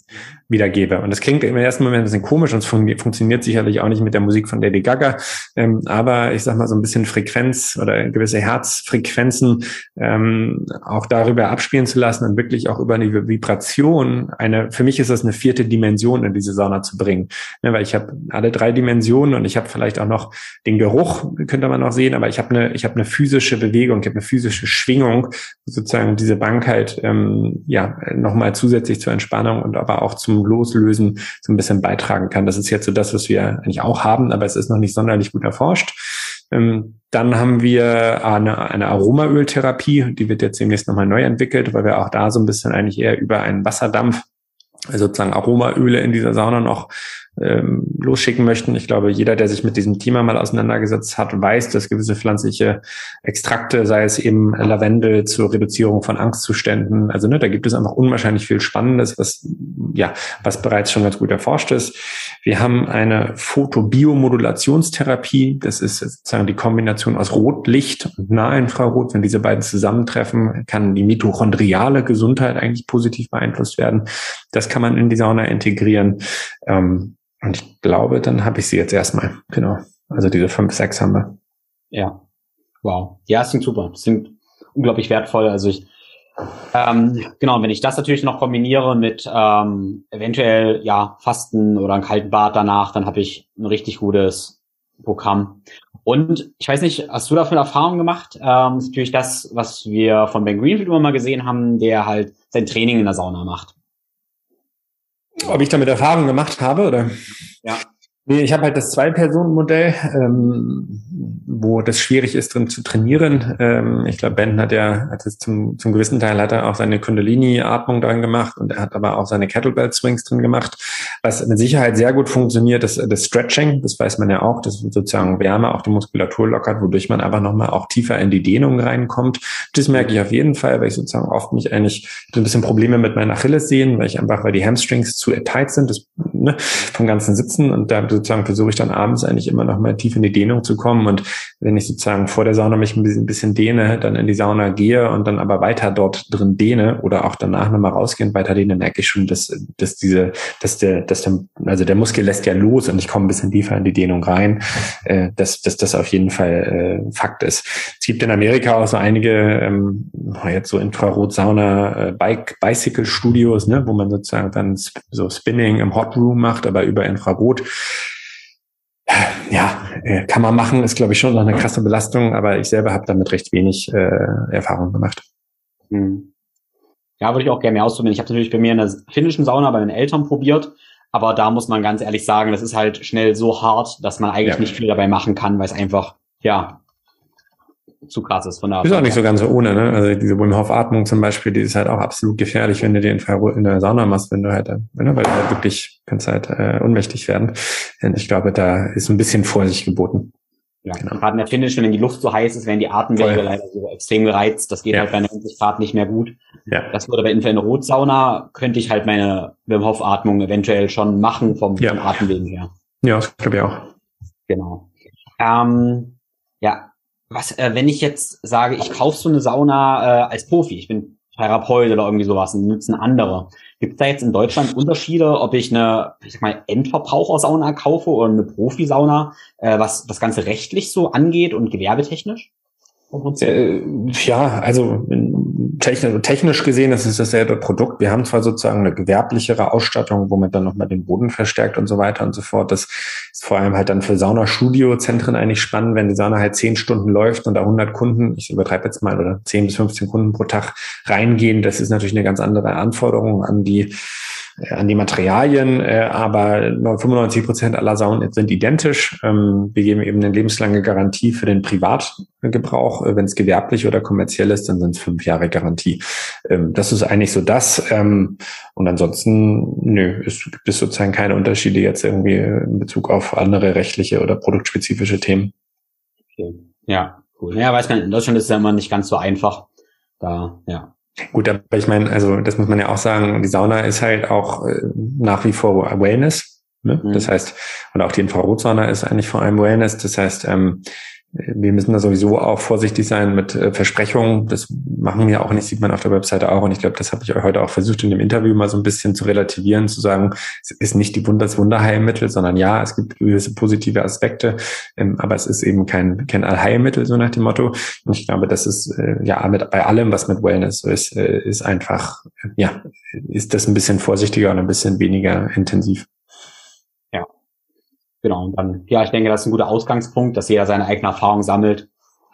wiedergebe. Und das klingt im ersten Moment ein bisschen komisch und es fun funktioniert sicherlich auch nicht mit der Musik von Lady Gaga. Ähm, aber ich sag mal so ein bisschen Frequenz oder gewisse Herzfrequenzen ähm, auch darüber abspielen zu lassen und wirklich auch über eine Vibration eine, für mich ist das eine vierte Dimension in diese Sauna zu bringen. Ja, weil ich habe alle drei Dimensionen und ich habe vielleicht auch noch den Geruch, könnte man noch sehen, aber ich habe eine, ich habe eine physische Bewegung, ich habe eine physische Schwingung, sozusagen diese Bank halt ähm, ja nochmal zusätzlich zur Entspannung und aber auch zum Loslösen so ein bisschen beitragen kann. Das ist jetzt so das, was wir eigentlich auch haben, aber es ist noch nicht sonderlich gut erforscht. Ähm, dann haben wir eine, eine Aromaöltherapie, die wird jetzt demnächst nochmal neu entwickelt, weil wir auch da so ein bisschen eigentlich eher über einen Wasserdampf also sozusagen Aromaöle in dieser Sauna noch ähm, losschicken möchten. Ich glaube, jeder, der sich mit diesem Thema mal auseinandergesetzt hat, weiß, dass gewisse pflanzliche Extrakte, sei es eben Lavendel zur Reduzierung von Angstzuständen, also ne, da gibt es einfach unwahrscheinlich viel Spannendes, was ja, was bereits schon ganz gut erforscht ist. Wir haben eine Photobiomodulationstherapie. Das ist sozusagen die Kombination aus Rotlicht und Nahinfrarot. Wenn diese beiden zusammentreffen, kann die mitochondriale Gesundheit eigentlich positiv beeinflusst werden. Das kann man in die Sauna integrieren. Ähm, und ich glaube, dann habe ich sie jetzt erstmal. Genau. Also diese fünf, sechs haben wir. Ja. Wow. Ja, es klingt super. Es klingt unglaublich wertvoll. Also ich, ähm, genau, wenn ich das natürlich noch kombiniere mit ähm, eventuell ja Fasten oder einen kalten Bad danach, dann habe ich ein richtig gutes Programm. Und ich weiß nicht, hast du dafür Erfahrung gemacht? Ähm, ist natürlich das, was wir von Ben Greenfield immer mal gesehen haben, der halt sein Training in der Sauna macht. Ob ich damit Erfahrung gemacht habe, oder? Ja. Nee, ich habe halt das Zwei-Personen-Modell, ähm, wo das schwierig ist, drin zu trainieren. Ähm, ich glaube, Ben hat ja, hat es zum, zum gewissen Teil hat er auch seine Kundalini-Atmung dran gemacht und er hat aber auch seine Kettlebell-Swings drin gemacht. Was mit Sicherheit sehr gut funktioniert, ist das Stretching. Das weiß man ja auch, dass sozusagen Wärme auch die Muskulatur lockert, wodurch man aber nochmal auch tiefer in die Dehnung reinkommt. Das merke ich auf jeden Fall, weil ich sozusagen oft mich eigentlich so ein bisschen Probleme mit meinen Achilles sehen, weil ich einfach, weil die Hamstrings zu tight sind, das, ne, vom ganzen Sitzen und da sozusagen versuche ich dann abends eigentlich immer noch mal tief in die Dehnung zu kommen. Und wenn ich sozusagen vor der Sauna mich ein bisschen, ein bisschen dehne, dann in die Sauna gehe und dann aber weiter dort drin dehne oder auch danach nochmal rausgehen, weiter dehne, merke ich schon, dass, dass diese, dass der, dass der, also der Muskel lässt ja los und ich komme ein bisschen tiefer in die Dehnung rein, äh, dass, dass das auf jeden Fall äh, Fakt ist. Es gibt in Amerika auch so einige, ähm, jetzt so Infrarot-Sauna, äh, Bike, Bicycle-Studios, ne, wo man sozusagen dann so Spinning im Hot Room macht, aber über Infrarot ja, äh, kann man machen, ist glaube ich schon noch eine krasse Belastung, aber ich selber habe damit recht wenig äh, Erfahrung gemacht. Hm. Ja, würde ich auch gerne mehr ausprobieren. Ich habe natürlich bei mir in der finnischen Sauna bei meinen Eltern probiert, aber da muss man ganz ehrlich sagen, das ist halt schnell so hart, dass man eigentlich ja. nicht viel dabei machen kann, weil es einfach, ja, zu krass ist von der Ist auch nicht so ganz so ohne, ne? Also diese Wim Hof Atmung zum Beispiel, die ist halt auch absolut gefährlich, wenn du den in der Sauna machst, wenn du halt, ne? weil du halt wirklich kannst halt äh, unmächtig werden. Und ich glaube, da ist ein bisschen Vorsicht geboten. Ja, genau. gerade in der Finnischen, wenn die Luft so heiß ist, werden die Atemwege leider so extrem gereizt. Das geht ja. halt bei 90 Grad nicht mehr gut. Ja. Das würde bei in der Rotsauna könnte ich halt meine Wim Hof Atmung eventuell schon machen vom, ja. vom Atemwegen her. Ja, das glaube ich auch. Genau. Ähm, ja, was, äh, wenn ich jetzt sage, ich kaufe so eine Sauna äh, als Profi, ich bin Therapeut oder irgendwie sowas und nutzen andere. Gibt es da jetzt in Deutschland Unterschiede, ob ich eine, ich sag mal, Endverbrauchersauna kaufe oder eine Profisauna, äh, was das Ganze rechtlich so angeht und gewerbetechnisch? Äh, ja, also technisch, technisch gesehen ist es dasselbe Produkt. Wir haben zwar sozusagen eine gewerblichere Ausstattung, womit dann nochmal den Boden verstärkt und so weiter und so fort. Das ist vor allem halt dann für Saunastudio-Zentren eigentlich spannend, wenn die Sauna halt zehn Stunden läuft und da 100 Kunden, ich übertreibe jetzt mal, oder 10 bis 15 Kunden pro Tag reingehen. Das ist natürlich eine ganz andere Anforderung an die an die Materialien, äh, aber 95 Prozent aller Saunen sind identisch. Ähm, wir geben eben eine lebenslange Garantie für den Privatgebrauch. Äh, Wenn es gewerblich oder kommerziell ist, dann sind es fünf Jahre Garantie. Ähm, das ist eigentlich so das. Ähm, und ansonsten, nö, es gibt sozusagen keine Unterschiede jetzt irgendwie in Bezug auf andere rechtliche oder produktspezifische Themen. Okay. Ja, cool. Ja, weiß man, in Deutschland ist es ja immer nicht ganz so einfach. Da, ja. Gut, aber ich meine, also das muss man ja auch sagen, die Sauna ist halt auch äh, nach wie vor Wellness. Ne? Mhm. Das heißt, und auch die Infrarotsauna ist eigentlich vor allem Wellness. Das heißt, ähm, wir müssen da sowieso auch vorsichtig sein mit äh, Versprechungen. Das machen wir auch nicht, sieht man auf der Webseite auch. Und ich glaube, das habe ich euch heute auch versucht, in dem Interview mal so ein bisschen zu relativieren, zu sagen, es ist nicht die Wunderswunderheilmittel, sondern ja, es gibt gewisse positive Aspekte, ähm, aber es ist eben kein, kein Allheilmittel, so nach dem Motto. Und ich glaube, das ist äh, ja mit, bei allem, was mit Wellness so ist, äh, ist einfach, ja, ist das ein bisschen vorsichtiger und ein bisschen weniger intensiv. Genau, und dann, ja, ich denke, das ist ein guter Ausgangspunkt, dass jeder seine eigene Erfahrung sammelt.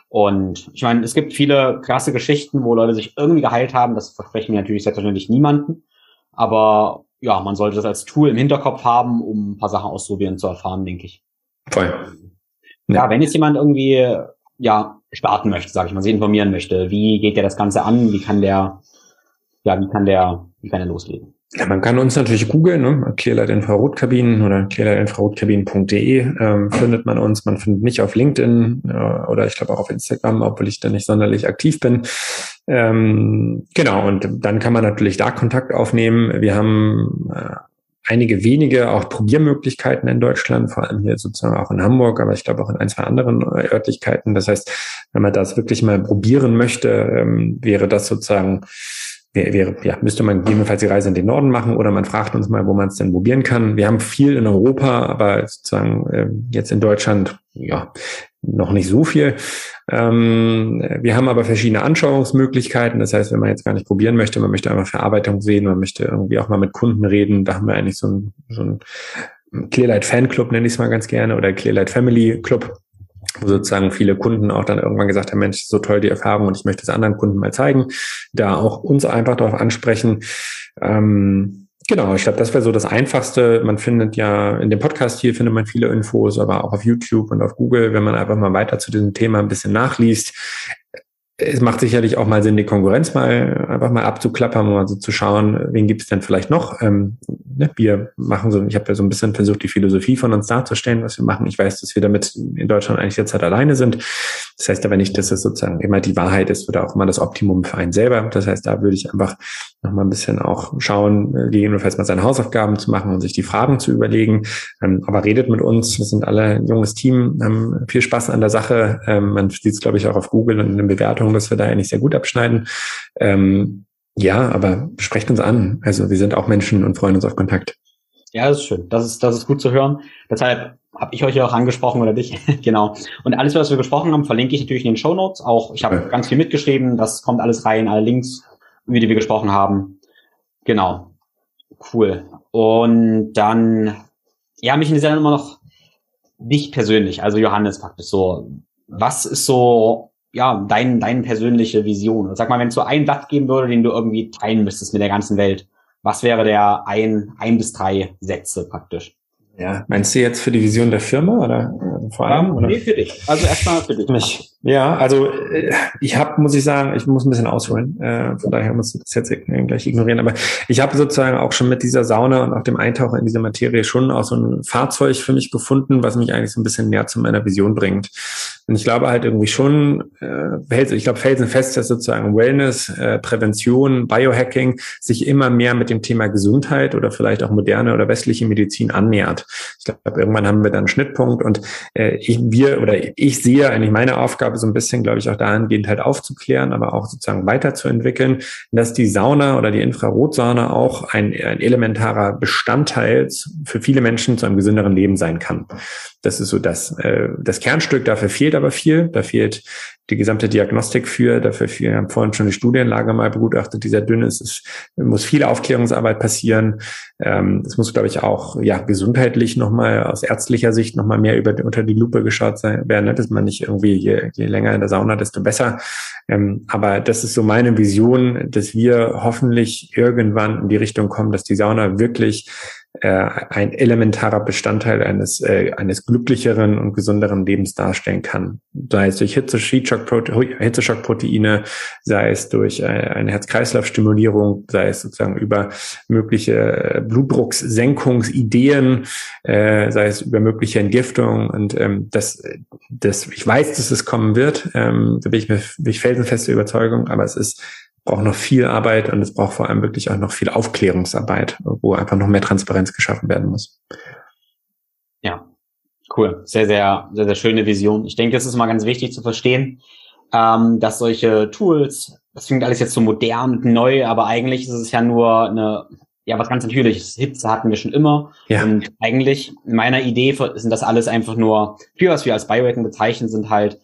Und ich meine, es gibt viele krasse Geschichten, wo Leute sich irgendwie geheilt haben. Das versprechen wir natürlich selbstverständlich niemanden. Aber ja, man sollte das als Tool im Hinterkopf haben, um ein paar Sachen auszuprobieren zu erfahren, denke ich. Voll. Ja, ja wenn jetzt jemand irgendwie ja starten möchte, sage ich mal, sich informieren möchte, wie geht der das Ganze an? Wie kann der, ja, wie kann der, wie kann er loslegen? Ja, man kann uns natürlich googeln, ne? Clearlight Infrarotkabinen oder clearlightinfrarotkabinen.de ähm, findet man uns. Man findet mich auf LinkedIn äh, oder ich glaube auch auf Instagram, obwohl ich da nicht sonderlich aktiv bin. Ähm, genau, und dann kann man natürlich da Kontakt aufnehmen. Wir haben äh, einige wenige auch Probiermöglichkeiten in Deutschland, vor allem hier sozusagen auch in Hamburg, aber ich glaube auch in ein, zwei anderen Örtlichkeiten. Das heißt, wenn man das wirklich mal probieren möchte, ähm, wäre das sozusagen wäre, ja, müsste man gegebenenfalls die Reise in den Norden machen oder man fragt uns mal, wo man es denn probieren kann. Wir haben viel in Europa, aber sozusagen äh, jetzt in Deutschland, ja, noch nicht so viel. Ähm, wir haben aber verschiedene Anschauungsmöglichkeiten. Das heißt, wenn man jetzt gar nicht probieren möchte, man möchte einfach Verarbeitung sehen, man möchte irgendwie auch mal mit Kunden reden, da haben wir eigentlich so ein, so ein Clearlight Fanclub, nenne ich es mal ganz gerne, oder Clearlight Family Club sozusagen viele Kunden auch dann irgendwann gesagt haben, Mensch, so toll die Erfahrung und ich möchte es anderen Kunden mal zeigen, da auch uns einfach darauf ansprechen. Ähm, genau, ich glaube, das wäre so das Einfachste. Man findet ja in dem Podcast hier findet man viele Infos, aber auch auf YouTube und auf Google, wenn man einfach mal weiter zu diesem Thema ein bisschen nachliest es macht sicherlich auch mal Sinn, die Konkurrenz mal einfach mal abzuklappern und also zu schauen, wen gibt es denn vielleicht noch. Ähm, ne, wir machen so, ich habe ja so ein bisschen versucht, die Philosophie von uns darzustellen, was wir machen. Ich weiß, dass wir damit in Deutschland eigentlich jetzt halt alleine sind. Das heißt aber nicht, dass es sozusagen immer die Wahrheit ist oder auch immer das Optimum für einen selber. Das heißt, da würde ich einfach noch mal ein bisschen auch schauen, äh, gegebenenfalls mal seine Hausaufgaben zu machen und sich die Fragen zu überlegen. Ähm, aber redet mit uns. Wir sind alle ein junges Team, haben viel Spaß an der Sache. Ähm, man sieht es, glaube ich, auch auf Google und in den Bewertungen Bewertung, dass wir da eigentlich sehr gut abschneiden. Ähm, ja, aber sprecht uns an. Also wir sind auch Menschen und freuen uns auf Kontakt. Ja, das ist schön. Das ist, das ist gut zu hören. Deshalb habe ich euch ja auch angesprochen oder dich. [laughs] genau. Und alles, was wir gesprochen haben, verlinke ich natürlich in den Show Notes. Auch ich habe ja. ganz viel mitgeschrieben. Das kommt alles rein, alle Links, wie die wir gesprochen haben. Genau. Cool. Und dann, ja, mich interessiert immer noch dich persönlich, also Johannes praktisch so. Was ist so ja, dein, deine persönliche Vision? Sag mal, wenn es so ein Satz geben würde, den du irgendwie teilen müsstest mit der ganzen Welt, was wäre der ein, ein bis drei Sätze praktisch? Ja, meinst du jetzt für die Vision der Firma oder äh, vor allem? Um, oder? Nee, für dich. Also erstmal für dich. Mich. Ja, also äh, ich habe, muss ich sagen, ich muss ein bisschen ausholen. Äh, von daher muss ich das jetzt gleich ignorieren. Aber ich habe sozusagen auch schon mit dieser Sauna und auch dem Eintauchen in diese Materie schon auch so ein Fahrzeug für mich gefunden, was mich eigentlich so ein bisschen näher zu meiner Vision bringt. Und ich glaube halt irgendwie schon, äh, ich glaube felsenfest, dass sozusagen Wellness, äh, Prävention, Biohacking sich immer mehr mit dem Thema Gesundheit oder vielleicht auch moderne oder westliche Medizin annähert. Ich glaube, irgendwann haben wir dann einen Schnittpunkt und äh, ich, wir oder ich sehe eigentlich meine Aufgabe so ein bisschen, glaube ich, auch dahingehend halt aufzuklären, aber auch sozusagen weiterzuentwickeln, dass die Sauna oder die Infrarotsauna auch ein, ein elementarer Bestandteil für viele Menschen zu einem gesünderen Leben sein kann. Das ist so das, äh, das Kernstück. Dafür fehlt aber viel. Da fehlt die gesamte Diagnostik für. Dafür wir haben vorhin schon die Studienlage mal begutachtet, die sehr dünn ist. Es muss viel Aufklärungsarbeit passieren. Ähm, es muss, glaube ich, auch ja gesundheitlich nochmal aus ärztlicher Sicht nochmal mehr über, unter die Lupe geschaut sein, werden, ne? dass man nicht irgendwie je, je länger in der Sauna, desto besser. Ähm, aber das ist so meine Vision, dass wir hoffentlich irgendwann in die Richtung kommen, dass die Sauna wirklich äh, ein elementarer Bestandteil eines, äh, eines glücklicheren und gesünderen Lebens darstellen kann. Sei es durch Hitzeschockproteine, sei es durch äh, eine Herz-Kreislauf-Stimulierung, sei es sozusagen über mögliche Blutdrucksenkungsideen, äh, sei es über mögliche Entgiftung und ähm, das, das, ich weiß, dass es kommen wird, ähm, da bin ich mir bin ich felsenfeste Überzeugung, aber es ist braucht noch viel Arbeit und es braucht vor allem wirklich auch noch viel Aufklärungsarbeit, wo einfach noch mehr Transparenz geschaffen werden muss. Ja, cool. Sehr, sehr, sehr, sehr schöne Vision. Ich denke, es ist mal ganz wichtig zu verstehen, ähm, dass solche Tools, das klingt alles jetzt so modern und neu, aber eigentlich ist es ja nur eine, ja, was ganz Natürliches. Hitze hatten wir schon immer. Ja. Und eigentlich, in meiner Idee sind das alles einfach nur, viel was wir als Biohacking bezeichnen, sind halt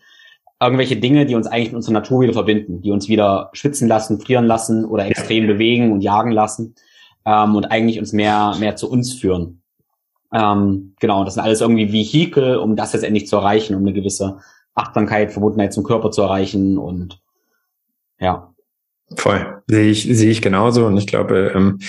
irgendwelche Dinge, die uns eigentlich mit unserer Natur wieder verbinden, die uns wieder schwitzen lassen, frieren lassen oder extrem bewegen und jagen lassen ähm, und eigentlich uns mehr, mehr zu uns führen. Ähm, genau, das sind alles irgendwie Vehikel, um das jetzt endlich zu erreichen, um eine gewisse Achtsamkeit, Verbundenheit zum Körper zu erreichen und ja. Voll. Sehe ich, sehe ich genauso. Und ich glaube, ähm,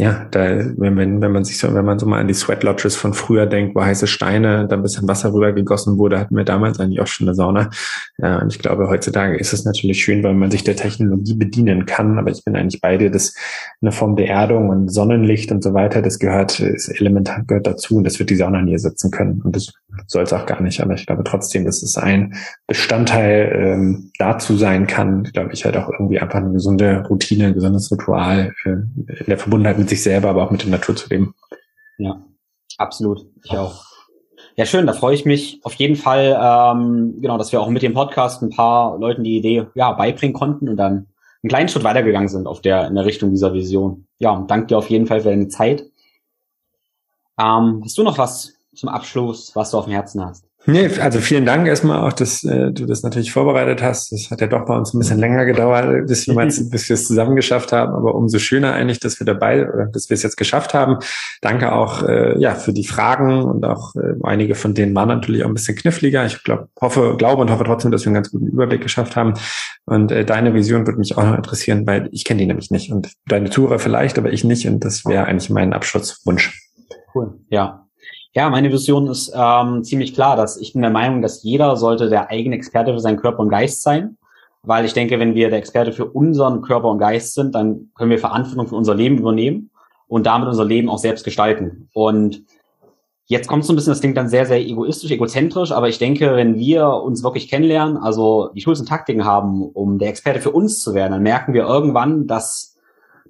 ja, da, wenn, wenn, wenn man sich so, wenn man so mal an die Sweat Lodges von früher denkt, wo heiße Steine, da ein bisschen Wasser rüber gegossen wurde, hatten wir damals eigentlich auch schon eine Sauna. Ja, und ich glaube, heutzutage ist es natürlich schön, weil man sich der Technologie bedienen kann. Aber ich bin eigentlich bei dir, dass eine Form der Erdung und Sonnenlicht und so weiter, das gehört, ist elementar gehört dazu und das wird die Sauna nie ersetzen können. Und das soll es auch gar nicht. Aber ich glaube trotzdem, dass es ein Bestandteil ähm, dazu sein kann, glaube ich, halt auch irgendwie einfach eine gesunde Routine, ein gesundes Ritual äh, in der Verbundenheit mit mit sich selber, aber auch mit der Natur zu leben. Ja, absolut. Ich auch. Ja, schön, da freue ich mich auf jeden Fall, ähm, genau, dass wir auch mit dem Podcast ein paar Leuten die Idee ja, beibringen konnten und dann einen kleinen Schritt weitergegangen sind auf der, in der Richtung dieser Vision. Ja, und danke dir auf jeden Fall für deine Zeit. Ähm, hast du noch was zum Abschluss, was du auf dem Herzen hast? Nee, also vielen Dank erstmal auch, dass äh, du das natürlich vorbereitet hast. Das hat ja doch bei uns ein bisschen länger gedauert, bis wir, [laughs] bis wir es zusammen geschafft haben. Aber umso schöner eigentlich, dass wir dabei oder dass wir es jetzt geschafft haben. Danke auch äh, ja für die Fragen und auch äh, einige von denen waren natürlich auch ein bisschen kniffliger. Ich glaube, hoffe, glaube und hoffe trotzdem, dass wir einen ganz guten Überblick geschafft haben. Und äh, deine Vision würde mich auch noch interessieren, weil ich kenne die nämlich nicht und deine Tourer vielleicht, aber ich nicht. Und das wäre eigentlich mein Abschlusswunsch. Cool. Ja, ja, meine Vision ist ähm, ziemlich klar, dass ich bin der Meinung, dass jeder sollte der eigene Experte für seinen Körper und Geist sein. Weil ich denke, wenn wir der Experte für unseren Körper und Geist sind, dann können wir Verantwortung für unser Leben übernehmen und damit unser Leben auch selbst gestalten. Und jetzt kommt so ein bisschen, das klingt dann sehr, sehr egoistisch, egozentrisch, aber ich denke, wenn wir uns wirklich kennenlernen, also die Tools und Taktiken haben, um der Experte für uns zu werden, dann merken wir irgendwann, dass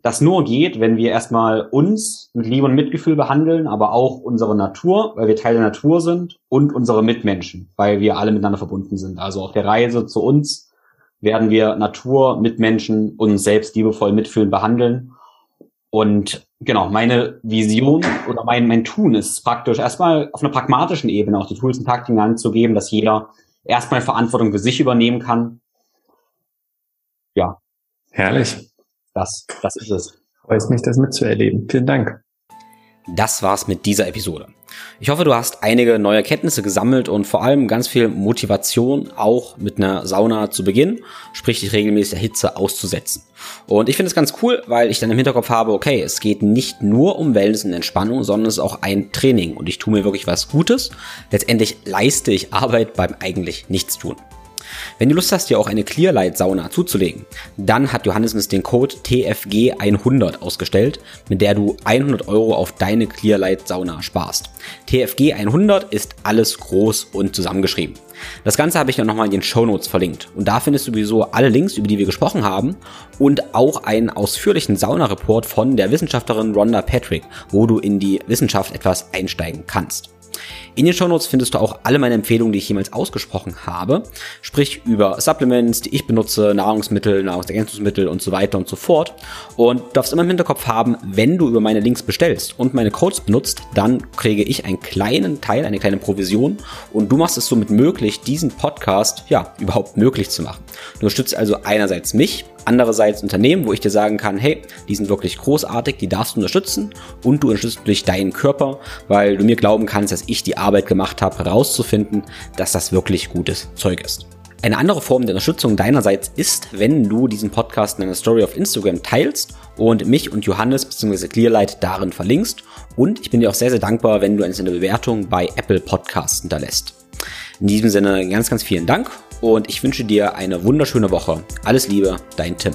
das nur geht, wenn wir erstmal uns mit Liebe und Mitgefühl behandeln, aber auch unsere Natur, weil wir Teil der Natur sind und unsere Mitmenschen, weil wir alle miteinander verbunden sind. Also auf der Reise zu uns werden wir Natur, Mitmenschen und uns selbst liebevoll mitfühlen behandeln. Und genau, meine Vision oder mein, mein Tun ist praktisch erstmal auf einer pragmatischen Ebene auch die Tools und Taktiken anzugeben, dass jeder erstmal Verantwortung für sich übernehmen kann. Ja. Herrlich. Das, das ist es. Freut mich, das mitzuerleben. Vielen Dank. Das war's mit dieser Episode. Ich hoffe, du hast einige neue Kenntnisse gesammelt und vor allem ganz viel Motivation, auch mit einer Sauna zu beginnen, sprich dich regelmäßig der Hitze auszusetzen. Und ich finde es ganz cool, weil ich dann im Hinterkopf habe, okay, es geht nicht nur um Wellness und Entspannung, sondern es ist auch ein Training und ich tue mir wirklich was Gutes. Letztendlich leiste ich Arbeit beim eigentlich Nichtstun. Wenn du Lust hast, dir auch eine Clearlight Sauna zuzulegen, dann hat Johannes uns den Code TFG100 ausgestellt, mit der du 100 Euro auf deine Clearlight Sauna sparst. TFG100 ist alles groß und zusammengeschrieben. Das Ganze habe ich dann nochmal in den Show Notes verlinkt. Und da findest du sowieso alle Links, über die wir gesprochen haben und auch einen ausführlichen Sauna-Report von der Wissenschaftlerin Rhonda Patrick, wo du in die Wissenschaft etwas einsteigen kannst. In den Shownotes findest du auch alle meine Empfehlungen, die ich jemals ausgesprochen habe. Sprich über Supplements, die ich benutze, Nahrungsmittel, Nahrungsergänzungsmittel und so weiter und so fort. Und du darfst immer im Hinterkopf haben, wenn du über meine Links bestellst und meine Codes benutzt, dann kriege ich einen kleinen Teil, eine kleine Provision und du machst es somit möglich, diesen Podcast ja überhaupt möglich zu machen. Du unterstützt also einerseits mich, Andererseits Unternehmen, wo ich dir sagen kann, hey, die sind wirklich großartig, die darfst du unterstützen und du unterstützt durch deinen Körper, weil du mir glauben kannst, dass ich die Arbeit gemacht habe, herauszufinden, dass das wirklich gutes Zeug ist. Eine andere Form der Unterstützung deinerseits ist, wenn du diesen Podcast in deiner Story auf Instagram teilst und mich und Johannes bzw. Clearlight darin verlinkst. Und ich bin dir auch sehr, sehr dankbar, wenn du eine Bewertung bei Apple Podcasts hinterlässt. In diesem Sinne ganz, ganz vielen Dank und ich wünsche dir eine wunderschöne Woche. Alles Liebe, dein Tim.